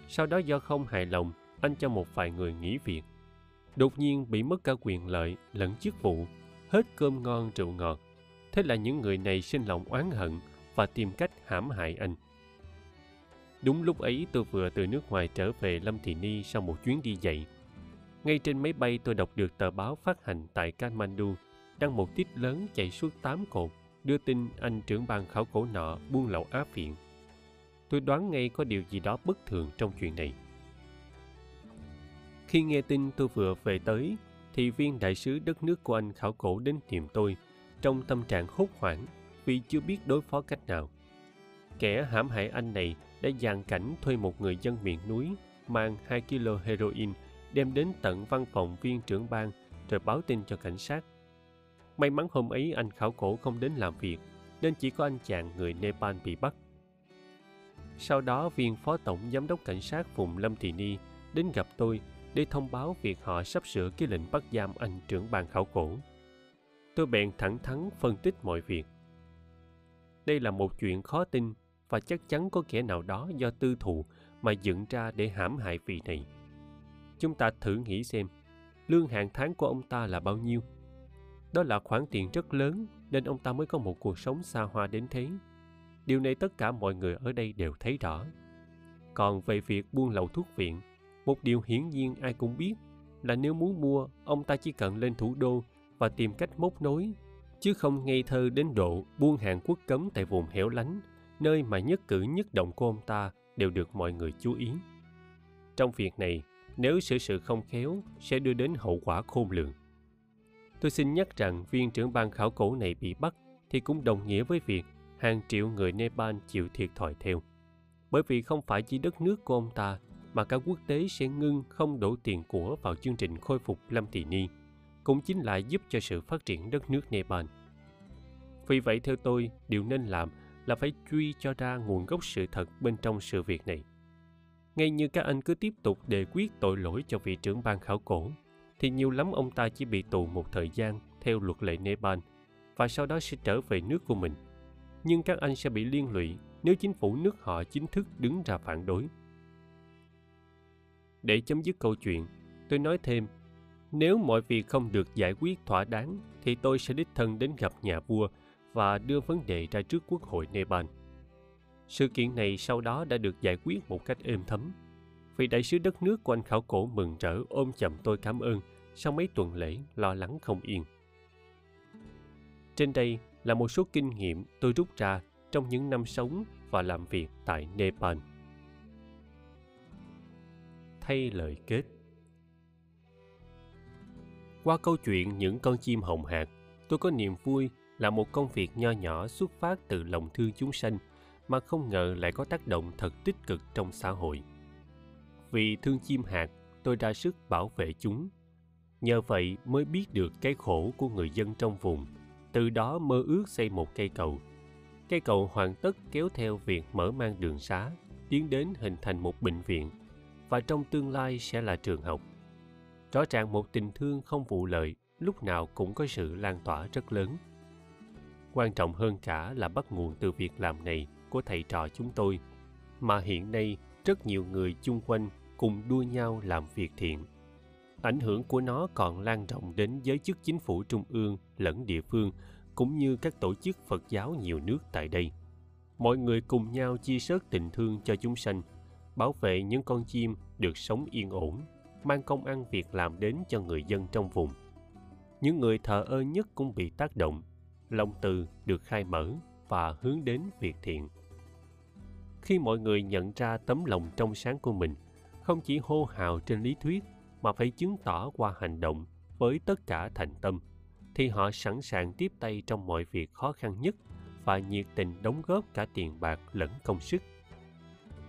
Sau đó do không hài lòng, anh cho một vài người nghỉ việc. Đột nhiên bị mất cả quyền lợi lẫn chức vụ, hết cơm ngon rượu ngọt. Thế là những người này sinh lòng oán hận và tìm cách hãm hại anh. Đúng lúc ấy tôi vừa từ nước ngoài trở về Lâm Thị Ni sau một chuyến đi dạy. Ngay trên máy bay tôi đọc được tờ báo phát hành tại Kathmandu đăng một tít lớn chạy suốt 8 cột đưa tin anh trưởng ban khảo cổ nọ buôn lậu á phiện. Tôi đoán ngay có điều gì đó bất thường trong chuyện này. Khi nghe tin tôi vừa về tới, thì viên đại sứ đất nước của anh khảo cổ đến tìm tôi trong tâm trạng hốt hoảng vì chưa biết đối phó cách nào. Kẻ hãm hại anh này đã dàn cảnh thuê một người dân miền núi mang 2 kg heroin đem đến tận văn phòng viên trưởng ban rồi báo tin cho cảnh sát. May mắn hôm ấy anh khảo cổ không đến làm việc, nên chỉ có anh chàng người Nepal bị bắt. Sau đó, viên phó tổng giám đốc cảnh sát vùng Lâm Thị Ni đến gặp tôi để thông báo việc họ sắp sửa cái lệnh bắt giam anh trưởng ban khảo cổ. Tôi bèn thẳng thắn phân tích mọi việc. Đây là một chuyện khó tin và chắc chắn có kẻ nào đó do tư thù mà dựng ra để hãm hại vị này. Chúng ta thử nghĩ xem, lương hàng tháng của ông ta là bao nhiêu? Đó là khoản tiền rất lớn nên ông ta mới có một cuộc sống xa hoa đến thế. Điều này tất cả mọi người ở đây đều thấy rõ. Còn về việc buôn lậu thuốc viện, một điều hiển nhiên ai cũng biết là nếu muốn mua, ông ta chỉ cần lên thủ đô và tìm cách móc nối, chứ không ngây thơ đến độ buôn hàng quốc cấm tại vùng hẻo lánh, nơi mà nhất cử nhất động của ông ta đều được mọi người chú ý. Trong việc này, nếu xử sự không khéo sẽ đưa đến hậu quả khôn lường. Tôi xin nhắc rằng viên trưởng ban khảo cổ này bị bắt thì cũng đồng nghĩa với việc hàng triệu người Nepal chịu thiệt thòi theo. Bởi vì không phải chỉ đất nước của ông ta mà cả quốc tế sẽ ngưng không đổ tiền của vào chương trình khôi phục Lâm Thị Ni, cũng chính là giúp cho sự phát triển đất nước Nepal. Vì vậy theo tôi, điều nên làm là phải truy cho ra nguồn gốc sự thật bên trong sự việc này. Ngay như các anh cứ tiếp tục đề quyết tội lỗi cho vị trưởng ban khảo cổ, thì nhiều lắm ông ta chỉ bị tù một thời gian theo luật lệ Nepal và sau đó sẽ trở về nước của mình. Nhưng các anh sẽ bị liên lụy nếu chính phủ nước họ chính thức đứng ra phản đối. Để chấm dứt câu chuyện, tôi nói thêm, nếu mọi việc không được giải quyết thỏa đáng thì tôi sẽ đích thân đến gặp nhà vua và đưa vấn đề ra trước quốc hội Nepal. Sự kiện này sau đó đã được giải quyết một cách êm thấm. Vị đại sứ đất nước của anh khảo cổ mừng rỡ ôm chầm tôi cảm ơn sau mấy tuần lễ lo lắng không yên. Trên đây là một số kinh nghiệm tôi rút ra trong những năm sống và làm việc tại Nepal. Thay lời kết Qua câu chuyện những con chim hồng hạc, tôi có niềm vui là một công việc nho nhỏ xuất phát từ lòng thương chúng sanh mà không ngờ lại có tác động thật tích cực trong xã hội. Vì thương chim hạt, tôi ra sức bảo vệ chúng. Nhờ vậy mới biết được cái khổ của người dân trong vùng, từ đó mơ ước xây một cây cầu. Cây cầu hoàn tất kéo theo việc mở mang đường xá, tiến đến hình thành một bệnh viện, và trong tương lai sẽ là trường học. Rõ ràng một tình thương không vụ lợi lúc nào cũng có sự lan tỏa rất lớn quan trọng hơn cả là bắt nguồn từ việc làm này của thầy trò chúng tôi. Mà hiện nay, rất nhiều người chung quanh cùng đua nhau làm việc thiện. Ảnh hưởng của nó còn lan rộng đến giới chức chính phủ trung ương lẫn địa phương, cũng như các tổ chức phật giáo nhiều nước tại đây. Mọi người cùng nhau chia sớt tình thương cho chúng sanh, bảo vệ những con chim được sống yên ổn, mang công ăn việc làm đến cho người dân trong vùng. Những người thờ ơ nhất cũng bị tác động lòng từ được khai mở và hướng đến việc thiện. Khi mọi người nhận ra tấm lòng trong sáng của mình, không chỉ hô hào trên lý thuyết mà phải chứng tỏ qua hành động với tất cả thành tâm, thì họ sẵn sàng tiếp tay trong mọi việc khó khăn nhất và nhiệt tình đóng góp cả tiền bạc lẫn công sức.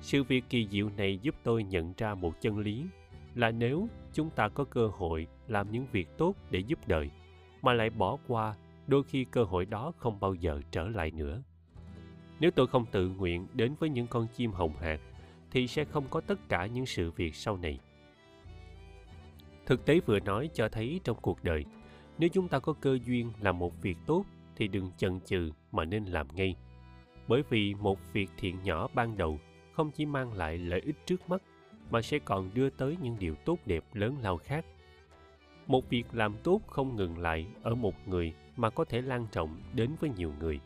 Sự việc kỳ diệu này giúp tôi nhận ra một chân lý, là nếu chúng ta có cơ hội làm những việc tốt để giúp đời, mà lại bỏ qua đôi khi cơ hội đó không bao giờ trở lại nữa. Nếu tôi không tự nguyện đến với những con chim hồng hạc, thì sẽ không có tất cả những sự việc sau này. Thực tế vừa nói cho thấy trong cuộc đời, nếu chúng ta có cơ duyên làm một việc tốt, thì đừng chần chừ mà nên làm ngay. Bởi vì một việc thiện nhỏ ban đầu không chỉ mang lại lợi ích trước mắt, mà sẽ còn đưa tới những điều tốt đẹp lớn lao khác. Một việc làm tốt không ngừng lại ở một người mà có thể lan rộng đến với nhiều người.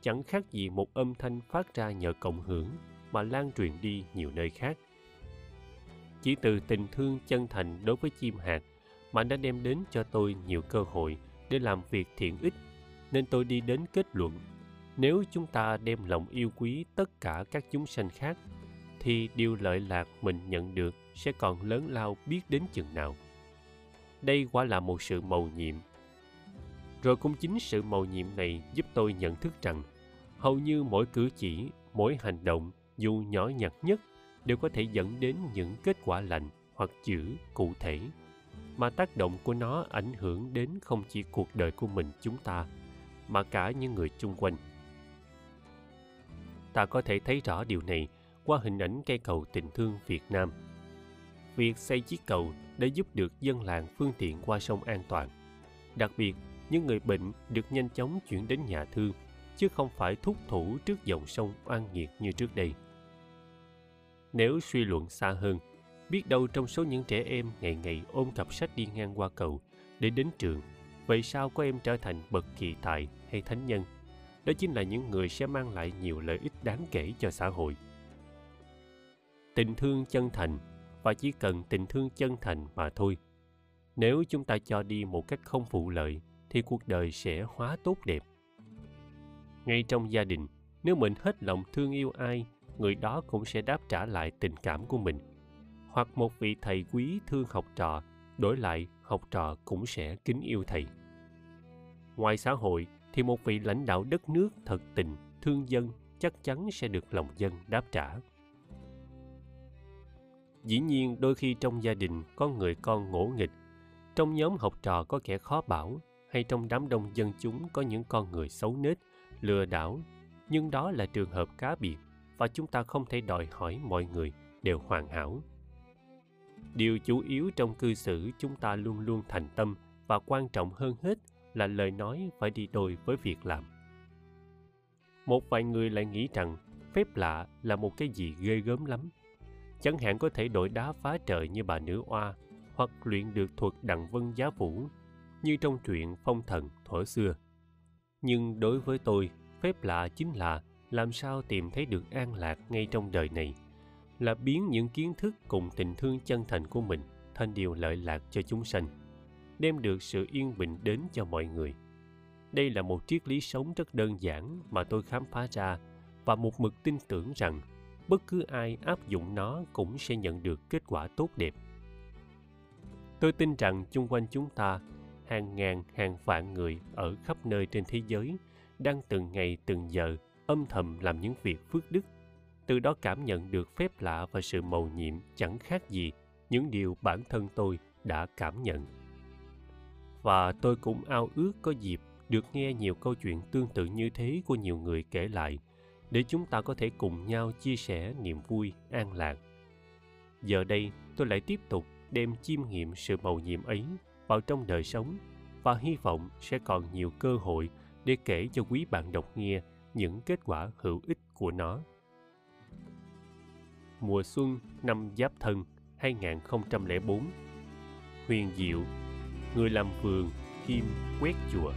Chẳng khác gì một âm thanh phát ra nhờ cộng hưởng mà lan truyền đi nhiều nơi khác. Chỉ từ tình thương chân thành đối với chim hạt mà đã đem đến cho tôi nhiều cơ hội để làm việc thiện ích, nên tôi đi đến kết luận, nếu chúng ta đem lòng yêu quý tất cả các chúng sanh khác, thì điều lợi lạc mình nhận được sẽ còn lớn lao biết đến chừng nào. Đây quả là một sự mầu nhiệm rồi cũng chính sự mầu nhiệm này giúp tôi nhận thức rằng hầu như mỗi cử chỉ mỗi hành động dù nhỏ nhặt nhất đều có thể dẫn đến những kết quả lành hoặc chữ cụ thể mà tác động của nó ảnh hưởng đến không chỉ cuộc đời của mình chúng ta mà cả những người chung quanh ta có thể thấy rõ điều này qua hình ảnh cây cầu tình thương Việt Nam. Việc xây chiếc cầu đã giúp được dân làng phương tiện qua sông an toàn. Đặc biệt, những người bệnh được nhanh chóng chuyển đến nhà thương, chứ không phải thúc thủ trước dòng sông oan nghiệt như trước đây. Nếu suy luận xa hơn, biết đâu trong số những trẻ em ngày ngày ôm cặp sách đi ngang qua cầu để đến trường, vậy sao có em trở thành bậc kỳ tài hay thánh nhân? Đó chính là những người sẽ mang lại nhiều lợi ích đáng kể cho xã hội tình thương chân thành và chỉ cần tình thương chân thành mà thôi nếu chúng ta cho đi một cách không phụ lợi thì cuộc đời sẽ hóa tốt đẹp. Ngay trong gia đình, nếu mình hết lòng thương yêu ai, người đó cũng sẽ đáp trả lại tình cảm của mình. Hoặc một vị thầy quý thương học trò, đổi lại học trò cũng sẽ kính yêu thầy. Ngoài xã hội thì một vị lãnh đạo đất nước thật tình, thương dân chắc chắn sẽ được lòng dân đáp trả. Dĩ nhiên, đôi khi trong gia đình có người con ngỗ nghịch, trong nhóm học trò có kẻ khó bảo hay trong đám đông dân chúng có những con người xấu nết, lừa đảo. Nhưng đó là trường hợp cá biệt và chúng ta không thể đòi hỏi mọi người đều hoàn hảo. Điều chủ yếu trong cư xử chúng ta luôn luôn thành tâm và quan trọng hơn hết là lời nói phải đi đôi với việc làm. Một vài người lại nghĩ rằng phép lạ là một cái gì ghê gớm lắm. Chẳng hạn có thể đổi đá phá trời như bà nữ oa hoặc luyện được thuật đặng vân giá vũ như trong truyện phong thần thuở xưa. Nhưng đối với tôi, phép lạ chính là làm sao tìm thấy được an lạc ngay trong đời này, là biến những kiến thức cùng tình thương chân thành của mình thành điều lợi lạc cho chúng sanh, đem được sự yên bình đến cho mọi người. Đây là một triết lý sống rất đơn giản mà tôi khám phá ra và một mực tin tưởng rằng bất cứ ai áp dụng nó cũng sẽ nhận được kết quả tốt đẹp. Tôi tin rằng chung quanh chúng ta hàng ngàn, hàng vạn người ở khắp nơi trên thế giới đang từng ngày, từng giờ âm thầm làm những việc phước đức. Từ đó cảm nhận được phép lạ và sự mầu nhiệm chẳng khác gì những điều bản thân tôi đã cảm nhận. Và tôi cũng ao ước có dịp được nghe nhiều câu chuyện tương tự như thế của nhiều người kể lại để chúng ta có thể cùng nhau chia sẻ niềm vui, an lạc. Giờ đây, tôi lại tiếp tục đem chiêm nghiệm sự mầu nhiệm ấy vào trong đời sống và hy vọng sẽ còn nhiều cơ hội để kể cho quý bạn đọc nghe những kết quả hữu ích của nó. Mùa xuân năm Giáp Thân 2004 Huyền Diệu Người làm vườn, kim quét chùa